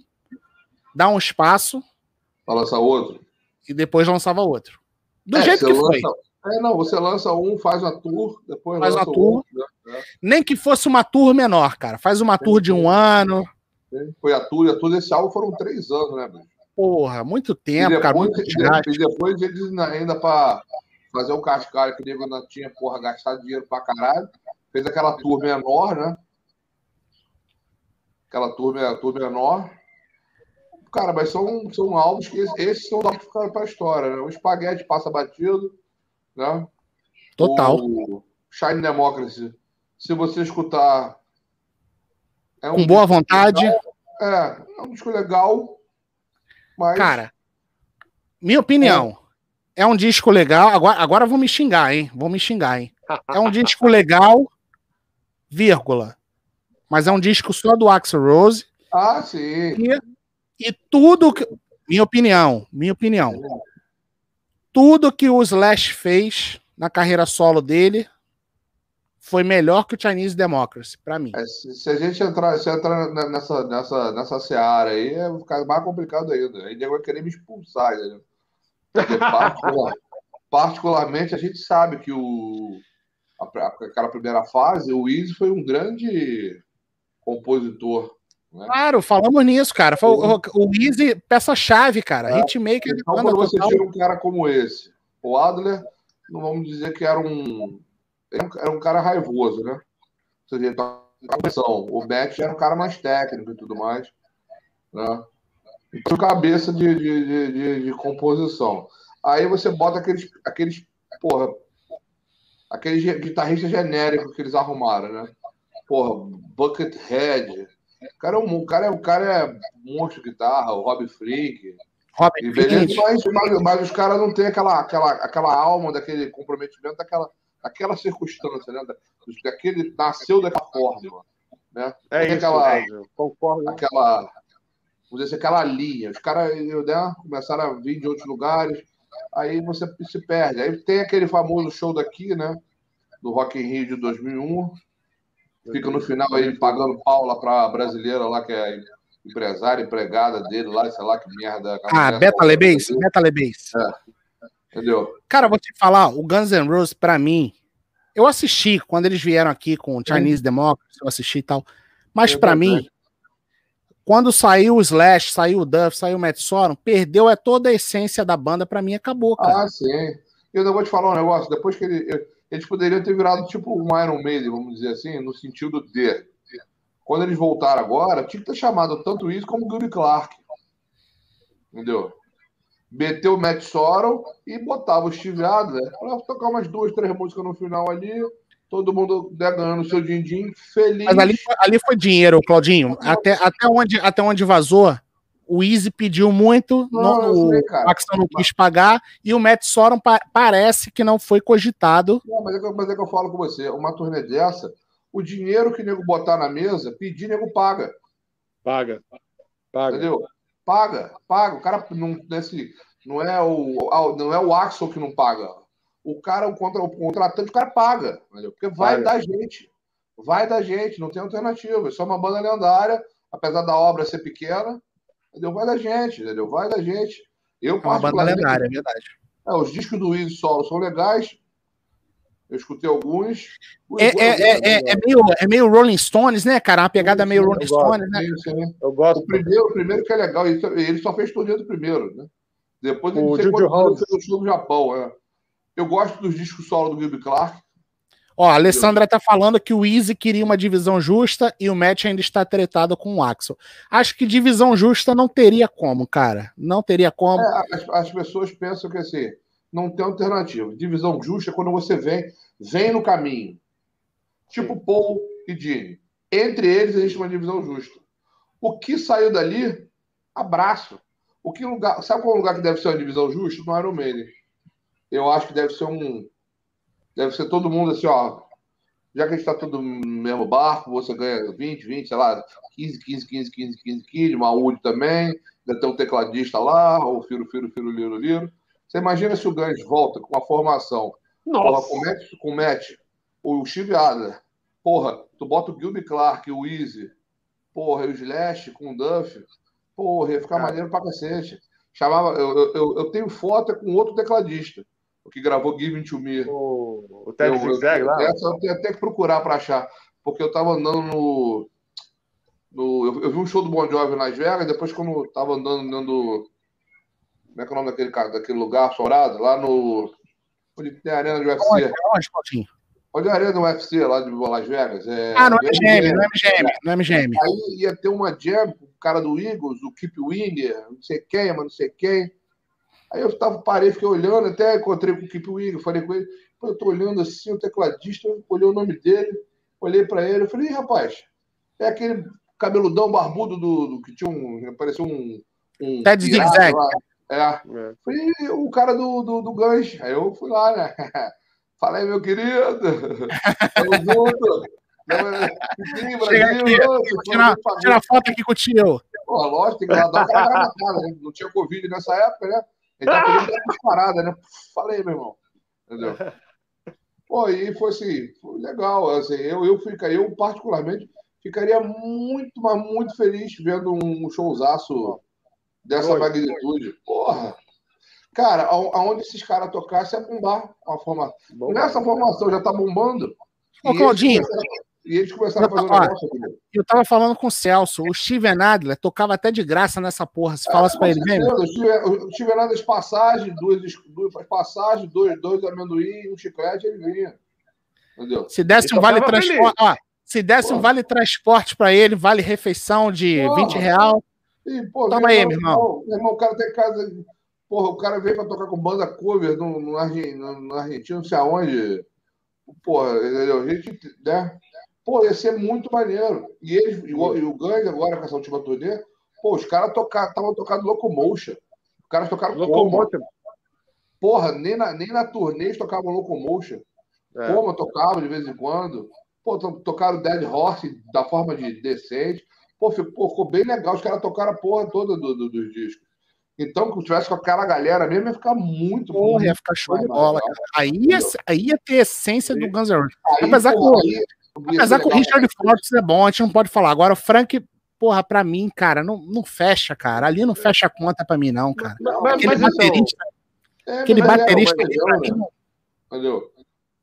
dar um espaço. Para lançar outro. E depois lançava outro. Do é, jeito que lança, foi. É, não, você lança um, faz uma tour, depois faz uma tour. Outro, né? Nem que fosse uma tour menor, cara. Faz uma tour de um ano. Foi a tour, a tour desse álbum foram três anos, né, bicho? Porra, muito tempo, depois, cara. Muito e depois eles ainda para fazer um cascalho que o nego não tinha, porra, gastado dinheiro pra caralho. Fez aquela tour menor, né? Aquela tour, tour menor. Cara, mas são, são álbuns que esses, esses são álbuns que ficaram pra história, né? O espaguete passa batido né? Total. O Shine Democracy, se você escutar. É um Com boa vontade. Legal, é, é um disco legal, mas. Cara, minha opinião. É, é um disco legal. Agora, agora vou me xingar, hein? Vou me xingar, hein? É um disco legal, vírgula. Mas é um disco só do Axel Rose. Ah, sim. E, e tudo que. Minha opinião, minha opinião tudo que o Slash fez na carreira solo dele foi melhor que o Chinese Democracy, para mim. É, se, a gente entrar, se entrar nessa, nessa, nessa seara aí, é ficar mais complicado ainda. Aí vai querer me expulsar. Né? [laughs] Particular, particularmente, a gente sabe que o, a, aquela primeira fase, o Easy foi um grande compositor né? Claro, falamos nisso, cara. O, o Easy, peça-chave, cara. É. Hitmaker então, quando você total. tira um cara como esse, o Adler, não vamos dizer que era um. Era um cara raivoso, né? Ou seja, tá o Matt era um cara mais técnico e tudo mais. Né? Então, cabeça de, de, de, de, composição. Aí você bota aqueles, aqueles porra, aqueles guitarristas genéricos que eles arrumaram, né? Porra, Buckethead, o cara é um, o cara é, o cara é monstro de guitarra, o Rob Freak, beleza, mas, mas, mas, os caras não têm aquela, aquela, aquela alma daquele comprometimento, daquela, daquela circunstância, né? Daquele, nasceu daquela forma. Né? É isso, aquela, é, concordo. Aquela, vamos dizer assim, aquela linha. Os caras né, começaram a vir de outros lugares, aí você se perde. Aí tem aquele famoso show daqui, né? Do Rock in Rio de 2001. Fica no final aí pagando pau lá pra brasileira lá, que é empresária, empregada dele lá, sei lá que merda. Ah, Beta Lebens? Beta Lebens. É. Entendeu? Cara, vou te falar, o Guns N' Roses, pra mim, eu assisti quando eles vieram aqui com o Chinese Democracy, eu assisti e tal. Mas para mim, quando saiu o Slash, saiu o Duff, saiu o Matt Sorum, perdeu é toda a essência da banda, para mim acabou, cara. Ah, sim. Eu vou te falar um negócio, depois que ele, eles poderiam ter virado tipo um Iron Maiden, vamos dizer assim, no sentido de quando eles voltaram agora, tinha que ter chamado tanto isso como Gary Clark. Entendeu? Meteu o Matt Sorum e botava o Steve Adler para tocar umas duas, três músicas no final ali todo mundo ganhando seu din-din, feliz. Mas ali, ali foi dinheiro, Claudinho. Até, até, onde, até onde vazou, o Easy pediu muito, não, não, o Paxton não quis pagar, e o Matt Sorum pa parece que não foi cogitado. Não, mas, é que, mas é que eu falo com você, uma turnê dessa, o dinheiro que o nego botar na mesa, pedir, nego paga. Paga. Paga. Entendeu? Paga, paga. O cara não, nesse, não, é o, não é o Axel que não paga o cara, o, contra, o contratante, o cara paga, entendeu? porque vai paga. da gente. Vai da gente, não tem alternativa. Isso é uma banda lendária, apesar da obra ser pequena, entendeu? vai da gente, entendeu? Vai da gente. Eu, é uma banda lendária, é verdade. É, os discos do Easy Solo são legais. Eu escutei alguns. É, é, é, é, é, meio, é meio Rolling Stones, né, cara? Uma pegada sim, meio Rolling Stones, né? Sim, sim. Eu gosto. O primeiro, o primeiro que é legal, ele só fez turnê do primeiro, né? Depois ele fez o show no Japão, é. Eu gosto dos discos solo do Gilby Clark. Ó, a Alessandra tá falando que o Easy queria uma divisão justa e o Matt ainda está tretado com o Axel. Acho que divisão justa não teria como, cara. Não teria como. É, as, as, pessoas pensam que assim, não tem alternativa. Divisão justa é quando você vem, vem no caminho. Tipo Paul e Gene. Entre eles existe uma divisão justa. O que saiu dali, abraço. O que lugar, sabe qual lugar que deve ser uma divisão justa? No Iron Maiden eu acho que deve ser um. Deve ser todo mundo assim, ó. Já que a gente está todo no mesmo barco, você ganha 20, 20, sei lá, 15, 15, 15, 15, 15 quilos, Maúde também, ainda tem um tecladista lá, o Firo, Firo, Firo, Liro, Liro. Você imagina se o Gans volta com uma formação. Nossa. Porra, comete, comete o Steve Adler. Porra, tu bota o Gilby Clark, o Easy, porra, e o Slash com o Duff. Porra, ia ficar é. maneiro pra cacete. Chamava, eu, eu, eu tenho foto com outro tecladista o que gravou Give to Me. O, o Ted Zigzag lá? Essa eu tenho até que procurar para achar, porque eu estava andando no. no eu, eu, vi um show do Bon Jovi nas Vegas, depois, quando eu estava andando dentro Como é que é o nome daquele, daquele lugar sobrado? Lá no. Onde tem a arena do UFC. Onde, onde, Onde é a arena do UFC lá de Las Vegas? É, ah, no MGM, no MGM, no MGM. Aí ia ter uma jam com o cara do Eagles, o Keep Winger, não sei quem, mas não sei quem. Aí eu tava, parei, fiquei olhando, até encontrei com o Keep Wing, falei com ele, Pô, eu tô olhando assim, o tecladista, olhei o nome dele, olhei para ele, eu falei, rapaz, é aquele cabeludão barbudo do, do que tinha um, pareceu um... um Ted Zigzag. É. é. Falei, o cara do, do, do gancho. Aí eu fui lá, né? [laughs] Falei, meu querido, [laughs] tamo junto. Tira, tira foto aqui com o tio. Pô, lógico, tem que dar uma cara né? Não tinha Covid nessa época, né? Ele tá querendo disparada, [laughs] né? Falei, meu irmão. Entendeu? Pô, e foi assim, foi legal. Assim, eu, eu, fica, eu, particularmente, ficaria muito, mas muito feliz vendo um showzaço dessa Oi. magnitude. Porra! Cara, aonde esses caras tocassem é bombar uma forma. Nessa formação já tá bombando. Ô, Claudinho, e eles começaram a fazer um negócio aqui. Eu tava falando com o Celso, o Steven Adler tocava até de graça nessa porra. Se é, falasse pra ele, vem. O Steven Adler, passagem, duas, duas passagens, dois, dois amendoim, um chiclete, ele vinha. Entendeu? Se desse um vale transporte, ó, se desse porra. um vale transporte pra ele, vale refeição de porra. 20 real. E, pô, Toma aí, meu irmão. Meu irmão, o cara tem casa. Porra, o cara veio pra tocar com banda cover no, no, no, no Argentina, não sei aonde. Porra, entendeu? A gente, né? Pô, ia ser muito maneiro. E eles, e o, e o Gangue agora com essa última turnê, pô, os caras estavam tocando Locomotion. caras tocaram Locomotion. Porra, nem na, nem na turnê eles tocavam Locomotion. É. Coma tocava de vez em quando. Pô, tocaram Dead Horse da forma de decente. Pô, ficou, ficou bem legal. Os caras tocaram a porra toda do, do, dos discos. Então, se tivesse com aquela galera mesmo, ia ficar muito. Porra, muito, ia ficar show de bola, cara. Aí ia, aí ia ter essência do Guns N' Roses. Apesar porra, que, aí, apesar que o Richard Fortes é bom, a gente não pode falar. Agora, o Frank, porra, pra mim, cara, não, não fecha, cara. Ali não fecha a conta pra mim, não, cara. Não, mas, aquele mas baterista. Então, é, aquele é, baterista é, ali, pra mim. Entendeu?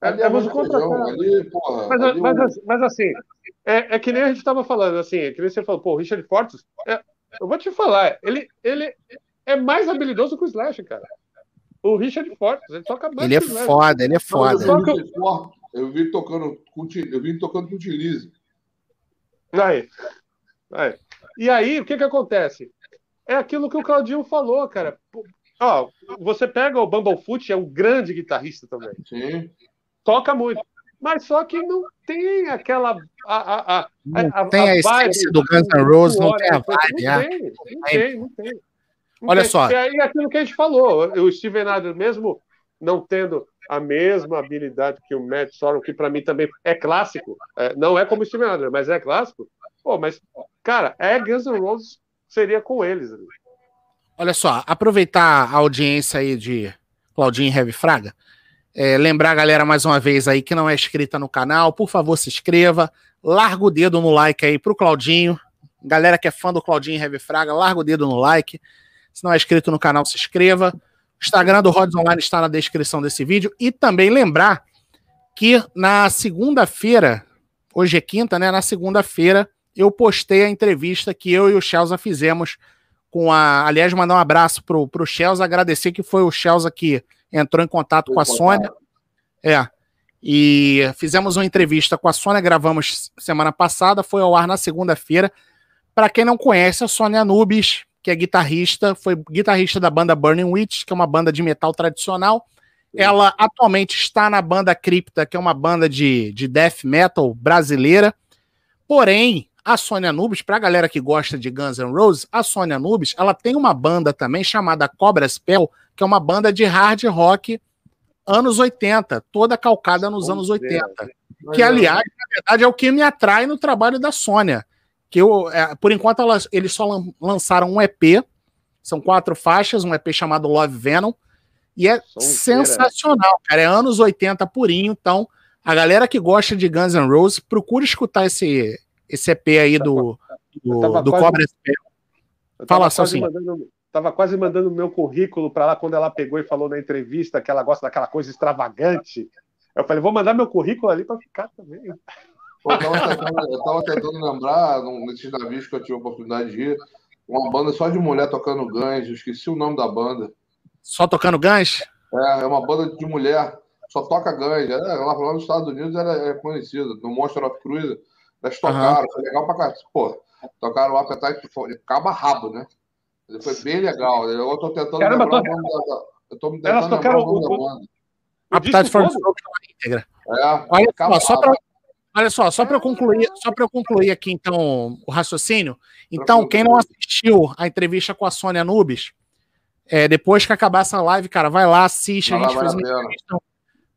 É, é, mas, ali, porra, mas, ali mas, mas, assim, é, é que nem a gente estava falando, assim, é que nem você falou, pô, o Richard Fortes, é, eu vou te falar, ele, ele é mais habilidoso que o Slash, cara. O Richard Fortes, ele toca mais Ele é foda, ele é foda. Eu, toco... eu vi tocando com eu vi tocando com o Tilize. Aí. aí. E aí, o que que acontece? É aquilo que o Claudinho falou, cara. Ó, você pega o Bumblefoot, é um grande guitarrista também. Sim toca muito. Mas só que não tem aquela. A, a, a, não a, tem a, essência do Guns N' Roses, não tem a vibe. Não, tem, não tem, não tem. Não Olha tem. só. E aí aquilo que a gente falou, o Steven Adler, mesmo não tendo a mesma habilidade que o Matt Sorum, que para mim também é clássico, é, não é como o Steven Adler, mas é clássico. Pô, mas, cara, é Guns N' Roses seria com eles. Olha só, aproveitar a audiência aí de Claudinho Heavy Fraga. É, lembrar a galera mais uma vez aí que não é inscrita no canal, por favor se inscreva, larga o dedo no like aí pro Claudinho. Galera que é fã do Claudinho Heavy Fraga, larga o dedo no like. Se não é inscrito no canal, se inscreva. Instagram do Rods Online está na descrição desse vídeo. E também lembrar que na segunda-feira, hoje é quinta, né? Na segunda-feira, eu postei a entrevista que eu e o Chelsea fizemos com a. Aliás, mandar um abraço pro, pro Chelsea, agradecer que foi o Chelsea que entrou em contato com a Sônia. É. E fizemos uma entrevista com a Sônia, gravamos semana passada, foi ao ar na segunda-feira. Para quem não conhece, a Sônia Anubis, que é guitarrista, foi guitarrista da banda Burning Witch, que é uma banda de metal tradicional. Ela atualmente está na banda Cripta, que é uma banda de, de death metal brasileira. Porém, a Sônia Anubis, para a galera que gosta de Guns N' Roses, a Sônia Anubis, ela tem uma banda também chamada Cobra Spell, que é uma banda de hard rock anos 80, toda calcada nos anos 80. Que, aliás, na verdade, é o que me atrai no trabalho da Sônia. Que eu, é, por enquanto, elas, eles só lançaram um EP, são quatro faixas, um EP chamado Love Venom, e é sensacional, cara. É anos 80 purinho, então a galera que gosta de Guns N' Roses, procura escutar esse, esse EP aí do, do, do Cobra SP. Fala só assim. Mandando, Tava quase mandando o meu currículo para lá quando ela pegou e falou na entrevista que ela gosta daquela coisa extravagante. Eu falei, vou mandar meu currículo ali para ficar também. Eu estava tentando, tentando, lembrar, nesses navios que eu tive a oportunidade de ir, uma banda só de mulher tocando eu esqueci o nome da banda. Só tocando Guns? É, é uma banda de mulher, só toca Guns. É, lá, lá nos Estados Unidos ela é conhecida, no Monster of Cruise. Elas tocaram, uhum. foi legal pra caralho. Pô, tocaram o Appetite for Caba Rabo, né? Ele foi bem legal. Eu estou tentando Caramba, lembrar tô... da, Eu tô tentando Elas tocaram o, o, Appetite for íntegra. É, olha só, só para Olha só, só para eu concluir, só para eu concluir aqui então o raciocínio. Então, quem não assistiu a entrevista com a Sônia Nubes, é, depois que acabar essa live, cara, vai lá, assiste. a gente fez uma entrevista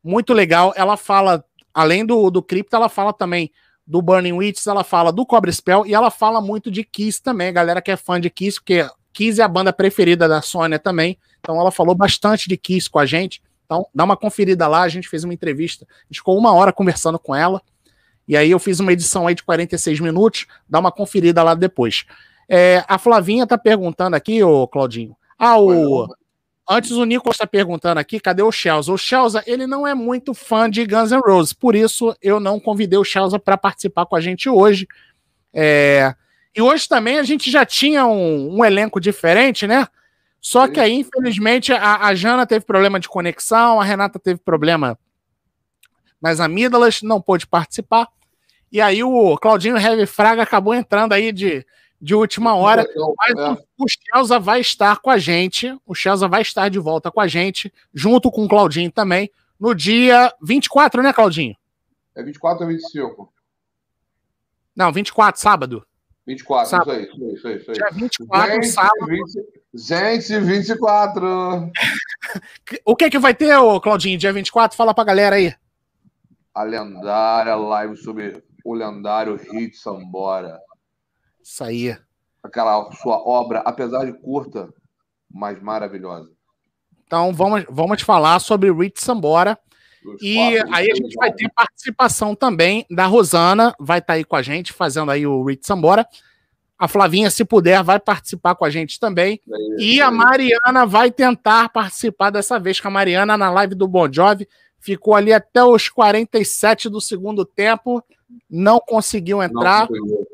muito legal. Ela fala, além do, do Crypto, ela fala também do Burning Witches, ela fala do Cobre Spell e ela fala muito de Kiss também. Galera que é fã de Kiss, porque Kiss é a banda preferida da Sônia também. Então ela falou bastante de Kiss com a gente. Então dá uma conferida lá, a gente fez uma entrevista. A gente ficou uma hora conversando com ela. E aí eu fiz uma edição aí de 46 minutos. Dá uma conferida lá depois. É, a Flavinha tá perguntando aqui, ô Claudinho. Ah, o. Antes o Nicolas está perguntando aqui, cadê o Chelsea? O Chelsea, ele não é muito fã de Guns N' Roses, por isso eu não convidei o Chelsea para participar com a gente hoje. É, e hoje também a gente já tinha um, um elenco diferente, né? Só que aí, infelizmente, a, a, Jana teve problema de conexão, a Renata teve problema nas amígdalas, não pôde participar. E aí o Claudinho Heavy Fraga acabou entrando aí de, de última hora. Mas é. o, o Chelsea vai estar com a gente. O Chelsea vai estar de volta com a gente, junto com o Claudinho também, no dia 24, né, Claudinho? É 24 ou 25? Não, 24, sábado. 24, sábado. isso aí, isso aí, isso aí. Dia 24, 20, sábado. 20, Gente, 24. [laughs] o que que vai ter, ô Claudinho, dia 24? Fala pra galera aí. A lendária live sobre o lendário Hit Sambora. Isso aí. Aquela sua obra, apesar de curta, mas maravilhosa. Então vamos, vamos falar sobre Rich Sambora. e aí a gente vai ter participação também da Rosana, vai estar tá aí com a gente fazendo aí o Rich Sambora. A Flavinha, se puder, vai participar com a gente também. É e a Mariana vai tentar participar dessa vez, com a Mariana na live do Bon Jovi ficou ali até os 47 do segundo tempo, não conseguiu entrar. Não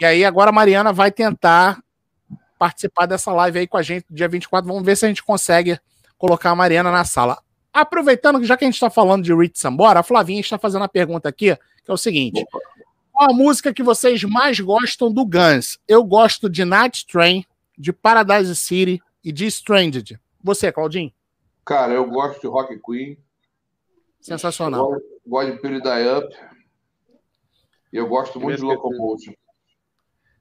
e aí agora a Mariana vai tentar participar dessa live aí com a gente dia 24. Vamos ver se a gente consegue colocar a Mariana na sala. Aproveitando que já que a gente está falando de Rich Sambora, a Flavinha está fazendo a pergunta aqui, que é o seguinte: qual a música que vocês mais gostam do Guns? Eu gosto de Night Train, de Paradise City e de Stranded. Você, Claudinho? Cara, eu gosto de Rock Queen. Sensacional. Eu gosto de Die Up. E eu gosto muito de Locomotion.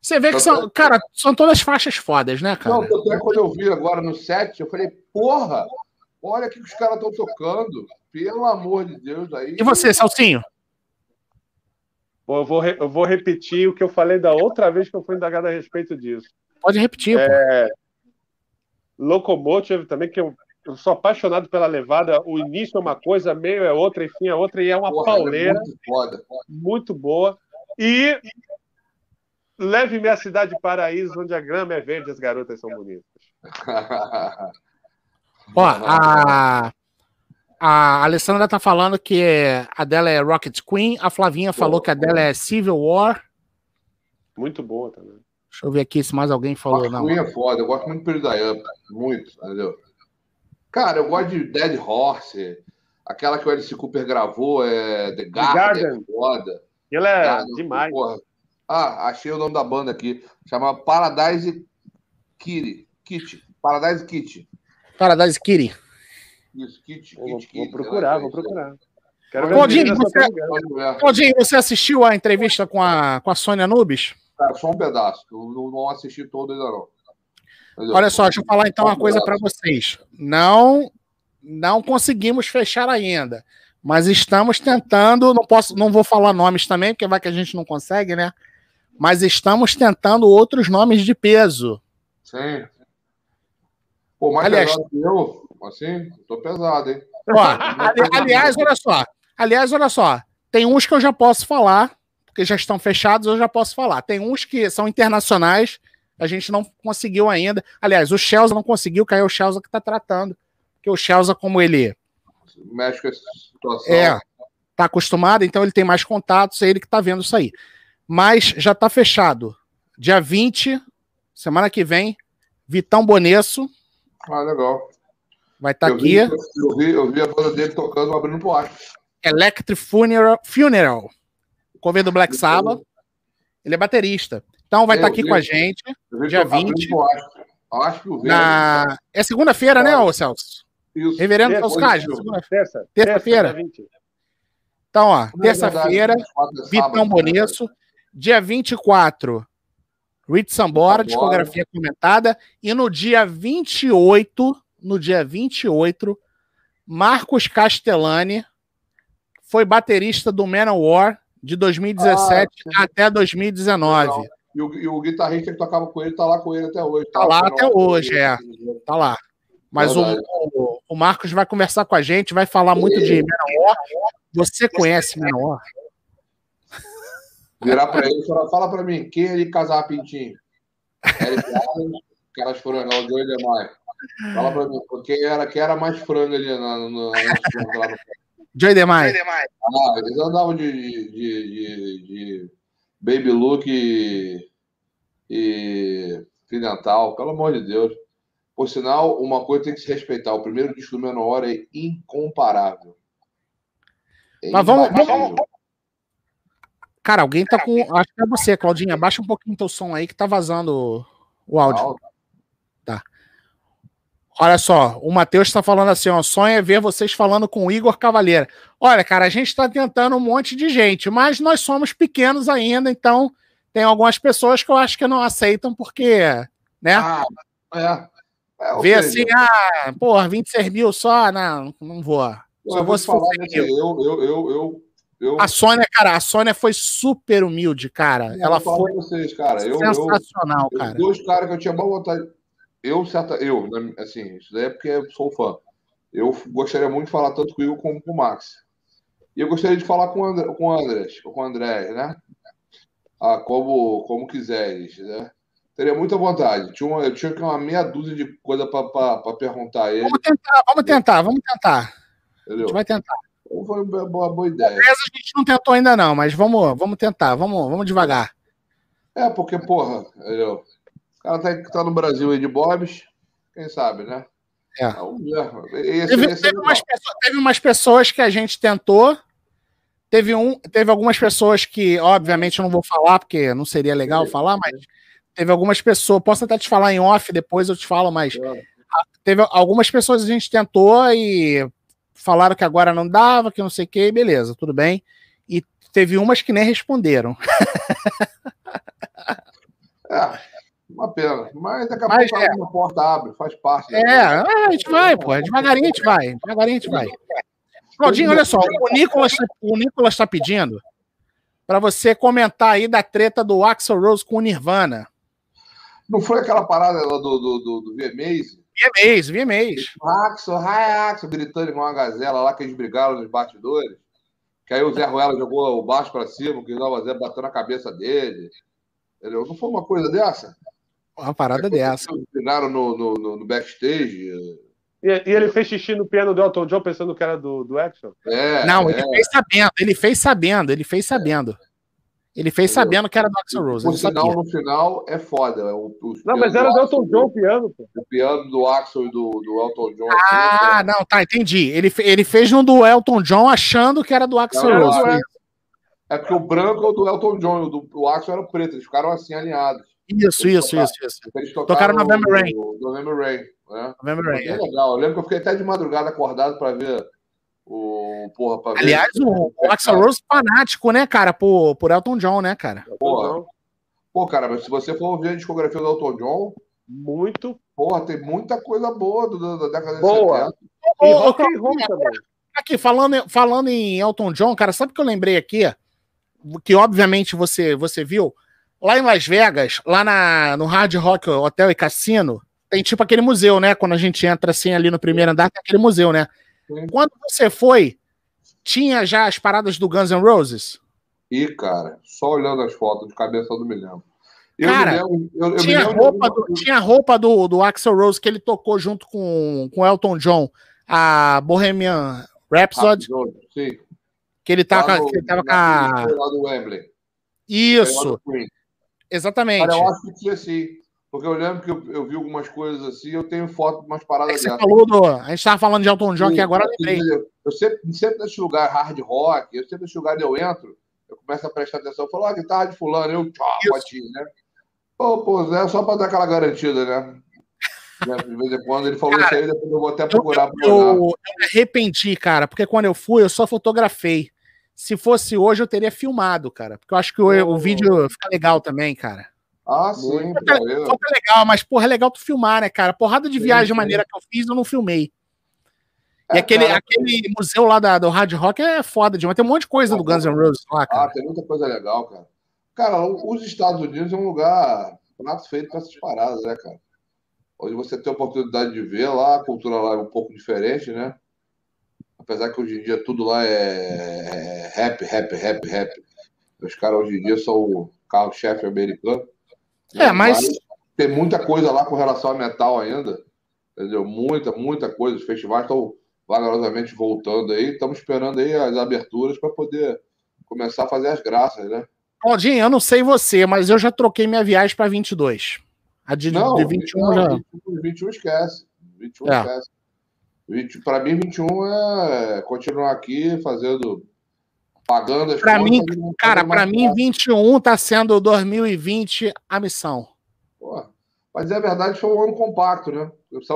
Você vê que são, cara, são todas faixas fodas, né, cara? Não, até quando eu vi agora no set, eu falei, porra, olha o que os caras estão tocando. Pelo amor de Deus aí. E você, Salsinho? Eu vou, eu vou repetir o que eu falei da outra vez que eu fui indagado a respeito disso. Pode repetir, é... Locomotive também, que eu eu sou apaixonado pela levada. O início é uma coisa, meio é outra, enfim é outra, e é uma Porra, é pauleira. É muito, foda, muito boa. E leve-me à cidade de Paraíso, onde a grama é verde e as garotas são bonitas. [laughs] Ó, a, a Alessandra tá falando que a dela é Rocket Queen, a Flavinha falou que a dela é Civil War. Muito boa também. Deixa eu ver aqui se mais alguém falou. Rocket não. Queen é foda, eu gosto muito do Período Muito, entendeu? Cara, eu gosto de Dead Horse, aquela que o Alice Cooper gravou, é The Garden, Garden. É foda. Ele é Garden, demais. Porra. Ah, achei o nome da banda aqui. Chama Paradise Kitty. Kitty. Paradise Kitty. Paradise Kitty. Isso, Kitty. Vou, Kitty, vou procurar, vou procurar. Quero Claudinho, você, Claudinho, você assistiu a entrevista com a, com a Sônia Nubes? Cara, só um pedaço. Eu não, não assisti todo ainda não. Olha só, deixa eu falar então uma coisa para vocês. Não, não conseguimos fechar ainda, mas estamos tentando. Não posso, não vou falar nomes também, porque vai que a gente não consegue, né? Mas estamos tentando outros nomes de peso. Sim. Pô, mais aliás, pesado que eu, assim, tô pesado, hein? Ó, ali, aliás, olha só. Aliás, olha só. Tem uns que eu já posso falar, porque já estão fechados, eu já posso falar. Tem uns que são internacionais a gente não conseguiu ainda. Aliás, o Chelsea não conseguiu, caiu o Chelsea que está tratando. Porque o Chelsea, como ele. Mexe com essa situação. É, tá acostumado, então ele tem mais contatos, é ele que está vendo isso aí. Mas já está fechado. Dia 20, semana que vem, Vitão Bonesso. Ah, legal. Vai estar tá aqui. Vi, eu, vi, eu vi a banda dele tocando, abrindo pro ar. Electric Funeral, Funeral. Cover do Black Sabbath. Ele é baterista. Então vai estar tá aqui com a gente, dia 20. Acho que o na... É segunda-feira, né, ô Celso? Isso. Reverendo Celso Cage, terça-feira. Terça então, ó, é terça-feira, Vitão Bonesso, dia 24, Rich Sambora, discografia comentada, e no dia 28, no dia 28, Marcos Castellani foi baterista do Manowar de 2017 ah, até 2019. Legal. E o, e o guitarrista que tocava com ele tá lá com ele até hoje. Tá, tá lá até hoje, é. Tá lá. Mas o, o, o, Marcos vai conversar com a gente, vai falar muito de Menor. Você conhece Menor? Virar para ele e falar, fala para mim, quem ele casar pintinho? Eric Allen, caras foram não, o Joey DeMaio. Fala para mim, quem era, quem era mais frango ali na, na, na, na Joey DeMaio. Ah, eles andavam de, de, de, de Baby Look e, e Fidental, pelo amor de Deus. Por sinal, uma coisa tem que se respeitar: o primeiro disco do Menor é incomparável. É Mas vamos, vamos. Cara, alguém tá com. Acho que é você, Claudinha. Baixa um pouquinho teu som aí que tá vazando o áudio. Tá. Olha só, o Matheus está falando assim: ó, sonho é ver vocês falando com o Igor Cavaleira. Olha, cara, a gente está tentando um monte de gente, mas nós somos pequenos ainda, então tem algumas pessoas que eu acho que não aceitam porque, né? Ah, é. É, assim, ah, porra, 26 mil só, não, não vou. Só eu vou se falar, né, eu, eu, eu, eu, eu, A Sônia, cara, a Sônia foi super humilde, cara. Eu Ela foi vocês, cara. sensacional, eu, cara. Dois caras que eu tinha boa vontade. Eu, certa, eu, né, assim, isso daí é porque eu sou fã. Eu gostaria muito de falar tanto com o Igor como com o Max. E eu gostaria de falar com o André, com o Andrés, com o André, né? Ah, como, como quiseres, né? Teria muita vontade. Tinha uma, eu tinha uma meia dúzia de coisa para perguntar a ele. Vamos tentar, vamos tentar, vamos tentar. Entendeu? A gente vai tentar. Então foi uma boa, boa ideia. Essa a gente não tentou ainda, não, mas vamos, vamos tentar, vamos, vamos devagar. É, porque, porra, entendeu? Cara tá, tá no Brasil aí de Bobs, quem sabe, né? É. Então, esse, teve, esse teve, umas pessoas, teve umas pessoas que a gente tentou, Teve, um, teve algumas pessoas que, obviamente, eu não vou falar, porque não seria legal falar, mas teve algumas pessoas. Posso até te falar em off, depois eu te falo, mas teve algumas pessoas a gente tentou e falaram que agora não dava, que não sei o que, beleza, tudo bem. E teve umas que nem responderam. [laughs] é, uma pena. Mas daqui a mas, pouco é. a porta abre, faz parte. É, a gente vai, pô. Devagarinho a gente vai. Devagarinho a gente vai. Claudinho, olha só, o Nicolas, o Nicolas está pedindo para você comentar aí da treta do Axel Rose com o Nirvana. Não foi aquela parada do, do, do, do VMAs? VMAs, VMAs. Axel, hi Axel, gritando igual uma gazela lá que eles brigaram nos bastidores. Que aí o Zé Ruela jogou o baixo para cima, que o Zé bateu na cabeça dele. Entendeu? Não foi uma coisa dessa? Uma parada dessa. Eles brigaram no, no, no backstage. E, e, ele fez xixi no piano do Elton John pensando que era do, do Action? É, não, ele é. fez sabendo, ele fez sabendo, ele fez sabendo. Ele fez sabendo que era do Axel Rose. O final, no final, é foda. É o, o não, mas era do Elton John o piano. Pô. O piano do Axel e do, do Elton John. Ah, assim, não, tá, entendi. Ele, ele fez no do Elton John achando que era do Axel não, Rose. É, é porque o branco é o do Elton John, o do o Axel era preto. Eles ficaram assim alinhados. Isso, isso, tocaram, isso, isso. Eles tocaram, tocaram November Rain. November Rain. Né? November Rain. É legal. Eu lembro que eu fiquei até de madrugada acordado para ver o. Porra, pra Aliás, ver, o, o Axel Rose fanático, né, cara, por, por Elton John, né, cara? Porra. Pô, cara, mas se você for ouvir a discografia do Elton John. Muito. Porra, tem muita coisa boa do, do, da década boa. de 70. E rock and roll também. Aqui, falando, falando em Elton John, cara, sabe o que eu lembrei aqui? Que obviamente você, você viu Lá em Las Vegas, lá na, no Hard Rock Hotel e Cassino, tem tipo aquele museu, né? Quando a gente entra assim ali no primeiro andar, tem aquele museu, né? Sim. Quando você foi, tinha já as paradas do Guns N' Roses? Ih, cara, só olhando as fotos de cabeça eu não me lembro. Eu cara, me lembro, eu, eu tinha, roupa do, tinha roupa do, do Axel Rose que ele tocou junto com o Elton John, a Bohemian Rhapsody. sim. Que ele, tá, no, que ele tava com a. Isso. Exatamente. Cara, eu acho que sim. Porque eu lembro que eu, eu, vi algumas coisas assim, eu tenho foto de umas paradas é você falou do. A gente estava falando de Elton John aqui agora, eu lembrei. Eu sempre, sempre nesse lugar hard rock, eu sempre nesse lugar eu entro, eu começo a prestar atenção, eu falo, ah, guitarra de fulano, eu tchau, botinho, né? Pô, pô, é só para dar aquela garantida, né? De vez em quando ele falou cara, isso aí, depois eu vou até procurar. Eu, eu, eu me arrependi, cara, porque quando eu fui, eu só fotografei. Se fosse hoje, eu teria filmado, cara. Porque eu acho que o, o vídeo fica legal também, cara. Ah, sim. Foto é, legal, mas, porra, é legal tu filmar, né, cara? Porrada de viagem, sim, maneira que eu fiz, eu não filmei. É, e aquele, cara, aquele museu lá da, do Hard Rock é foda demais. Tem um monte de coisa do Guns N' Roses lá, cara. Ah, tem muita coisa legal, cara. Cara, os Estados Unidos é um lugar prato feito para essas paradas, né, cara? Onde você tem a oportunidade de ver lá, a cultura lá é um pouco diferente, né? Apesar que hoje em dia tudo lá é rap, rap, rap, rap. Os caras hoje em dia são o carro-chefe americano. É, mas. Tem muita coisa lá com relação a metal ainda. Entendeu? Muita, muita coisa. Os festivais estão vagarosamente voltando aí. Estamos esperando aí as aberturas para poder começar a fazer as graças, né? Claudinho, eu não sei você, mas eu já troquei minha viagem para 22. A de, não, de 21 não, já. 21, 21 esquece. 21 é. esquece. Para mim, 21 é continuar aqui fazendo. Pagando as pra mim, Cara, para mim, 21 está sendo 2020 a missão. Pô, mas é verdade, foi um ano compacto, né? Você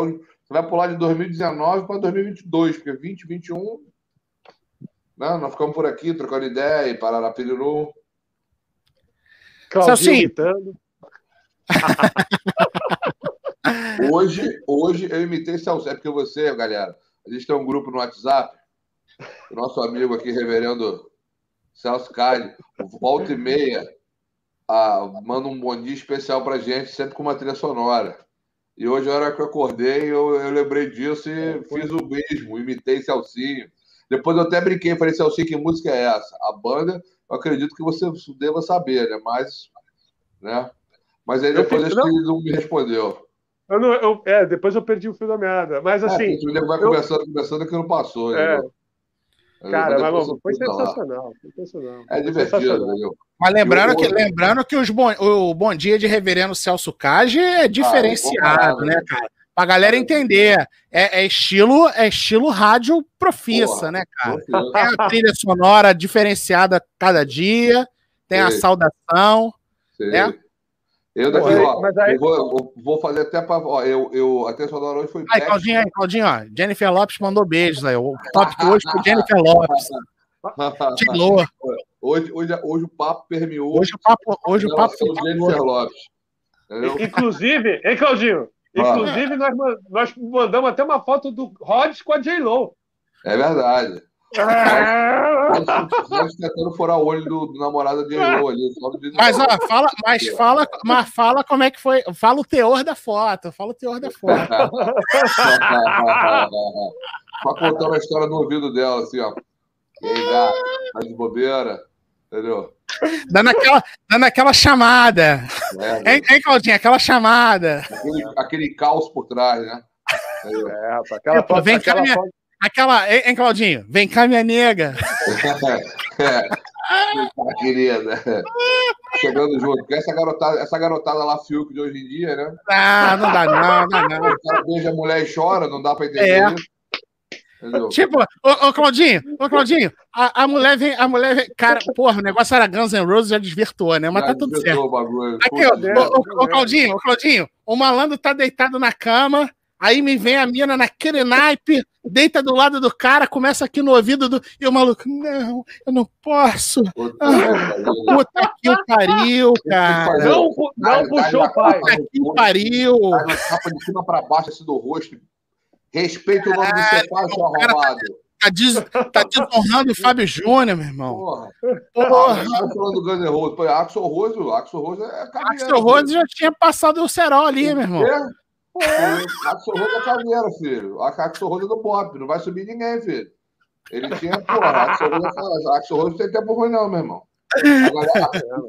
vai pular de 2019 para 2022, porque 2021. Né? Nós ficamos por aqui trocando ideia e Pararapiriru. Claudinho gritando. [laughs] Hoje, hoje eu imitei Celso, é porque você, galera, a gente tem um grupo no WhatsApp, o nosso amigo aqui, reverendo Celso Cade, volta e meia, manda um bom dia especial pra gente, sempre com uma trilha sonora. E hoje, a hora que eu acordei, eu, eu lembrei disso e fiz o mesmo, imitei Celcinho. Depois eu até brinquei, falei, Celcinho, que música é essa? A banda, eu acredito que você deva saber, né? Mas, né? Mas aí depois acho que ele não me respondeu. Eu não, eu, é, depois eu perdi o fio da meada. Mas é, assim. É, o vai eu... conversando, conversando que não passou. É. Cara, mas, foi sensacional, sensacional. É divertido, Mas lembrando que, lembrando que os bom, o Bom Dia de Reverendo Celso Cage é diferenciado, ah, né, cara? Pra galera entender. É, é, estilo é estilo rádio profissa, né, cara? Tem a trilha sonora diferenciada cada dia, tem a saudação, né? Eu daqui, ó, mas aí... eu vou, eu vou fazer até para. Eu, eu, a trilha sonora hoje foi. Aí, Claudinho, aí, Claudinho, ó. Jennifer Lopes mandou beijos aí. O top hoje foi [laughs] Jennifer Lopes. Tilô. Hoje, hoje, hoje o papo permeou. Hoje o papo. Hoje o papo Jennifer Lopes. Inclusive, hein, Claudinho? Inclusive, nós, nós mandamos até uma foto do Rods com a J-Lo. É verdade. Nós tentando furar o olho do, do namorado de ali. Mas, ó, fala, mas, fala, mas fala como é que foi. Fala o teor da foto. Fala o teor da foto. [laughs] Só contando a história no ouvido dela, assim, ó. E aí, tá de bobeira? Entendeu? Dando aquela, dando aquela chamada. É, hein, hein, Claudinha? Aquela chamada. Aquele, aquele caos por trás, né? É, rapaz, aquela foto, vem aquela cá, minha, foto... aquela, hein, Claudinho? Vem cá, minha nega. é. [laughs] Tá, querida. Chegando junto. Porque essa garotada, essa garotada lá, Fiuk de hoje em dia, né? Ah, não dá não, não dá não. O cara beija a mulher e chora, não dá pra entender é. isso. Entendeu? Tipo, ô, ô Claudinho, ô Claudinho, a, a, mulher vem, a mulher vem, cara, porra, o negócio era Guns N' Roses, já desvirtuou, né? Mas já tá tudo certo. Aqui, ó, ô, ô, Claudinho, ô Claudinho, o malandro tá deitado na cama, aí me vem a mina naquele naipe, deita do lado do cara, começa aqui no ouvido do. E o maluco, não, eu não posso. Puta, ah, puta que pariu, cara. Não, não puxou o pai. Puta que pariu. Capa de cima pra baixo, assim do rosto Respeita o nome do seu pai, seu arrombado. Tá, des, tá desonrando o Fábio Júnior, meu irmão. Porra. Porra. Tá falando do Guns N'. Pô, Axel Rose, Axel Rose é caminhão. Axel Rose já tinha passado o cerol ali, meu irmão. É? Axel Rose é [laughs] caminheiro, filho. Axel Rose é do pop. Não vai subir ninguém, filho. Ele tinha, porra, Axel Rose, Axel Rose não tem tempo ruim, não, meu irmão.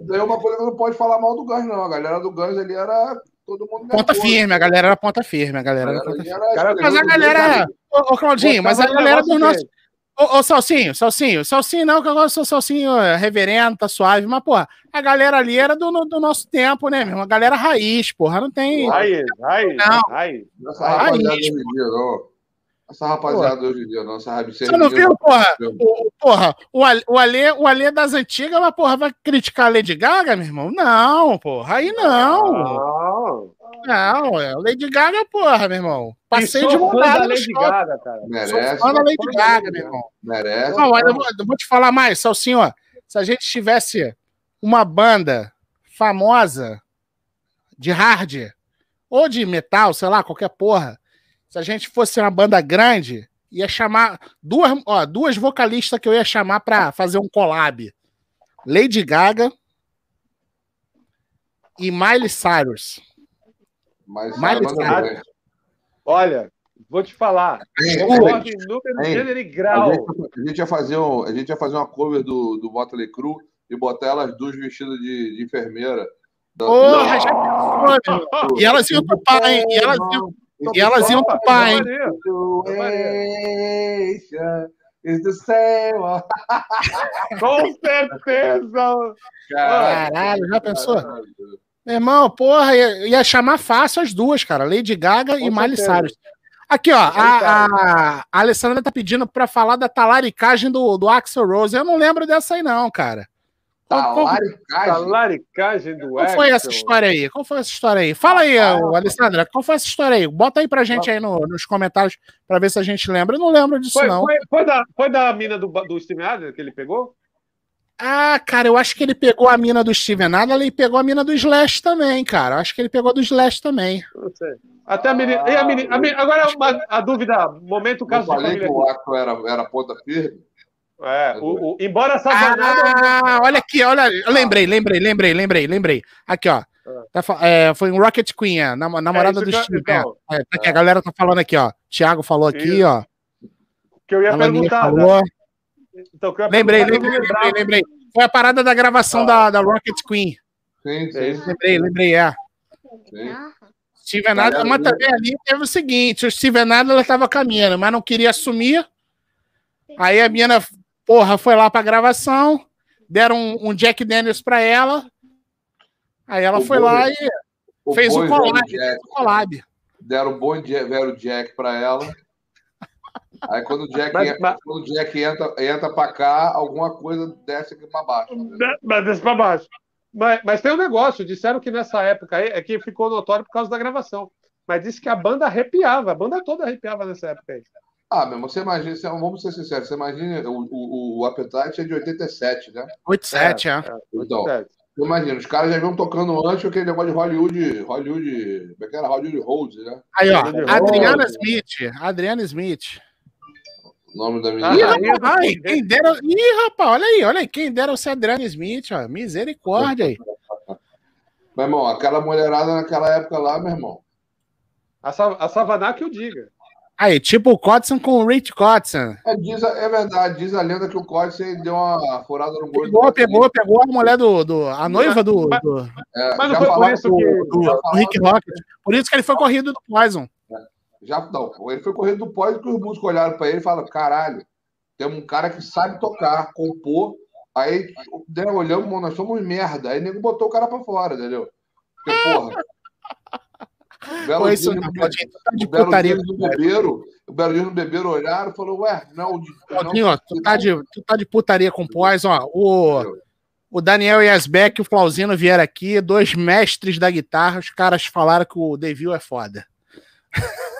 Daí é [laughs] uma coisa que não pode falar mal do Guns, não. A galera do Guns ali era todo mundo. Ponta firme, a galera era ponta firme, a galera, era ponta firme. Cara, mas a galera. Ô, ô Claudinho, mas a galera do nosso. Ô, ô, Salsinho, Salsinho, Salsinho não, que eu gosto do Salsinho é, reverendo, tá suave, mas, porra, a galera ali era do, do nosso tempo, né, meu? A galera raiz, porra, não tem. Raiz, raiz, não. raiz. raiz. Essa rapaziada porra. hoje em dia, não, sabe? Você não viu, porra? O, porra, o, o, Alê, o Alê das antigas, mas, porra, vai criticar a Lady Gaga, meu irmão? Não, porra, aí não. Não, não é Lady Gaga, porra, meu irmão. Passei de vontade. Lady Gaga, cara. Merece. Sou fã da Lady Gaga, meu irmão. Merece. Não, eu vou, eu vou te falar mais, Salsinho, ó. Se a gente tivesse uma banda famosa de hard ou de metal, sei lá, qualquer porra, se a gente fosse uma banda grande, ia chamar duas, ó, duas vocalistas que eu ia chamar para fazer um collab. Lady Gaga e Miley Cyrus. Mas Cyrus. Olha, vou te falar. Concordo em número, gênero e grau. A gente, a gente, ia fazer um, a gente ia fazer uma cover do, do Motley Crue e botar elas duas vestidas de, de enfermeira. Porra, já E elas iam topar, hein? E elas iam, e elas iam pro pai, hein? Com certeza! Caralho, já pensou? Meu irmão, porra, ia, ia, chamar fácil as duas, cara. Lady Gaga Com e Miley Cyrus. Aqui, ó, a, a, a, Alessandra tá pedindo pra falar da talaricagem do, do Axel Rose. Eu não lembro dessa aí, não, cara. Talaricagem? Talaricagem do Qual foi essa história aí? Qual foi essa história aí? Fala aí, ah, Alessandra, qual foi essa história aí? Bota aí pra gente aí no, nos comentários pra ver se a gente lembra. Eu não lembro disso, foi, não. Foi, foi, da, foi da mina do, do Steve Adler que ele pegou? Ah, cara, eu acho que ele pegou a mina do Steven Adler e pegou a mina do Slash também, cara. Eu acho que ele pegou a do Slash também. Não sei. Até a menina. E a menina, a menina agora uma, a dúvida, momento caso eu falei que o ato era, era ponta firme. É, o, o, embora essa Ah, olha aqui, olha. Eu lembrei, lembrei, lembrei, lembrei, lembrei. Aqui, ó. Tá, é, foi um Rocket Queen, é, namorada é, do Steve. Então, é, é, a galera tá falando aqui, ó. Thiago falou aqui, isso. ó. Que eu ia perguntar. Falou. Né? Então, eu lembrei, lembrei, lembrei, lembrei. Foi a parada da gravação ah. da, da Rocket Queen. Sim, sim. Lembrei, lembrei, é. Sim. Steven Adler, mas também ali teve o seguinte: o Steven Adler estava caminhando, mas não queria assumir. Aí a mina, porra, foi lá pra gravação, deram um, um Jack Daniels pra ela. Aí ela o foi lá e o fez o collab, o collab. Deram o bom velho Jack pra ela. Aí quando o Jack, mas, entra, mas... Quando o Jack entra, entra pra cá, alguma coisa desce aqui pra baixo. Mas desce pra baixo. Mas, mas tem um negócio, disseram que nessa época aí, é que ficou notório por causa da gravação. Mas disse que a banda arrepiava, a banda toda arrepiava nessa época aí. Ah, meu, você imagina, vamos ser sinceros, você imagina, o, o, o Appetite é de 87, né? 87, é. é. Então, 87. você imagina, os caras já vinham tocando antes aquele negócio de Hollywood, Hollywood, como é que era? Hollywood Rose, né? Aí, ó, Adriana Smith, Adriana Smith. O nome da menina. Ih, rapaz, ai, quem dera. Ih, rapaz, olha aí, olha aí. Quem dera ser Adriano Smith, ó. Misericórdia aí. [laughs] meu irmão, aquela mulherada naquela época lá, meu irmão. A, a Savaná que eu diga. Aí, tipo o Codson com o Rich Codson. É, diz, é verdade, diz a lenda que o Codson deu uma furada no gordo. Pegou, pegou, pegou a mulher do. do a noiva do. Mas, do, é, mas não foi por isso do, que. Do, do Rick Rocket. Por isso que ele foi corrido do Poison. Já não, ele foi correndo do pós que os músicos olharam para ele e falaram: caralho, tem um cara que sabe tocar, compor. Aí né, olhamos, nós somos merda. Aí nego botou o cara para fora, entendeu? Porque, porra. [laughs] Belo Pô, isso, não, pode, tá de putaria do bebeiro, o belo dia no bebeiro olharam e falou, ué, não, não, ó, tu, tá de, tu tá de putaria com pós, ó. O, o Daniel Yasbeck e o Flauzino vieram aqui, dois mestres da guitarra, os caras falaram que o Devil é foda. [laughs]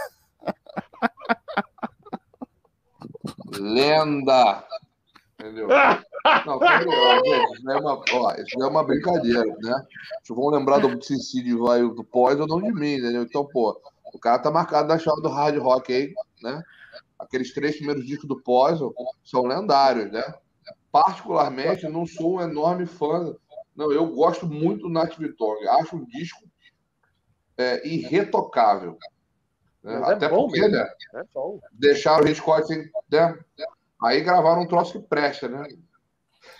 Lenda! Entendeu? Não, isso é uma, ó, isso é uma brincadeira, né? Vão lembrar do suicídio vai, do pós ou não de mim, entendeu? Então, pô, o cara tá marcado na chave do hard rock aí, né? Aqueles três primeiros discos do pós são lendários, né? Particularmente, não sou um enorme fã. Não, eu gosto muito do Nat Vittori. Acho um disco é, irretocável. Né? Até é bom, porque, né? É deixaram o Hitchcock sem. Né? Aí gravaram um troço que presta, né?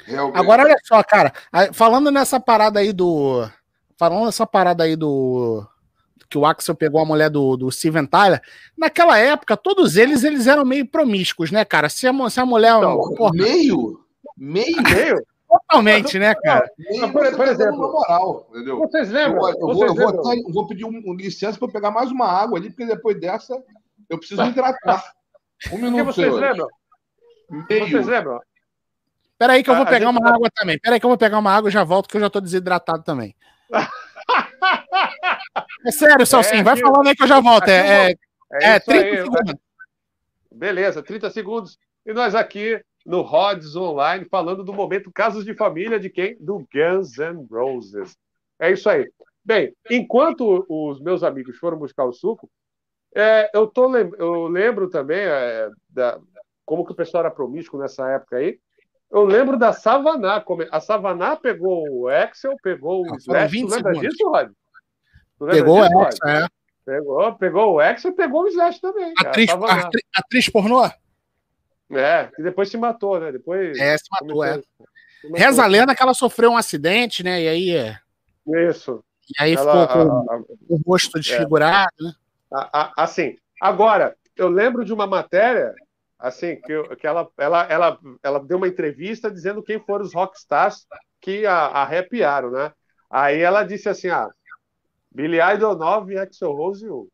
Realmente. Agora, olha só, cara, falando nessa parada aí do. Falando nessa parada aí do. Que o Axel pegou a mulher do, do Steven Tyler. Naquela época, todos eles eles eram meio promíscuos, né, cara? Se a, se a mulher. Não, porra, meio? Meio? [laughs] Meio? Totalmente, né, cara? Não, por, por exemplo, moral, entendeu? Vocês lembram? Eu, eu, vocês vou, eu vou, vou, pedir um, um licença para pegar mais uma água ali, porque depois dessa eu preciso hidratar. Um minuto, vocês senhores. lembram? Meio. Vocês lembram? Peraí que eu vou pegar uma água também. Peraí que eu vou pegar uma água e já volto, que eu já tô desidratado também. [laughs] é sério, Salsinho, é, vai falando aí que eu já volto. É, é, é, é 30 aí, segundos. Beleza, 30 segundos. E nós aqui no Rods Online, falando do momento Casos de Família de quem? Do Guns N' Roses. É isso aí. Bem, enquanto os meus amigos foram buscar o suco, é, eu, tô, eu lembro também é, da, como que o pessoal era promíscuo nessa época aí. Eu lembro da Savaná. A Savaná pegou o Excel, pegou o Slash. Tu lembra segundos. disso, Rod? Pegou disso, o Excel, é. Pegou, pegou o Excel e pegou o Slash também. Atriz, atriz pornô? É, que depois se matou, né? Depois. É, se matou, é. Reza a lenda que ela sofreu um acidente, né? E aí. É. Isso. E aí ela, ficou com a, a, o rosto desfigurado, é. né? A, assim, agora, eu lembro de uma matéria, assim, que, que ela, ela, ela, ela deu uma entrevista dizendo quem foram os rockstars que a, arrepiaram, né? Aí ela disse assim: ah, Billy Idol 9 e Axel Rose 1.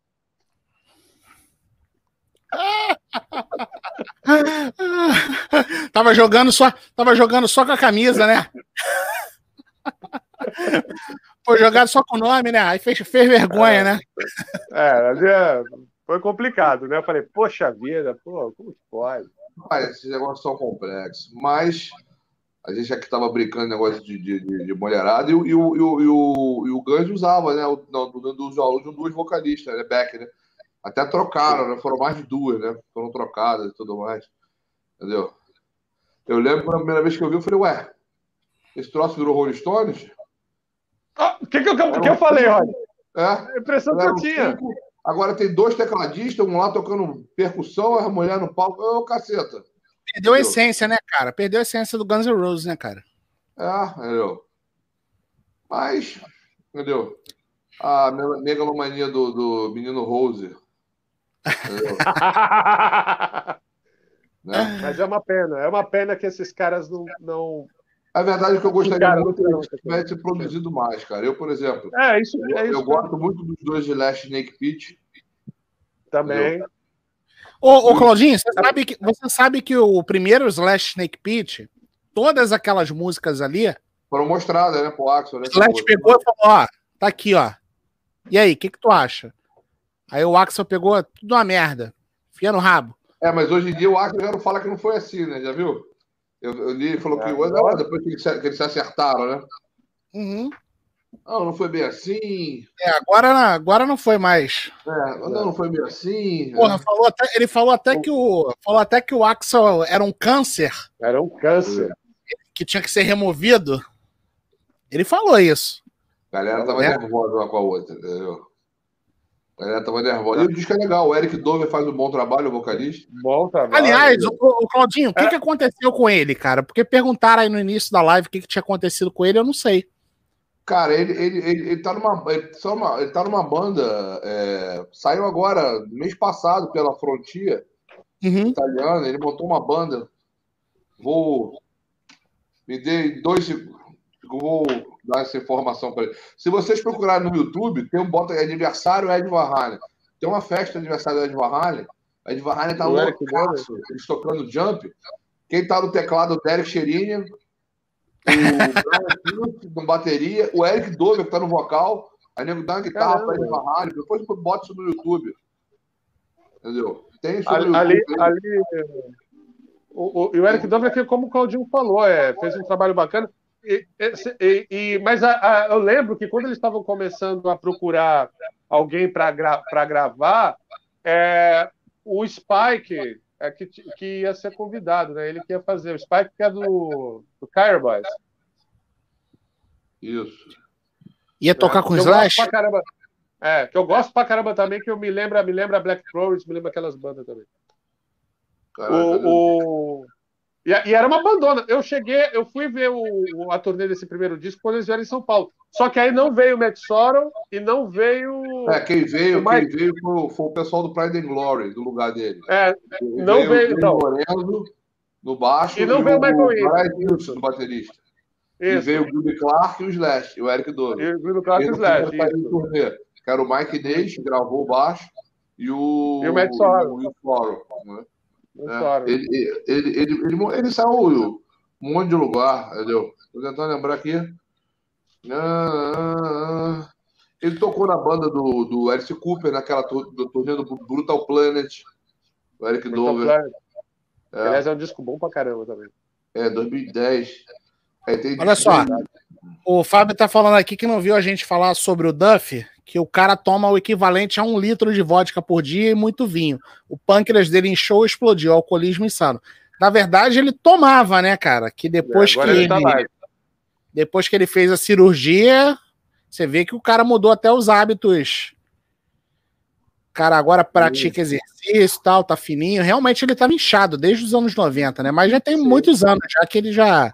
[laughs] tava jogando só, tava jogando só com a camisa, né? Foi jogado só com o nome, né? Aí fez, fez vergonha, é, né? É, foi complicado, né? Eu falei, poxa vida, pô, como que pode? Esses negócios são complexos. Mas A gente aqui tava brincando negócio de, de, de, de mulherada e, o, e, o, e, o, e, o, e o Guns usava, né? O, não, do, do, do, duas vocalistas, né? Back, né? Até trocaram, né? Foram mais de duas, né? Foram trocadas e tudo mais. Entendeu? Eu lembro que a primeira vez que eu vi, eu falei, ué, esse troço virou Rolling Stones? O ah, que, que, eu, que eu falei, Rod? É. A impressão que eu tinha. Cinco, agora tem dois tecladistas, um lá tocando percussão, a mulher no palco. Ô, caceta. Perdeu a essência, né, cara? Perdeu a essência do Guns N' Roses, né, cara? É, entendeu? Mas, entendeu? A megalomania do, do menino Rose. [laughs] né? Mas é uma pena. É uma pena que esses caras não, não a verdade é que eu gostaria cara, muito que tivesse produzido mais, cara. Eu, por exemplo, é, isso, é isso, eu, gosto muito dos dois de Last Snake Pit. Também. Ô, ô Claudinho, você sabe, que, você sabe que o primeiro Slash Snake Pit, todas aquelas músicas ali. Foram mostradas, né, pro Axel, né? Slash pegou e falou: ó, tá aqui, ó. E aí, o que, que tu acha? Aí o Axel pegou tudo uma merda. Fia no rabo. É, mas hoje em dia o Axel já não fala que não foi assim, né? Já viu? Eu, eu li e falou é, que não, depois que eles, que eles se acertaram, né? Uhum. Não, não foi bem assim. É, agora, agora não foi mais. É, não, não foi bem assim. Porra, é. falou até, ele falou até que o falou até que o Axel era um câncer. Era um câncer. Que tinha que ser removido. Ele falou isso. A galera tava é. nervosa uma com a outra, entendeu? A galera tava nervosa. E o disco é legal. O Eric Dover faz um bom trabalho, o vocalista. Bom trabalho. Aliás, o, o Claudinho, o que, é. que aconteceu com ele, cara? Porque perguntaram aí no início da live o que, que tinha acontecido com ele, eu não sei. Cara, ele, ele, ele, ele tá numa. Ele, só uma, ele tá numa banda. É, saiu agora, mês passado, pela Frontier uhum. italiana. Ele montou uma banda. Vou. Me dei dois segundos. Vou dar essa informação para ele. Se vocês procurarem no YouTube, tem um bota aniversário Ed Van Tem uma festa de aniversário do Ed Van Ed Halen tá loucaço, eles tocando jump. Quem tá no teclado, o Derek Cheirinha. O bateria. O Eric Dover, que tá no vocal. Aí nego dá uma guitarra para Ed Van Depois bota isso no YouTube. Entendeu? Tem isso ali, ali, ali, o, o, o Eric Dover, como o Claudinho falou, é, fez um trabalho bacana. E, e, e, mas a, a, eu lembro que quando eles estavam começando a procurar alguém para gra, gravar, é, o Spike é, que, que ia ser convidado, né? Ele que ia fazer. O Spike que é do, do Kyre Boys. Isso. Ia tocar é, com o Slash? É, que eu gosto pra caramba também, que eu me lembra, me lembra Black Crowes, me lembra aquelas bandas também. Caraca, o, o, e, e, era uma bandona. Eu cheguei, eu fui ver o, a turnê desse primeiro disco quando eles vieram em São Paulo. Só que aí não veio o Matt Sorum e não veio. É, quem veio, quem veio foi, foi, o pessoal do Pride and Glory, do lugar dele. É, não veio. veio então. Moreno, no baixo. E não veio o Michael Wilson, no baterista. Isso. E veio o Billy Clark e o Slash, o Eric Douglas. E o Billy Clark e o Slash. Turnê, que era o Mike Nash, que gravou o baixo, e o. E o Matt Sorum. E o Sorum, né? É, ele, ele, ele, ele, ele, saiu um monte de lugar, entendeu? Tô tentando lembrar aqui. Ah, ele tocou na banda do, do Alice Cooper, naquela do turnê do Brutal Planet, o Eric Brutal Dover. Planet. É. Aliás, é um disco bom pra caramba também. É, 2010. Olha só, o Fábio tá falando aqui que não viu a gente falar sobre o Duff, que o cara toma o equivalente a um litro de vodka por dia e muito vinho. O pâncreas dele inchou e explodiu, alcoolismo insano. Na verdade, ele tomava, né, cara? Que depois é, que ele, tá depois que ele fez a cirurgia, você vê que o cara mudou até os hábitos. O cara agora pratica exercício tal, tá fininho. Realmente ele tava inchado desde os anos 90, né? Mas já tem Sim. muitos anos, já que ele já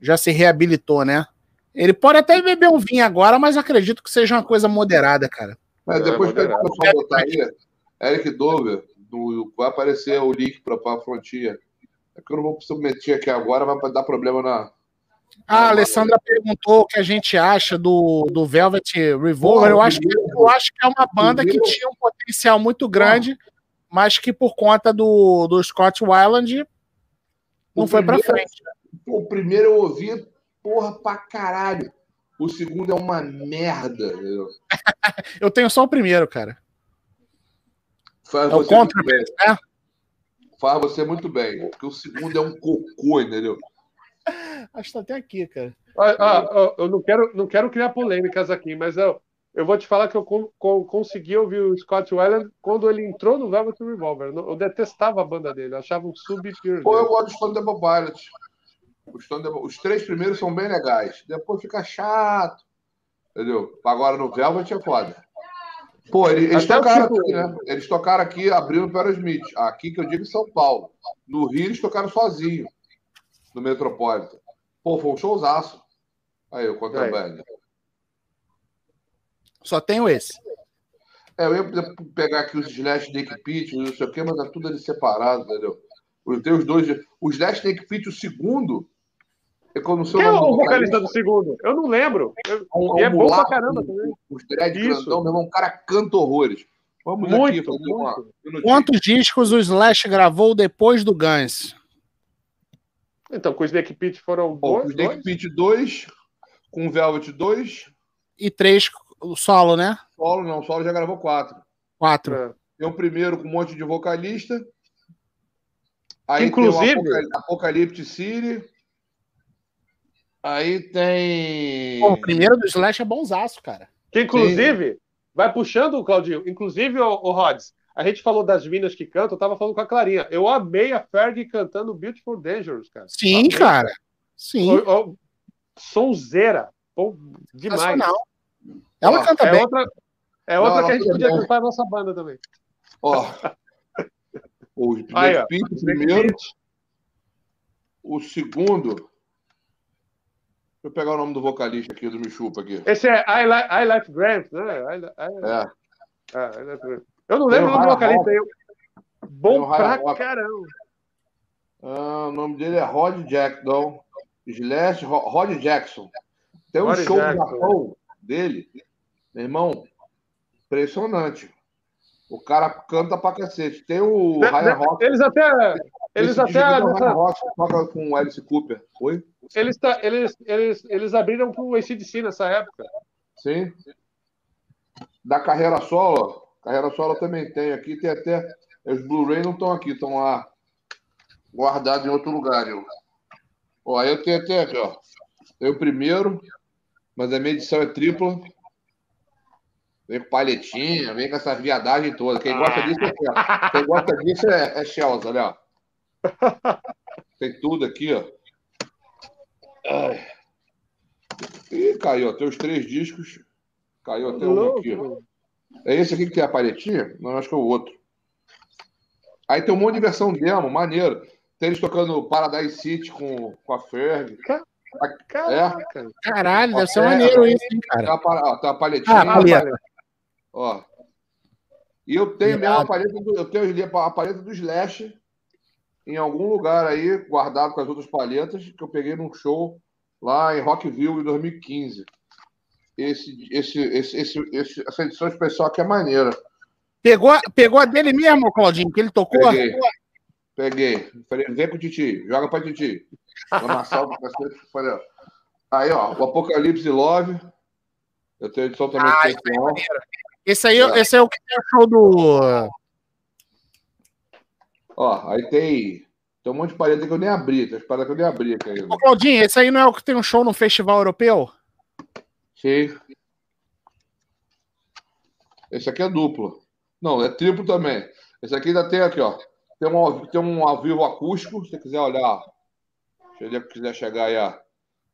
já se reabilitou, né? Ele pode até beber um vinho agora, mas acredito que seja uma coisa moderada, cara. Mas depois é, que pessoal botar aí, Eric Dover, do, vai aparecer o link para a Frontier. É que eu não vou submeter aqui agora, vai dar problema na. Ah, a Alessandra perguntou o que a gente acha do, do Velvet Revolver. eu, acho que, eu acho que é uma banda que tinha um potencial muito grande, mas que por conta do, do Scott Weiland não foi para frente. O primeiro eu ouvi porra pra caralho. O segundo é uma merda. [laughs] eu tenho só o primeiro, cara. Faz é o contra, né? Faz você muito bem. Porque o segundo é um cocô, entendeu? Acho que tá até aqui, cara. Ah, ah, eu não quero, não quero criar polêmicas aqui, mas eu, eu vou te falar que eu com, com, consegui ouvir o Scott Weiland quando ele entrou no Velvet Revolver. Eu detestava a banda dele, eu achava um sub Pô, eu gosto do Stone Temple Pilots. Os, os três primeiros são bem legais. Depois fica chato. Entendeu? Agora no Velvet é foda. Pô, eles, eles tocaram tipo... aqui, né? Eles tocaram aqui, abrindo para o Smith. Aqui que eu digo em São Paulo. No Rio eles tocaram sozinho. No Metropolitan. Pô, foi um showzaço. Aí, o Contraband. Só tenho esse. É, eu ia pegar aqui os Slash Snake Pit, não sei o quê, mas é tudo ali separado, entendeu? Eu tenho os dois. O Slash Snake Pit, o segundo, é como Quem é o vocalista do segundo? Eu não lembro. Eu, um, é bom pra caramba também. Os dread grandão, meu irmão, o cara canta horrores. Vamos muito, aqui fazer uma. Quantos discos o Slash gravou depois do Guns? Então, com o Snake Pit foram Bom, dois. Com o Snake Pit 2, com o Velvet 2. E três solo, né? Solo, não, solo já gravou quatro. Quatro. É. Tem o primeiro com um monte de vocalista. Aí Inclusive. tem o Apocalipse City. Aí tem. Pô, o primeiro do Slash é bonzaço, cara. Que inclusive, Sim. vai puxando, Claudinho. Inclusive, o, o Rods, a gente falou das minas que cantam, eu tava falando com a Clarinha. Eu amei a Ferg cantando Beautiful Dangerous, cara. Sim, amei, cara. Sim. O, o, sonzeira. Pô, demais. Ela Ó, canta é bem. Outra, é outra Não, que a gente podia cantar a nossa banda também. Ó. [laughs] o Aí, primeiro. O segundo. Deixa eu pegar o nome do vocalista aqui, do Michupa aqui. Esse é I, like, I Like Grant, né? I, I, é. Ah, I like Eu não lembro o nome do vocalista. Eu... Bom pra caramba. Ah, o nome dele é Rod Jackson. Slash Rod Jackson. Tem um Rod show Jackson. no Japão dele, meu irmão, impressionante. O cara canta pra cacete. Tem o Ryan Rock. Eles até. Eles até. Nessa... Rock toca com o Alice Cooper. Foi? Eles, tá, eles, eles, eles abriram com o ACDC nessa época. Sim. Da carreira solo, carreira solo também tem. Aqui tem até. Os Blu-ray não estão aqui, estão lá guardados em outro lugar. Eu. Ó, aí eu tenho até aqui, ó. Tem o primeiro, mas a minha edição é tripla. Vem com palhetinha, vem com essa viadagem toda. Quem gosta disso é, [laughs] Quem gosta disso é, é Chelsea, olha. [laughs] Tem tudo aqui, ó. Ai. Ih, caiu. Tem os três discos. Caiu até um aqui. Ó. É esse aqui que tem a palhetinha? Não, acho que é o outro. Aí tem um monte de versão demo, maneiro. Tem eles tocando Paradise City com, com a Ferg. Caraca. É. Caralho, deve ser maneiro isso, hein, cara. Tá, ó, tá a palhetinha. Ah, paleta. Ó. E eu tenho mesmo a paleta do, eu tenho a paleta do Slash em algum lugar aí, guardado com as outras palhetas, que eu peguei num show lá em Rockville em 2015. Esse, esse, esse, esse, esse essa edição especial aqui é maneira. Pegou, pegou a dele mesmo, Claudinho, que ele tocou? Peguei. Peguei. Falei, vem com o Titi, joga pra Titi. Falei, Aí, ó, o Apocalipse Love. Eu tenho edição também ah, especial. Esse aí, é. esse é o que tem o show do. Ó, aí tem. Tem um monte de parede que eu nem abri, tem as paradas que eu nem abri aqui ainda. Ô, Claudinho, esse aí não é o que tem um show no festival europeu? Sim. Esse aqui é duplo. Não, é triplo também. Esse aqui ainda tem aqui, ó. Tem um, tem um ao vivo acústico, se você quiser olhar. Se ele quiser chegar aí, ó.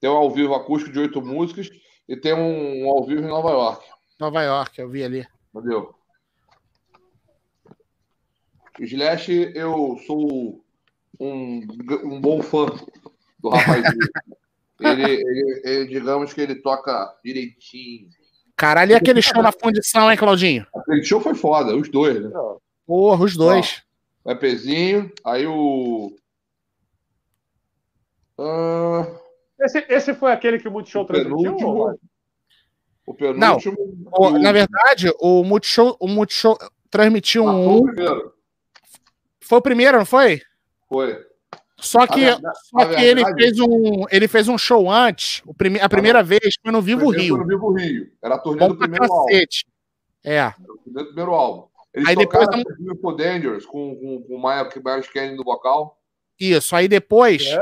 Tem um ao vivo acústico de oito músicas e tem um, um ao vivo em Nova York. Nova York, eu vi ali. Entendeu? Slash, eu sou um, um bom fã do rapaz. [laughs] ele, ele, ele, digamos que ele toca direitinho. Caralho, e aquele show na fundição, hein, Claudinho? Aquele show foi foda, os dois, né? Porra, os dois. Ó, Pezinho, aí o. Uh... Esse, esse foi aquele que o Multishow transmitiu? O penúltimo. Não, o, na verdade, o Multishow, o Multishow transmitiu ah, um. O primeiro. Foi o primeiro, não foi? Foi. Só que, verdade, só que ele, fez um, ele fez um show antes, o prime, a primeira vez foi no Vivo Rio. Foi no Vivo Rio. Era a turnê do primeiro cacete. álbum. É. Era do primeiro álbum. Eles aí depois Beautiful Dangerous com, com, com o Miles no vocal. Isso, aí depois. É.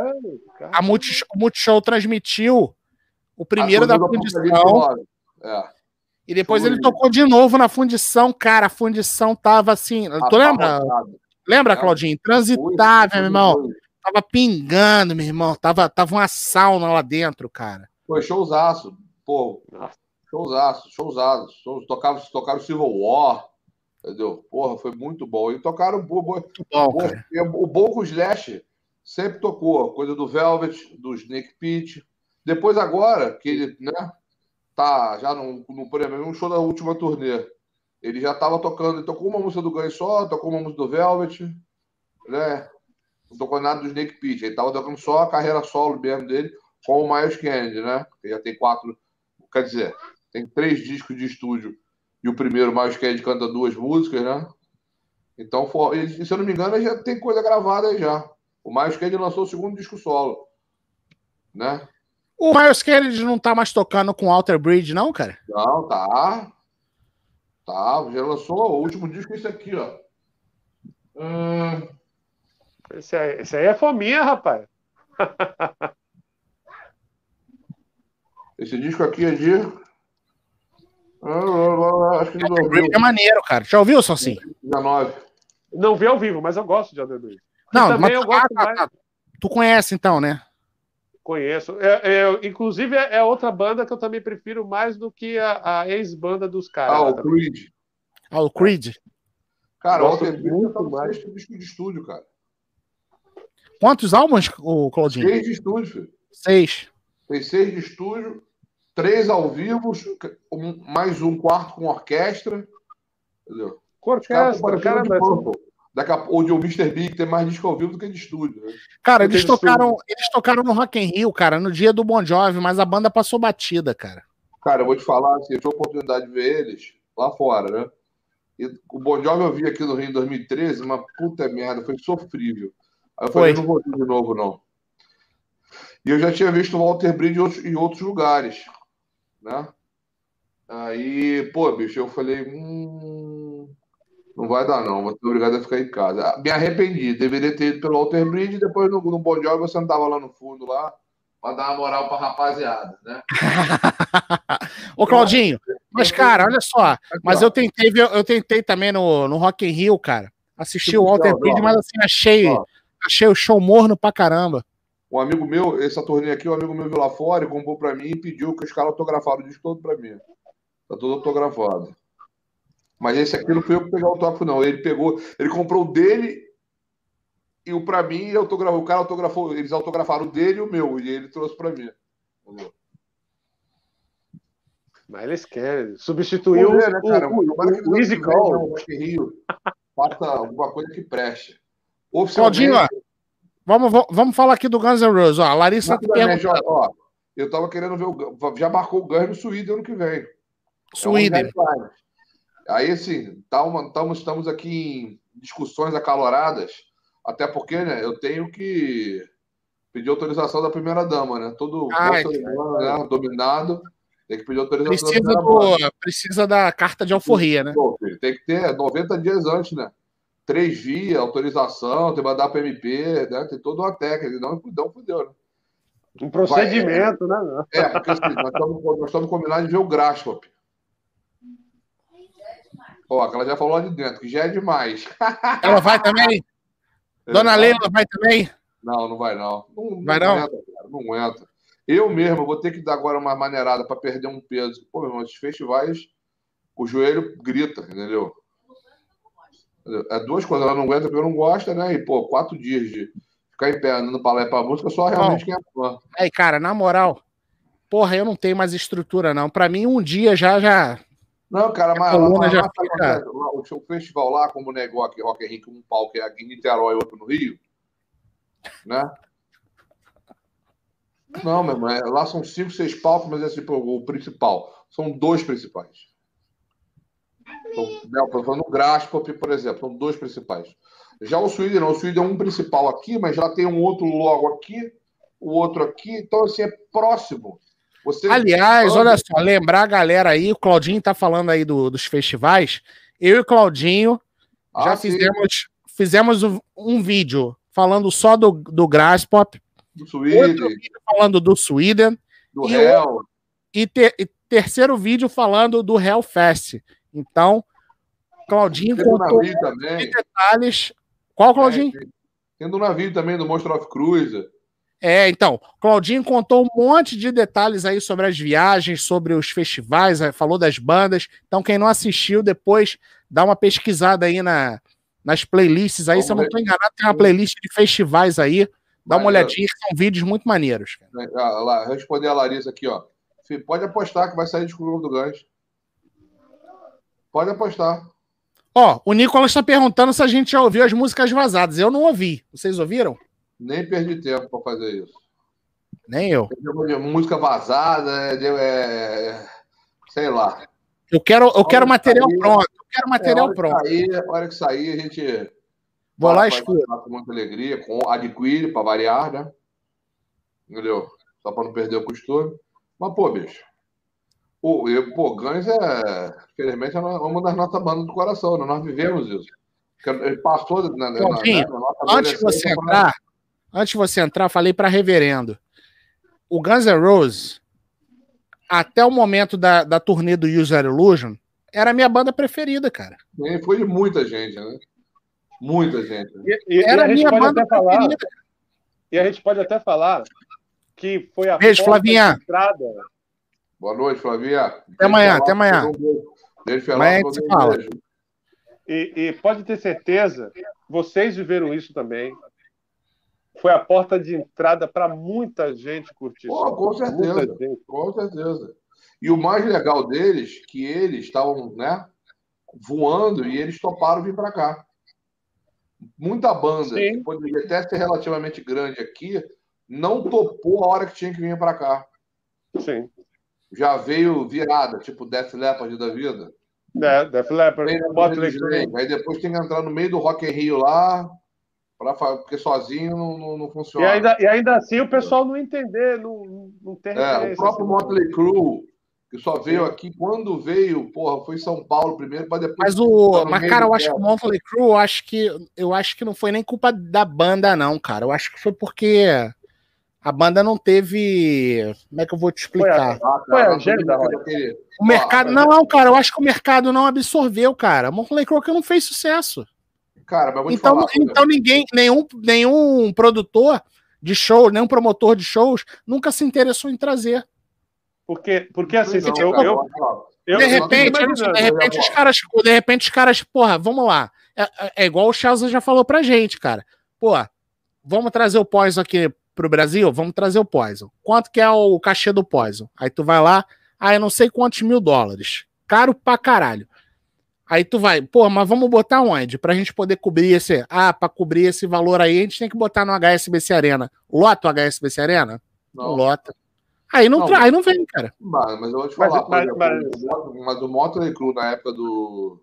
a Multi, o Multishow transmitiu o primeiro da fundição. É. E depois ele tocou de novo na fundição, cara. A fundição tava assim. Ah, tu lembra? Lembra, Claudinho? Transitável, meu irmão. Tava pingando, meu irmão. Tava, tava uma sauna lá dentro, cara. Foi showzaço. Pô, showzaço, showzaço. Show, tocaram, tocaram Civil War. Entendeu? Porra, foi muito bom. E tocaram. Bo, bo, bom, o Boco Slash sempre tocou. Coisa do Velvet, do Snake Pit. Depois, agora, que ele, né? Tá já no, no, por exemplo, no show da última turnê. Ele já estava tocando, ele tocou uma música do Guns só, tocou uma música do Velvet, né? Não tocou nada do Snake Pit. Ele estava tocando só a carreira solo mesmo dele com o Miles Kennedy, né? Ele já tem quatro, quer dizer, tem três discos de estúdio e o primeiro, Miles Kennedy, canta duas músicas, né? Então, ele, se eu não me engano, já tem coisa gravada aí já. O Miles Kennedy lançou o segundo disco solo, né? O Miles Kennedy não tá mais tocando com Alter Bridge, não, cara? Não, tá. Tá, já lançou o último disco, esse aqui, ó. Hum... Esse, aí, esse aí é fominha, rapaz. [laughs] esse disco aqui é de. Ah, acho que não ouviu. É maneiro, cara. Já ouviu, Sonsim? 19. Não vi ao vivo, mas eu gosto de Bridge. Não, também mas, eu gosto ah, mais... Tu conhece então, né? Conheço. É, é, inclusive, é, é outra banda que eu também prefiro mais do que a, a ex-banda dos caras. Ah, o Creed. Ah, o Creed. Cara, o Alter muito mais disco de estúdio, cara. Quantos álbuns, o Claudinho? Seis de estúdio, filho. Seis. Tem seis de estúdio, três ao vivo, um, mais um quarto com orquestra. Entendeu? Com orquestra, cara, Daqui a, ou de o Mr. Big tem mais disco ao vivo do que de estúdio. Né? Cara, eles tocaram, eles tocaram no Rock in Rio, cara, no dia do Bon Jovi, mas a banda passou batida, cara. Cara, eu vou te falar, assim, eu tive a oportunidade de ver eles lá fora, né? E o Bon Jovi eu vi aqui no Rio em 2013, uma puta merda, foi sofrível. Aí eu falei, foi. não vou ver de novo, não. E eu já tinha visto o Walter Bridge em outros, em outros lugares, né? Aí, pô, bicho, eu falei, hum, não vai dar, não. Vou ser obrigado a ficar em casa. Ah, me arrependi. Deveria ter ido pelo Alter Bridge e depois no, no Bon Jovi você andava lá no fundo lá para dar uma moral para rapaziada, né? [laughs] Ô, Claudinho, mas, cara, olha só. Mas eu tentei, eu tentei também no, no Rock in Rio, cara. Assisti o Alter Bridge, mas assim, achei, achei o show morno pra caramba. Um amigo meu, essa turnê aqui, um amigo meu viu lá fora e comprou pra mim e pediu que os caras autografaram o disco todo pra mim. Tá todo autografado. Mas esse aqui não foi eu que peguei o autógrafo, não. Ele pegou, ele comprou o dele e o para mim, autografou, o cara autografou, eles autografaram o dele e o meu, e ele trouxe para mim. Mas eles querem substituir o, né, cara? o, o, o, o Easy Call. Rio, faça alguma coisa que preste. Claudinho, ó, vamos, vamos falar aqui do Guns N' Roses. Ó, a Larissa pergunta... ó, eu tava querendo ver o já marcou o Guns no Sweden ano que vem. Sweden. É Aí, assim, tá uma, estamos, estamos aqui em discussões acaloradas, até porque né, eu tenho que pedir autorização da primeira-dama, né? Todo Ai, né, dominado tem que pedir autorização precisa da do, Precisa da carta de alforria, né? Pô, tem que ter 90 dias antes, né? Três vias, autorização, tem que mandar para MP, né? Tem toda uma técnica, não, não fudeu, né? Um procedimento, Vai, é, né? É, porque assim, nós estamos, nós estamos combinados de ver o Graspop. Ó, ela já falou lá de dentro, que já é demais. [laughs] Ela vai também? Dona Leila vai também? Não, não vai não. Não, vai não? Cara, não entra. Eu mesmo vou ter que dar agora uma maneirada para perder um peso. Pô, meu irmão, esses festivais, o joelho grita, entendeu? É duas coisas, ela não aguenta porque eu não gosto, né? E, pô, quatro dias de ficar em pé andando pra lá e pra música, só realmente quem é fã. Aí, cara, na moral, porra, eu não tenho mais estrutura, não. Pra mim, um dia já, já, não, cara, mas lá, lá, já fica... lá, o seu festival lá, como negou aqui Rock in Rio, um palco é aqui em Niterói e outro no Rio, né? Não, meu irmão, é, lá são cinco, seis palcos, mas é assim, o principal. São dois principais. Então, né, falando no Graspop, por exemplo, são dois principais. Já o Sweden não, o Sweden é um principal aqui, mas já tem um outro logo aqui, o outro aqui, então assim, é próximo. Você... Aliás, olha só, lembrar a galera aí, o Claudinho tá falando aí do, dos festivais. Eu e o Claudinho ah, já fizemos, fizemos um, um, vídeo falando só do, do Grasspop, Do Sweden. Outro vídeo falando do Sweden. Do e Hell. E, ter, e, terceiro vídeo falando do Hellfest. Então, Claudinho Tem contou também. detalhes. Qual, Claudinho? É, tem do navio também, do Monster of Cruiser. É, então, Claudinho contou um monte de detalhes aí sobre as viagens, sobre os festivais, eh, falou das bandas. Então, quem não assistiu, depois dá uma pesquisada aí na, nas playlists aí. Se eu não estou enganado, tem uma playlist de festivais aí. Dá uma olhadinha, são vídeos muito maneiros. Cara. Lá, responder a Larissa aqui, ó. Pode apostar que vai sair de Clube do Gans. Pode apostar. Ó, o Nicolas está perguntando se a gente já ouviu as músicas vazadas. Eu não ouvi. Vocês ouviram? Nem perdi tempo para fazer isso. Nem eu. Música vazada, é, é, sei lá. Eu quero, eu quero material sair, pronto. Eu quero material é, pronto. Sair, a hora que sair, a gente. Vou lá e Com muita alegria, com, adquire para variar, né? Entendeu? Só para não perder o costume. Mas, pô, bicho. Pô, eu, pô Guns é. Infelizmente, é uma das nossas bandas do coração, né? Nós vivemos isso. Ele passou na, na, na, na antes de você entrar, antes de você entrar, falei para reverendo. O Guns N' Roses, até o momento da, da turnê do User Illusion, era a minha banda preferida, cara. E foi de muita gente, né? Muita gente. E, e, era a minha banda falar, preferida. E a gente pode até falar que foi a Beijo, Flavinha. entrada. Boa noite, Flavinha. Até amanhã, até amanhã. Deixa eu falar. fala. E, e pode ter certeza, vocês viveram isso também foi a porta de entrada para muita gente curtir. Pô, com certeza, com certeza. E o mais legal deles, que eles estavam, né, voando e eles toparam vir para cá. Muita banda, Sim. que poderia até ser relativamente grande aqui, não topou a hora que tinha que vir para cá. Sim. Já veio virada, tipo Death Leopard da vida. É, Death Leppard, Aí depois tem que entrar no meio do Rock in Rio lá, Pra, porque sozinho não, não, não, funciona. E ainda, e ainda assim o pessoal não entender, não, não ter é, O próprio assim, Motley Crue, que só veio Sim. aqui quando veio, porra, foi São Paulo primeiro, para depois. Mas o. Mas, cara, eu acho que o Motley Crue, eu acho que, eu acho que não foi nem culpa da banda, não, cara. Eu acho que foi porque a banda não teve. Como é que eu vou te explicar? Foi a, agenda, O mercado. Não, cara, eu acho que o mercado não absorveu, cara. Motley Crue não fez sucesso. Cara, mas vou então, falar, então ninguém, nenhum, nenhum produtor de show, nenhum promotor de shows nunca se interessou em trazer. Porque, porque assim, não, eu, eu, eu, de repente, de repente os caras, de repente os caras, porra, vamos lá. É, é, é igual o Chelsea já falou pra gente, cara. Pô, vamos trazer o Poison aqui pro Brasil? Vamos trazer o Poison. Quanto que é o cachê do Poison? Aí tu vai lá, aí ah, não sei quantos mil dólares. Caro pra caralho. Aí tu vai, pô, mas vamos botar onde? Pra gente poder cobrir esse. Ah, pra cobrir esse valor aí, a gente tem que botar no HSBC Arena. Lota o HSBC Arena? Não. Lota. Aí não, não, aí não vem, cara. Mas, mas eu vou te falar, mas, exemplo, mas... mas o Motley Crue, na época do.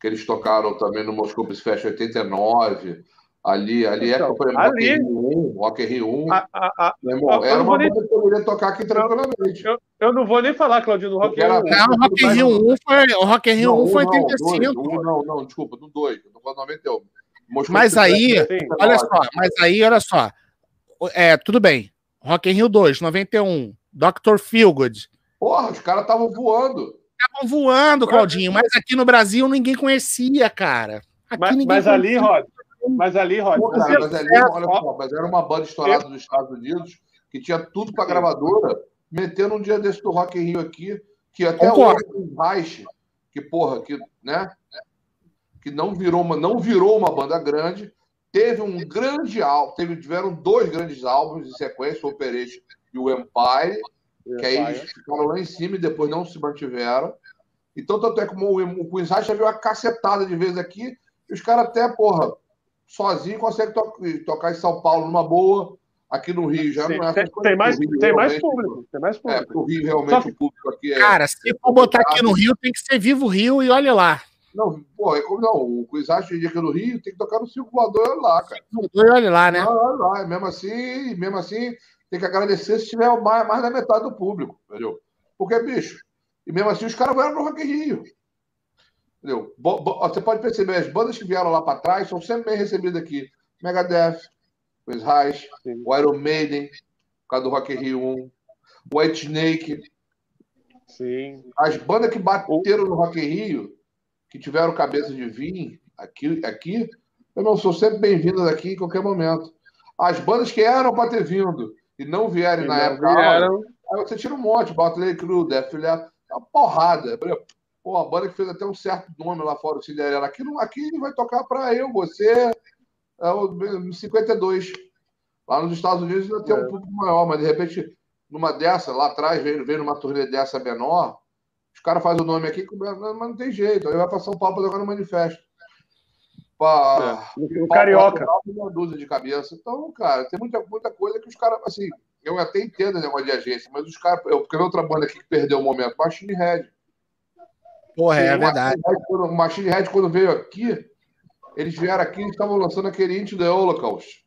que eles tocaram também no Moscou Fest 89, Ali, ali é, então, é ali, Rock Rio 1, Rock Rio 1. A, a, a, irmão, era uma banda que poderia tocar aqui tranquilamente. Eu, eu, não vou nem falar, Claudinho, do Rock Rio 1. Não, o Rock Rio 1 foi, o Rock Rio não, 1 foi 85. Não, não, não, desculpa, do 2, eu tô falando 91. mas aí, olha só, mas aí, olha só. É, tudo bem. Rock in Rio 2, 91. Dr. Feelgood. Porra, os caras estavam voando. Estavam voando, Claudinho, mas aqui no Brasil ninguém conhecia, cara. Aqui mas, mas ali, Rod, mas ali, Rod. Cara, mas, ali, olha só, mas era uma banda estourada dos Estados Unidos que tinha tudo para gravadora, metendo um dia desse do Rock in Rio aqui, que até Concordo. o Reich, que porra, que, né? Que não virou uma, não virou uma banda grande, teve um grande álbum, teve, tiveram dois grandes álbuns em sequência, o Operation e o Empire, que aí eles ficaram lá em cima e depois não se mantiveram. Então, tanto é como o, o Queen's Reich já viu uma cacetada de vezes aqui, e os caras até, porra, sozinho consegue to tocar em São Paulo numa boa. Aqui no Rio já Sim, não é tem, tem mais, Rio, tem mais público. Tem mais público. É, o Rio realmente que, o público aqui é. Cara, se for botar aqui no Rio, tem que ser Vivo Rio e olha lá. Não, pô, é como não. O Cuisacho de aqui no Rio tem que tocar no Circo Voador lá, cara. E olha lá, né? Olha lá. Mesmo assim, mesmo assim, tem que agradecer se tiver mais, mais da metade do público, entendeu? Porque, bicho, e mesmo assim os caras vieram no Rock in Rio. Entendeu? Você pode perceber, as bandas que vieram lá para trás são sempre bem recebidas aqui. Megadeth, Chris Reich, o Iron Maiden, por causa do Rock Rio 1, o White Snake. Sim. As bandas que bateram no Rock Rio, que tiveram cabeça de vinho aqui, aqui eu não sou sempre bem-vindas aqui em qualquer momento. As bandas que eram para ter vindo e não vierem e na não época, vieram. aí você tira um monte, Motley Crue, Def Leppard, é uma porrada. Pô, a banda que fez até um certo nome lá fora, o Cinderela. Aqui, aqui vai tocar para eu, você, é o 52. Lá nos Estados Unidos ainda tem é. um pouco maior, mas de repente, numa dessa, lá atrás, veio, veio numa turnê dessa menor, os caras fazem o nome aqui, mas não tem jeito. Aí vai passar um pau para tocar no manifesto. Pra, é. O Carioca. Uma dúzia de cabeça. Então, cara, tem muita, muita coisa que os caras, assim, eu até entendo o negócio de agência, mas os caras. Eu, porque outra banda aqui que perdeu o momento, Machine Head. Porra, é, é verdade. O Machine Head, quando veio aqui, eles vieram aqui e estavam lançando aquele Into the Holocaust.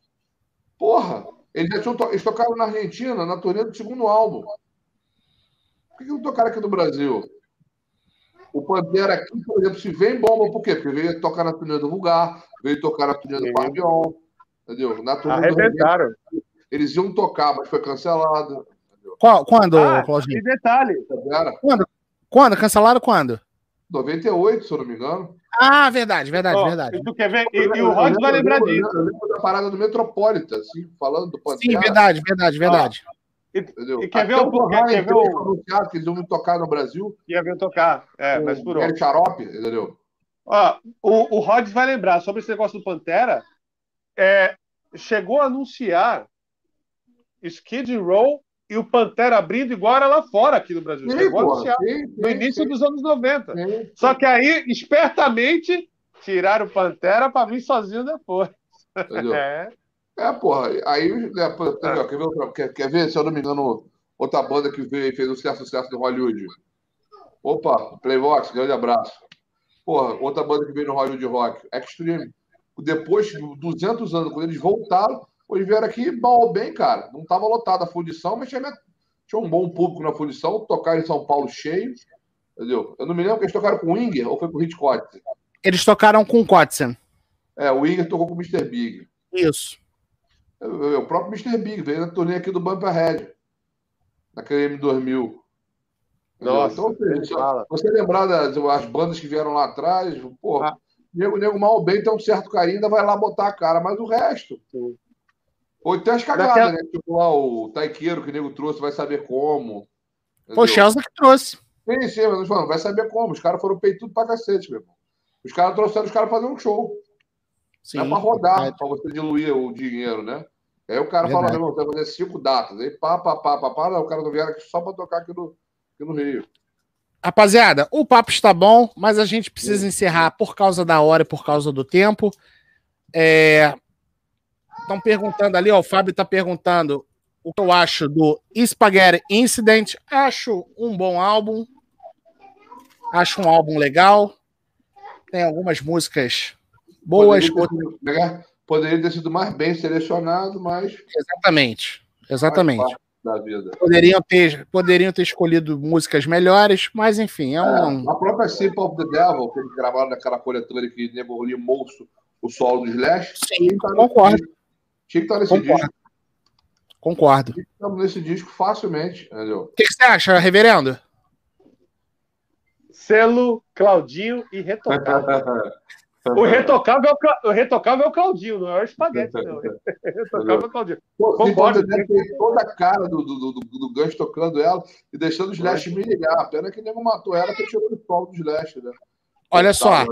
Porra, eles já tinham to... eles tocaram na Argentina, na turnê do segundo álbum. Por que, que não tocaram aqui no Brasil? O Pantera aqui, por exemplo, se vem bomba, por quê? Porque veio tocar na turnê do Vulgar, veio tocar na turnê do Pardion, entendeu? Na turnê Arrebentaram. Do... Eles iam tocar, mas foi cancelado. Qual, quando, ah, Claudinho? Que detalhe. Quando? Quando? Cancelaram quando? 98, se eu não me engano. Ah, verdade, verdade, oh, verdade. E, tu quer ver? E, e o Rod vai lembrar disso. Eu lembro da parada do Metropolitan, assim, falando do Pantera. Sim, verdade, verdade, verdade. Ah, e, e quer ver o porquê? Quer ver o anunciado que eles iam tocar no Brasil? Ia vir tocar, é, mas por onde? Xarope, entendeu? Ó, o, o Rod vai lembrar sobre esse negócio do Pantera. É, chegou a anunciar Skid Row e o Pantera abrindo igual era lá fora aqui no Brasil. Sim, porra, sim, sim, no início dos anos 90. Só que aí, espertamente, tiraram o Pantera para vir sozinho depois. [laughs] É. é, porra. Aí, né, é. quer, ver quer, quer, ver, se eu não me engano, outra banda que veio e fez um certo sucesso no Hollywood? Opa, Playbox, grande abraço. Porra, outra banda que veio no Hollywood Rock, Extreme. Depois de 200 anos, quando eles voltaram, eles vieram aqui mal bem, cara. Não estava lotada a fundição, mas tinha, tinha um bom público na fundição. Tocaram em São Paulo cheio. Entendeu? Eu não me lembro que eles tocaram com o Inger ou foi com o Hitchcock. Eles tocaram com o Kotzen. É, o Inger tocou com o Mr. Big. Isso. O próprio Mr. Big veio na turnê aqui do Bumper Head. Naquele M2000. Nossa, então, você, você lembrar das bandas que vieram lá atrás, porra, ah. nego, nego mal bem tem um certo carinho, ainda vai lá botar a cara, mas o resto. Sim. Ou tem as cagadas, Daquela... né? Tipo lá o Taiqueiro que o nego trouxe, vai saber como. Foi o Chelsea que trouxe. Sim, sim, mas falando, vai saber como. Os caras foram peitudos pra cacete, meu irmão. Os caras trouxeram os caras fazer um show. Sim, não é pra rodar, é. pra você diluir o dinheiro, né? Aí o cara verdade. fala, meu irmão, vai fazer cinco datas. Aí pá, pá, pá, pá, pá, não, o cara não vieram aqui só pra tocar aqui no, aqui no Rio. Rapaziada, o papo está bom, mas a gente precisa encerrar por causa da hora e por causa do tempo. É, Estão perguntando ali, ó, o Fábio está perguntando o que eu acho do Spaghetti Incident. Acho um bom álbum. Acho um álbum legal. Tem algumas músicas boas. Poderia ter, sido, né? Poderia ter sido mais bem selecionado, mas. Exatamente. Exatamente. Poderiam ter, poderiam ter escolhido músicas melhores, mas enfim, é um. É, a própria Simple of the Devil, que eles gravaram naquela coletora que nego limou o solo do Slash. Sim, concordo. Tinha que estar nesse Concordo. disco. Concordo. Estamos nesse disco facilmente, entendeu? O que, que, você acha, reverendo? Selo, Claudinho e Retocável. o, [laughs] retocável é o, o retocável é o Claudinho, não é o espaguete, não. [laughs] retocável é o Claudinho. Pô, Concordo. Deve ter toda a cara do, do, do, do gancho tocando ela e deixando o Slash me ligar. Pena que o nego matou ela que tirou o solo do Slash, né? Olha só,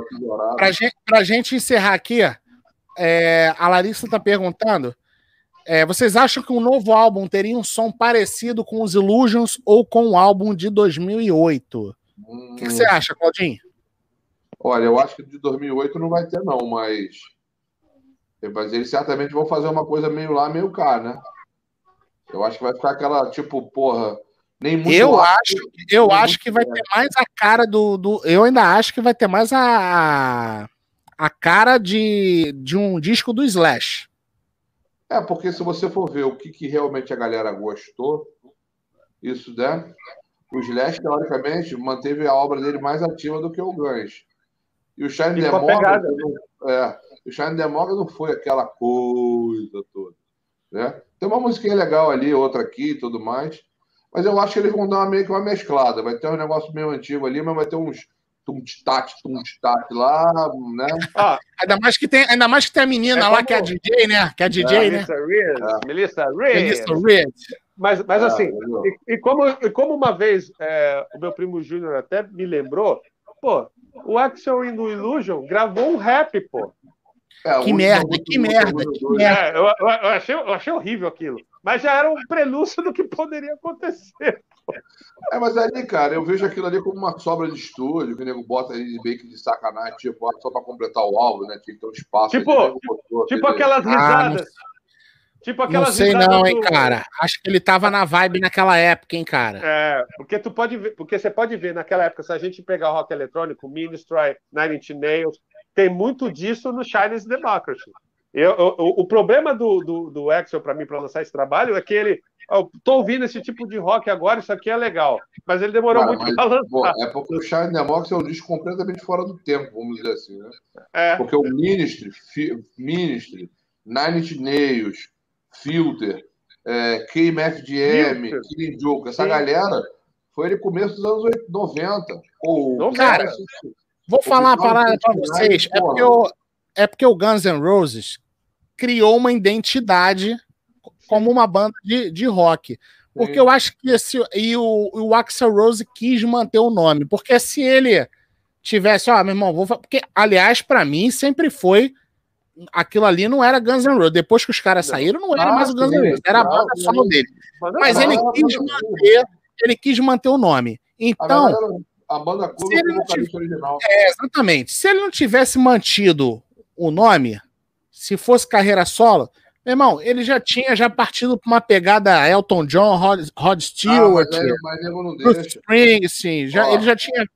para gente, pra gente encerrar aqui, é, a Larissa está perguntando: é, vocês acham que um novo álbum teria um som parecido com os Illusions ou com o álbum de 2008? Hum. O que, que, você acha, Claudinho? Olha, eu acho que de 2008 não vai ter, não, mas. Mas eles certamente vão fazer uma coisa meio lá, meio cá, né? Eu acho que vai ficar aquela, tipo, porra. Nem muito eu acho, eu acho que vai ter mais a cara do, do. Eu ainda acho que vai ter mais a a cara de, de um disco do Slash. É, porque se você for ver o que, que realmente a galera gostou, isso, né? O Slash, teoricamente, manteve a obra dele mais ativa do que o Guns. E o Shine Democracy, é, o Shine Democracy não foi aquela coisa toda. Tem uma musiquinha legal ali, outra aqui e tudo mais. Mas eu acho que eles vão dar uma, meio que uma mesclada. Vai ter um negócio meio antigo ali, mas vai ter uns tum-tat, tum-tat lá, né? Ah, ainda, mais que tem, ainda mais que tem a menina é lá como... que é a DJ, né? Que é a DJ, é, né? Melissa Reed. É. Melissa Reed. Mas, mas é, assim, e, e, como, e como uma vez é, o meu primo Júnior até me lembrou, pô, o Axel do Illusion gravou um rap, pô. É, que, merda, que merda, que merda, é, eu, eu, achei, eu achei horrível aquilo. Mas já era um prenúncio do que poderia acontecer. [laughs] É, mas ali, cara, eu vejo aquilo ali como uma sobra de estúdio, que o nego bota ali de meio que de sacanagem, tipo, só pra completar o álbum, né? Tinha que ter um espaço. Tipo, botou, tipo aquelas risadas. Ah, Tipo aquelas não sei não, hein, do... cara. Acho que ele tava na vibe naquela época, hein, cara. É, porque tu pode ver, porque você pode ver naquela época, se a gente pegar o rock eletrônico, Ministry, Nine Inch Nails, tem muito disso no Chinese Democracy. Eu, eu, o problema do, do, do Axel para mim para lançar esse trabalho é que ele eu tô ouvindo esse tipo de rock agora, isso aqui é legal. Mas ele demorou Cara, muito para lançar. é porque o Shine Democracy é um disco completamente fora do tempo, vamos dizer assim, né? É. Porque o Ministry, Ministry, Nine Inch Nails, Filter, é, KMFDM, Killing Joke, essa Sim. galera foi ele começo dos anos 90. Ou, cara, vou falar uma parada para vocês. É porque, o, é porque o Guns N' Roses criou uma identidade como uma banda de, de rock. Porque Sim. eu acho que esse. E o, o Axel Rose quis manter o nome. Porque se ele tivesse, ó, meu irmão, vou. Porque, aliás, para mim sempre foi aquilo ali não era Guns N' Roses. Depois que os caras saíram, não era ah, mais o Guns N' Roses, era a banda solo dele. Mas ele quis manter, ele quis manter o nome. Então, a banda ele não tivesse, original. É, exatamente. Se ele não tivesse mantido o nome, se fosse carreira solo, meu irmão, ele já tinha já partido para uma pegada Elton John, Rod, Rod Stewart, ah, mas é, mas Bruce Springsteen, já, ele já tinha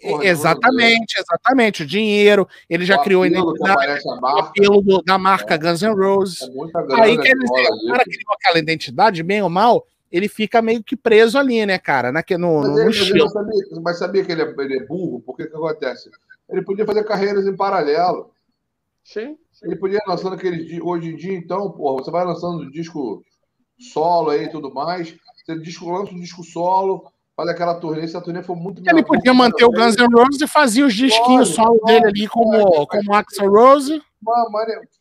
Porra, exatamente, exatamente. O dinheiro, ele já o criou a identidade, o apelo do, da marca Guns N' Roses. É Aí quer dizer, o cara criou aquela identidade, bem ou mal, ele fica meio que preso ali, né, cara? Na, no, mas, no ele, estilo. Sabia, mas sabia que ele é, ele é burro? Porque que acontece? Ele podia fazer carreiras em paralelo. Sim. Ele podia ir lançando aqueles. Hoje em dia, então, porra, você vai lançando disco solo aí e tudo mais. Você disco, lança um disco solo Olha aquela turnê, essa turnê foi muito Ele podia manter o Guns N' Roses e fazia os disquinhos solo dele ali como, como Axel Rose.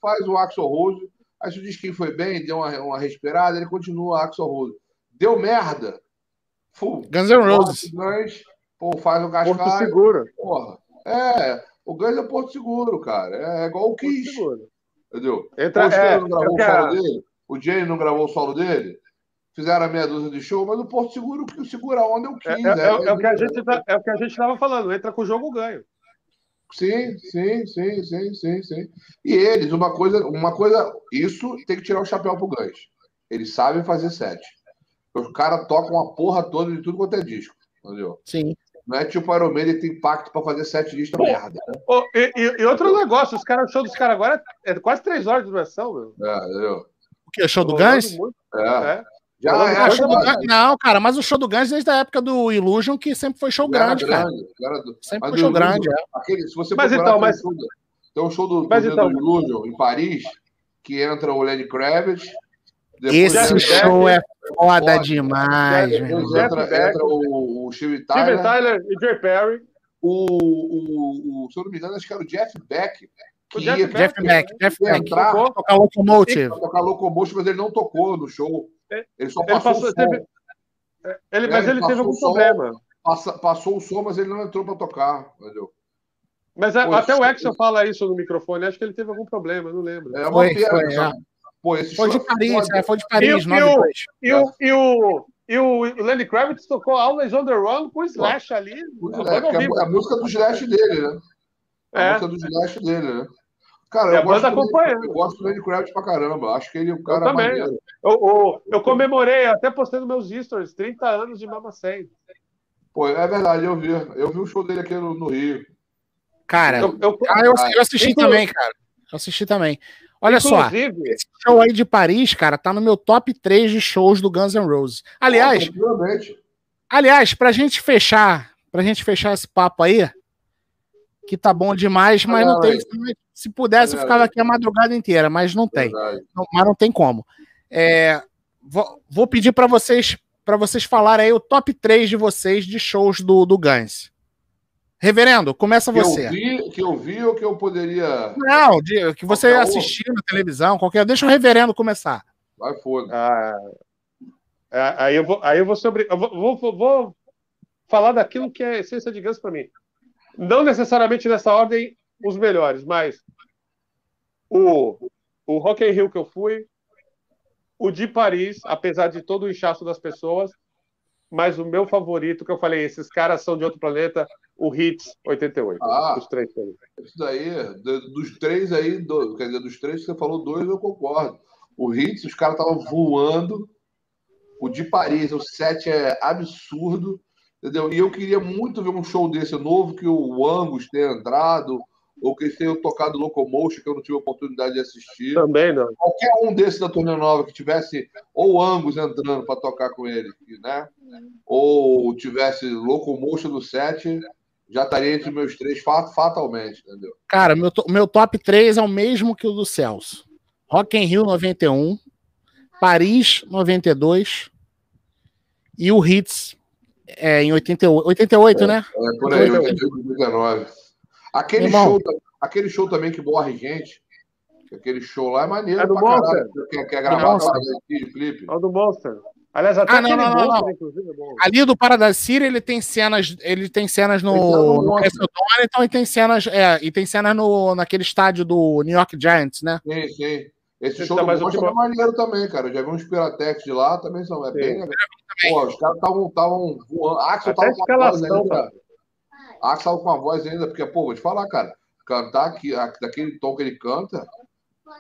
Faz o Axel Rose. Aí se o disquinho foi bem, deu uma, uma respirada, ele continua Axel Rose. Deu merda. Full. Guns N' Roses. Guns, pô, faz o Gascai. Porto Seguro. Porra. É, o Guns é Porto Seguro, cara. É, é igual o Kiss. Entendeu? Entra, o é, não gravou o solo dele. O Jay não gravou o solo dele fizeram a meia dúzia de show, mas o Porto Seguro que segura a onda é o 15. É, é, é, é, o que a gente tá, é o que a gente estava falando, entra com o jogo ganho. Sim, sim, sim, sim, sim, sim. E eles, uma coisa, uma coisa, isso tem que tirar o chapéu pro Gans. Eles sabem fazer set. Os caras tocam a porra toda de tudo quanto é disco, entendeu? Sim. Não é tipo o Iron Maiden tem impacto para fazer sete listas merda. Né? Oh, e, e, e, outro negócio, os caras, o show dos caras agora é quase três horas de duração, meu. É, entendeu? O que? O show do Gans? É. é. Já é, show do não, cara, mas o show do Guns desde a época do Illusion, que sempre foi show grande, grande, cara. Do, sempre foi show grande, é. Aquele, se você mas então, mas... Tem um show do, mas então, do Illusion em Paris, que entra o Lenny Kravitz. Esse show é foda demais, depois entra, entra o Steve Tyler. Steve Tyler e Jay Perry. O, o, o, se eu não me engano, acho que era o Jeff Beck. O Jeff, ia, Jeff Beck, Jeff Beck. Entrar, tocar Locomotive. Tocar Locomotive, mas ele não tocou no show. Ele só ele passou, passou teve... ele, Mas ele, ele teve algum problema. Passa, passou o som, mas ele não entrou para tocar, entendeu? Mas Pô, até o Exxon fala isso no microfone. Acho que ele teve algum problema, não lembro. É uma foi, pena. Foi, é. Pô, esse foi de Paris, é, foi de Paris. E, e, o, e, o, e, o, e o Lenny Kravitz tocou Always on the Run com o Slash ali. É, é, a, a música do Slash dele, né? A é. música do Slash dele, né? Cara, eu, gosto acompanhando. eu gosto do Lenny Kravitz pra caramba. Acho que ele é um cara eu também. Eu, eu, eu, comemorei, até postei nos meus stories, 30 anos de Mama 100. Pô, é verdade, eu vi. Eu vi o show dele aqui no, no Rio. Cara, eu, eu, ah, eu, eu assisti inclusive, também, cara. Eu assisti também. Olha só, esse show aí de Paris, cara, tá no meu top 3 de shows do Guns N' Roses. Aliás, oh, aliás, pra gente fechar, pra gente fechar esse papo aí, que tá bom demais, mas não tem. Se pudesse, eu ficava aqui a madrugada inteira, mas não tem. Não, mas não tem como. É, vou, vou pedir para vocês para vocês falarem aí o top 3 de vocês de shows do, do Guns. Reverendo, começa que você. Eu vi, que eu vi ou que eu poderia. Não, de, que você assistiu na televisão, qualquer. Deixa o reverendo começar. Vai foda. Ah, é, aí eu vou, aí eu vou sobre, eu vou, vou, vou, falar daquilo que é essência de Guns para mim. Não necessariamente nessa ordem os melhores, mas o o Rock in Rio que eu fui, o de Paris, apesar de todo o inchaço das pessoas, mas o meu favorito, que eu falei, esses caras são de outro planeta, o Hits 88. Ah, os três também. Isso daí, dos três aí, do, quer dizer, dos três que você falou, dois eu concordo. O Hits, os caras estavam voando. O de Paris, o set é absurdo. Entendeu? E eu queria muito ver um show desse novo, que o Angus tenha entrado, ou que eles tenham tocado Locomotion, que eu não tive a oportunidade de assistir. Também não. Qualquer um desses da turnê nova que tivesse ou Angus entrando para tocar com ele, né? Ou tivesse Locomotion do set, já estaria entre meus três fatalmente, entendeu? Cara, meu, meu top 3 é o mesmo que o do Celso. Rock in Rio 91, Paris 92 e o Hits é, em 88, 88 é, né? É, por aí, 88, 89. Aquele show, aquele show também que morre gente. Aquele show lá é maneiro. É do Monster. Quer, quer gravar de clipe. É o do Monster. Aliás, até ah, não, não, não, não. Inclusive, é bom. Ali do Paradise City, ele tem cenas, ele tem cenas no, no então e tem cenas, é, e tem cenas no, naquele estádio do New York Giants, né? Sim, sim. Esse show tá do Monster última... é maneiro também, cara. Eu já vi uns Piratex de lá, também são, é sim. bem Pô, os caras estavam voando. Axel tava com a voz ainda. Axel com a voz ainda, porque, pô, vou te falar, cara, cantar aqui, daquele tom que ele canta.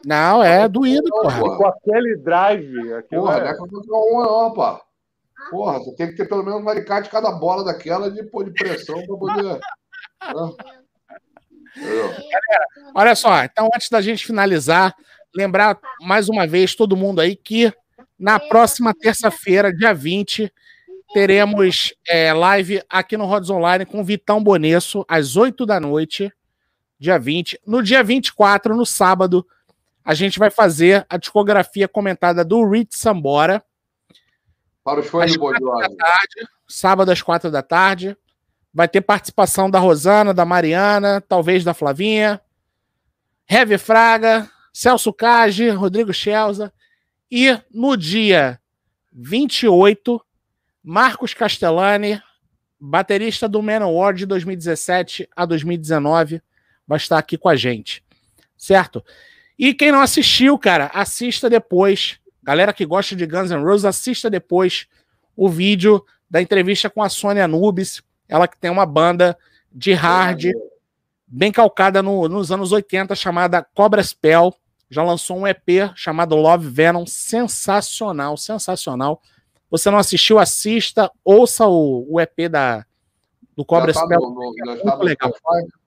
Não, é doído, porra. Com aquele drive. Porra, é... não é uma, não, pá. Porra, você tem que ter pelo menos um alicate de cada bola daquela de, pô, de pressão pra poder. Né? Galera, olha só, então antes da gente finalizar, lembrar mais uma vez todo mundo aí que na próxima terça-feira, dia 20, teremos é, live aqui no Rods Online com Vitão Bonesso, às 8 da noite, dia 20. No dia 24, no sábado, a gente vai fazer a discografia comentada do Rich Sambora. Para os fãs do tarde, Sábado às quatro da tarde. Vai ter participação da Rosana, da Mariana, talvez da Flavinha, Heavy Fraga, Celso Cage, Rodrigo Schelza. E no dia 28, Marcos Castellani, baterista do Manowar de 2017 a 2019, vai estar aqui com a gente, certo? E quem não assistiu, cara, assista depois. Galera que gosta de Guns N' Roses, assista depois o vídeo da entrevista com a Sônia Nubes, ela que tem uma banda de hard bem calcada no, nos anos 80 chamada Cobra Spell. Já lançou um EP chamado Love Venom, sensacional, sensacional. Você não assistiu, assista, ouça o, o EP da, do Cobra tá Spell. No, no, é muito legal. Spotify?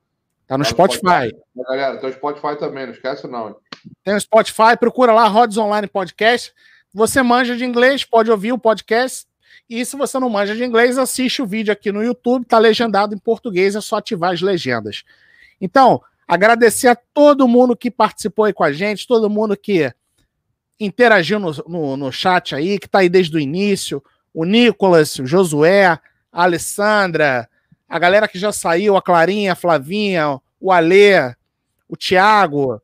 Tá no tá Spotify. Spotify. Galera, tem o Spotify também, não esquece não. Tem o Spotify, procura lá, Rods Online Podcast. Você manja de inglês, pode ouvir o podcast. E se você não manja de inglês, assiste o vídeo aqui no YouTube, tá legendado em português, é só ativar as legendas. Então, agradecer a todo mundo que participou aí com a gente, todo mundo que interagiu no, no, no chat aí, que está aí desde o início. O Nicolas, o Josué, a Alessandra, a galera que já saiu, a Clarinha, a Flavinha, o Alê, o Thiago.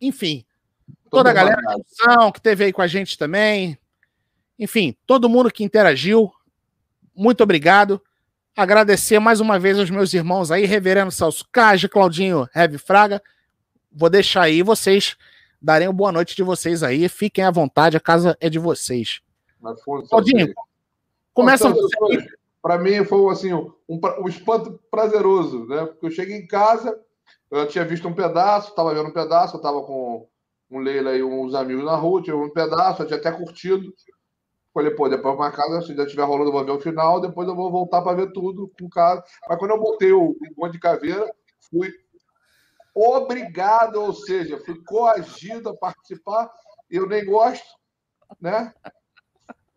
Enfim, toda a galera produção que teve aí com a gente também. Enfim, todo mundo que interagiu. Muito obrigado. Agradecer mais uma vez aos meus irmãos aí, Reverendo Celso Cage, Claudinho Heavy Fraga. Vou deixar aí vocês darem uma boa noite de vocês aí. Fiquem à vontade, a casa é de vocês. Claudinho, começa você. Para mim foi assim um, um, espanto prazeroso, né? Porque eu cheguei em casa, eu tinha visto um pedaço, estava vendo um pedaço, eu estava com um Leila e uns amigos na rua, tinha um pedaço, eu tinha até curtido. Falei, pô, depois uma casa, se já estiver rolando, eu vou ver o final, depois eu vou voltar para ver tudo com casa. Mas quando eu botei o, o monte de caveira, fui obrigado, ou seja, fui coagido a participar, eu nem gosto, né?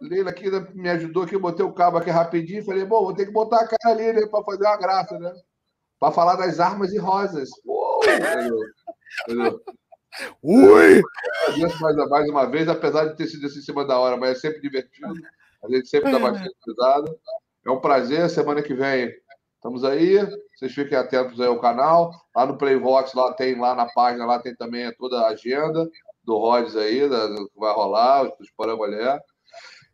Leila aqui me ajudou aqui, botei o cabo aqui rapidinho, falei, bom, vou ter que botar a cara ali, né, para fazer uma graça, né? Para falar das armas e rosas. Pô, entendeu? entendeu? Ui! Mais, mais uma vez, apesar de ter sido assim em cima da hora, mas é sempre divertido. A gente sempre dá bastante risada. É um prazer. Semana que vem estamos aí. Vocês fiquem atentos aí ao canal. Lá no Playvox, lá tem, lá na página, lá tem também toda a agenda do Rods aí, da, do que vai rolar, dos Parangolé.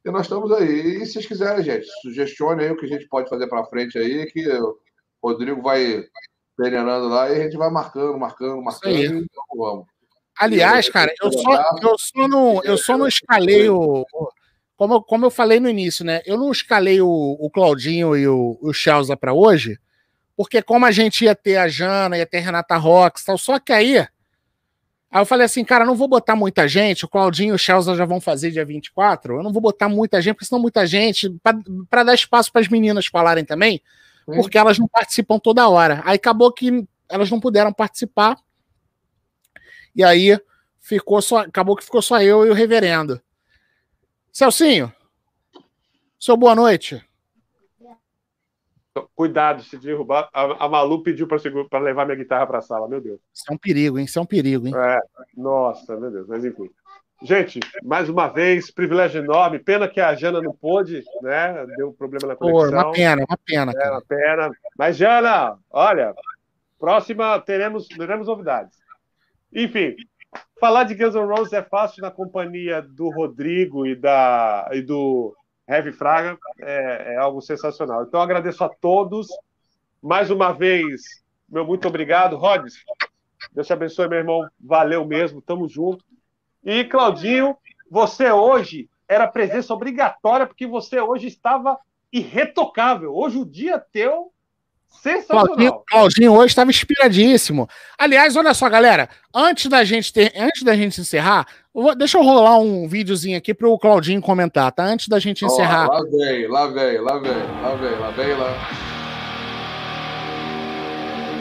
E nós estamos aí. E se vocês quiserem, gente, sugestione aí o que a gente pode fazer para frente aí, que o Rodrigo vai treinando lá e a gente vai marcando, marcando, marcando. Então vamos. Aliás, cara, eu só, eu só não, eu só não escalei o. Como, como eu falei no início, né? Eu não escalei o, o Claudinho e o, o Chelsea para hoje, porque como a gente ia ter a Jana, ia ter a Renata Rox tal, só que aí. Aí eu falei assim, cara, não vou botar muita gente, o Claudinho e o Chelsea já vão fazer dia 24, eu não vou botar muita gente, porque senão muita gente, para dar espaço para as meninas falarem também, porque elas não participam toda hora. Aí acabou que elas não puderam participar, e aí ficou só, acabou que ficou só eu e o reverendo. Celcinho, seu boa noite. Cuidado se derrubar. A, a Malu pediu para levar minha guitarra para a sala, meu Deus. Isso é um perigo, hein? Isso é um perigo, hein? É, nossa, meu Deus, mas enfim. Gente, mais uma vez, privilégio enorme. Pena que a Jana não pôde, né? Deu um problema na conexão. Pô, uma pena, uma pena. É, uma pena. Mas, Jana, olha, próxima teremos, teremos novidades. Enfim, falar de Guns N' Roses é fácil na companhia do Rodrigo e, da, e do Heavy Fraga, é, é algo sensacional. Então, agradeço a todos. Mais uma vez, meu muito obrigado. Rods, Deus te abençoe, meu irmão. Valeu mesmo, tamo junto. E, Claudinho, você hoje era presença obrigatória, porque você hoje estava irretocável. Hoje o dia teu Sensacional. Claudinho, hoje estava inspiradíssimo. Aliás, olha só, galera. Antes da gente ter, antes da gente encerrar, deixa eu rolar um videozinho aqui para o Claudinho comentar, tá? Antes da gente encerrar. Oh, lá vem, lá vem, lá vem, lá vem, lá vem, lá.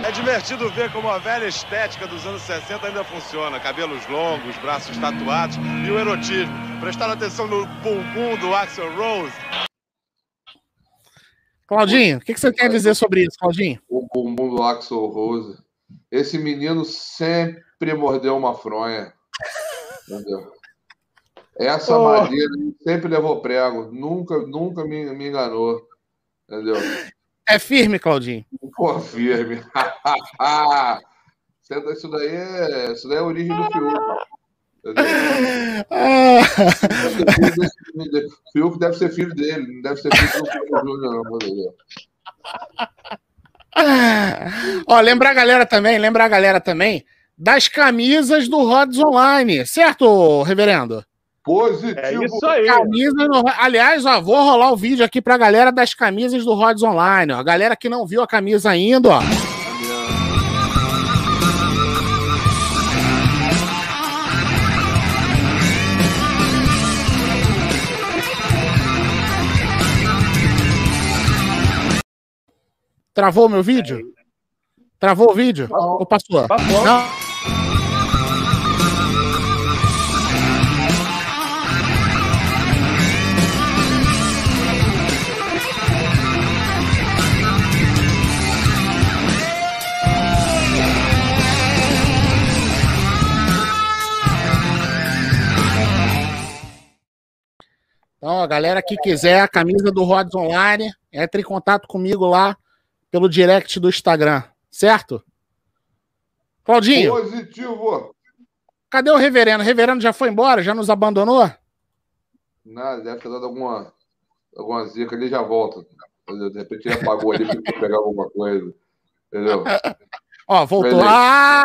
É divertido ver como a velha estética dos anos 60 ainda funciona. Cabelos longos, braços tatuados e o erotismo. Prestar atenção no bumbum do Axel Rose. Claudinho, o que, que, você quer dizer sobre isso, Claudinho? O bumbum do Axel Rose. Esse menino sempre mordeu uma fronha. Entendeu? Essa oh. madeira sempre levou prego. Nunca, nunca me, me enganou. Entendeu? É firme, Claudinho? Pô, firme. [laughs] isso daí é, isso daí é a origem do Fiuk. Ah. Fiuk deve ser filho dele, não deve ser filho do Júnior, não, Ó, lembrar a galera também, lembrar a galera também das camisas do Rods Online, certo, reverendo? Positivo. É isso aí. Camisa no... Aliás, ó, vou rolar o vídeo aqui pra galera das camisas do Rods Online. Ó. A galera que não viu a camisa ainda, ó. Travou o meu vídeo? Travou o vídeo? Ou passou? Passou. Não. Então, a galera que quiser a camisa do Rods Online, entre em contato comigo lá pelo direct do Instagram, certo? Claudinho. Positivo. Cadê o reverendo? O reverendo já foi embora? Já nos abandonou? Nada, deve ter dado alguma, alguma zica, ele já volta. De repente ele apagou ali para pegar alguma coisa. Entendeu? [laughs] Ó, voltou. Ah!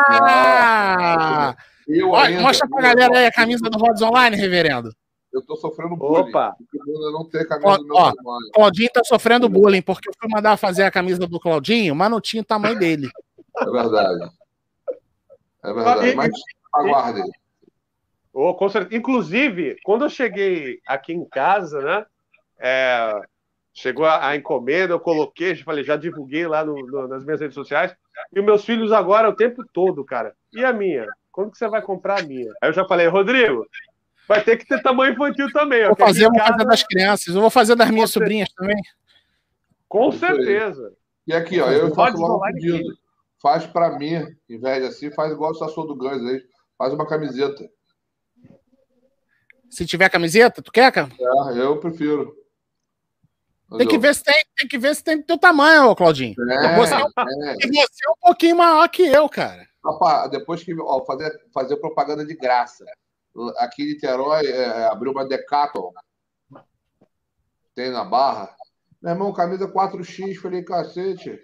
Ó, mostra pra galera aí a camisa do Rods Online, reverendo eu tô sofrendo bullying. Opa! Eu não tenho camisa do meu ó, Claudinho tá sofrendo bullying, porque eu fui mandar fazer a camisa do Claudinho, mas não tinha o tamanho dele. É verdade. É verdade. Mas aguardem. Oh, Inclusive, quando eu cheguei aqui em casa, né? É, chegou a, a, encomenda, eu coloquei, já falei, já divulguei lá no, no, nas minhas redes sociais. E os meus filhos agora o tempo todo, cara. E a minha? Quando que você vai comprar a minha? Aí eu já falei, Rodrigo, Vai ter que ter tamanho infantil também. Vou fazer uma casa das crianças, eu vou fazer das minhas sobrinhas também. Com certeza. E aqui, ó, eu faço logo um pedido. Faz para mim, em vez de assim, faz igual o Sassou do Gans aí. Faz uma camiseta. Se tiver camiseta, tu quer, cara? É, eu prefiro. Tem que, ver se tem, tem que ver se tem do teu tamanho, Claudinho. É, você, é, é. você é um pouquinho maior que eu, cara. Rapaz, depois que ó, fazer, fazer propaganda de graça. Aqui em Niterói é, abriu uma Decathlon. Tem na barra. Meu irmão, camisa 4X, falei, cacete.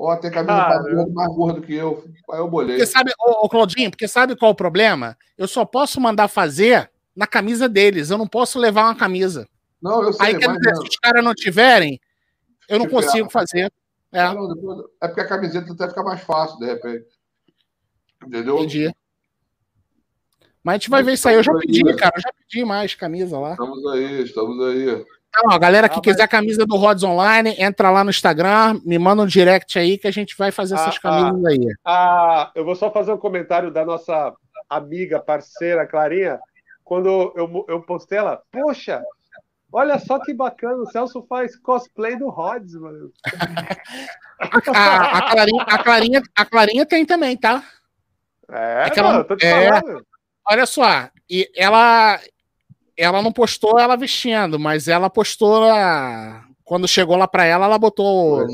Ó, tem camisa ah, mais gordo que eu. Aí eu bolei. Porque sabe, ô, ô, Claudinho, porque sabe qual é o problema? Eu só posso mandar fazer na camisa deles. Eu não posso levar uma camisa. Não, eu sei. Aí, quer dizer, se os caras não tiverem, eu não consigo fazer. É. é porque a camiseta até fica mais fácil, de repente. Entendeu? Entendi. Mas a gente vai ver isso aí. Eu já pedi, aí, cara. Eu já pedi mais camisa lá. Estamos aí, estamos aí. Então, ó, galera que ah, quiser a camisa do Rods Online, entra lá no Instagram, me manda um direct aí que a gente vai fazer essas ah, camisas ah, aí. Ah, eu vou só fazer um comentário da nossa amiga, parceira, Clarinha. Quando eu, eu postei ela, poxa, Olha só que bacana, o Celso faz cosplay do Rods, mano. [laughs] a, a, Clarinha, a, Clarinha, a Clarinha tem também, tá? É, é ela, tô te é, falando. Olha só, e ela, ela não postou ela vestindo, mas ela postou a, quando chegou lá para ela, ela botou.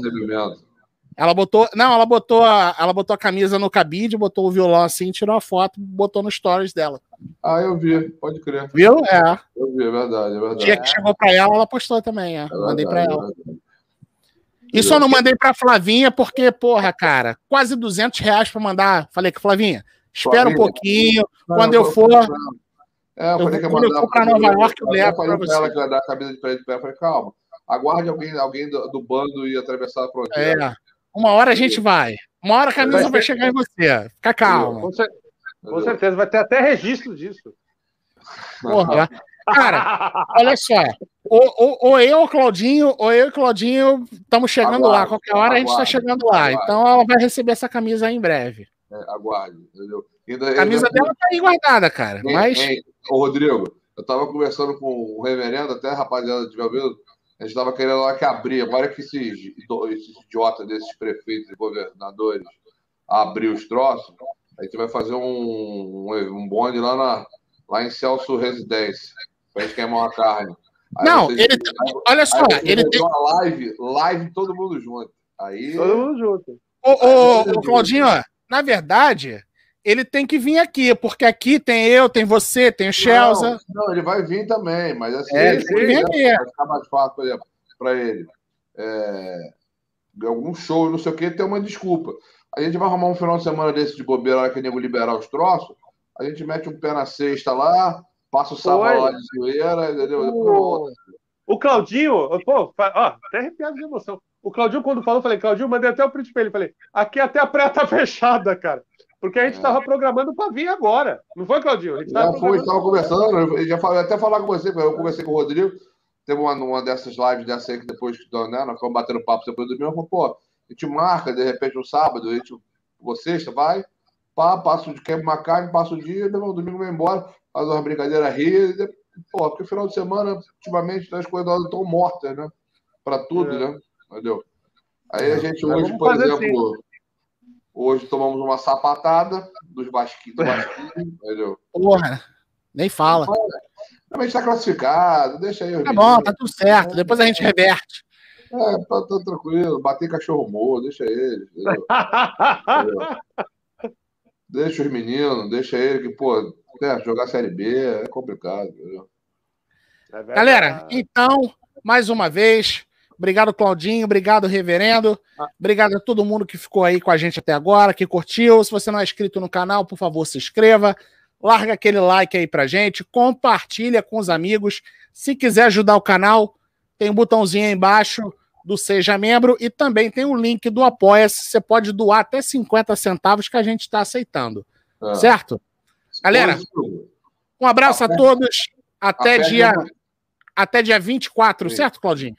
Ela botou. Não, ela botou a, ela botou a camisa no cabide, botou o violão assim, tirou a foto, botou no stories dela. Ah, eu vi, pode crer. Viu? É. Eu vi, é verdade, é verdade. O dia que chegou pra ela, ela postou também, é. é mandei pra ela. É só não mandei pra Flavinha, porque, porra, cara, quase 200 reais pra mandar. Falei que Flavinha, espera Flavinha, um pouquinho, não, quando eu for. É, eu falei que eu quando eu for pra Nova York, eu levo pra você. Ela que vai dar a camisa de presente pra ela. Eu falei, calma, aguarde alguém, alguém do, do bando e atravessar a fronteira. É. Uma hora a gente vai. Uma hora a camisa vai, vai chegar em você. Fica calmo. Com, cer com certeza, vai ter até registro disso. Porra, cara, [laughs] olha só. Ou, ou, eu, ou Claudinho, ou eu e Claudinho estamos chegando aguarde, lá. Qualquer hora aguarde, a gente está chegando lá. Aguarde. Então ela vai receber essa camisa aí em breve. É, aguarde, entendeu? Ainda, a camisa ainda... dela tá aí guardada, cara. Hein, mas. Hein, ô, Rodrigo, eu estava conversando com o reverendo, até a rapaziada tiver ouvido. A gente estava querendo lá que abrir. Agora que esses, esses idiotas desses prefeitos e governadores abrir os troços, a gente vai fazer um, um bonde lá, na, lá em Celso Residência. Pra gente queimar uma carne. Aí não, vocês, ele. Aí, olha só, ele tem. Uma live, live todo mundo junto. Aí. Todo mundo junto. Ô, ô, ô Claudinho, na verdade, ele tem que vir aqui, porque aqui tem eu, tem você, tem o Chelsea. Não, não, ele vai vir também, mas assim, é, ele vir aqui. vai ficar mais fácil, por exemplo, para ele. É, algum show, não sei o que, tem uma desculpa. A gente vai arrumar um final de semana desse de bobeira, hora que nego liberar os troços, a gente mete um pé na cesta lá, passa o sábado lá de zoeira, entendeu? O, o Claudinho, pô, ó, até arrepiado de emoção. O Claudinho, quando falou, eu falei, Claudinho, mandei até o print pra ele. Falei, aqui até a praia tá [laughs] fechada, cara. Porque a gente estava é. programando para vir agora. Não foi, Claudinho? A gente já foi, estava conversando. Eu já falei, até falar com você, eu conversei com o Rodrigo. Teve uma, uma dessas lives dessa aí que depois né, nós fomos batendo papo depois do meu. Pô, a gente marca, de repente, um sábado, a gente, você vai, pá, passa o quebra uma carne, passa o dia, no domingo vai embora, faz uma brincadeira rir. Pô, porque final de semana, ultimamente, as coisas estão mortas, né? Para tudo, é. né? Entendeu? Aí a gente hoje, por exemplo. Assim Hoje tomamos uma sapatada dos basquinhos, do basquinho entendeu? Porra, nem fala. Também está classificado, deixa aí. Tá bom, tá tudo certo. Depois a gente reverte. É, tá, tá tranquilo. Bater cachorro morto, deixa ele. [laughs] deixa os meninos, deixa ele que, pô, né, jogar Série B é complicado. Entendeu? É Galera, então, mais uma vez, Obrigado, Claudinho. Obrigado, Reverendo. Ah. Obrigado a todo mundo que ficou aí com a gente até agora, que curtiu. Se você não é inscrito no canal, por favor, se inscreva. Larga aquele like aí pra gente. Compartilha com os amigos. Se quiser ajudar o canal, tem um botãozinho aí embaixo do Seja Membro e também tem o link do Apoia-se. Você pode doar até 50 centavos que a gente está aceitando. Ah. Certo? Galera, um abraço a todos. Até dia, até dia 24, certo, Claudinho?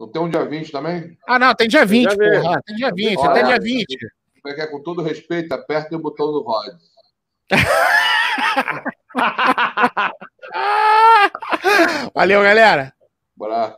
Não tem um dia 20 também? Ah, não, tem dia 20, tem porra. Tem dia 20, Olha, até dia 20. É, é com todo respeito, aperta o botão do Rod. [laughs] Valeu, galera. Bora.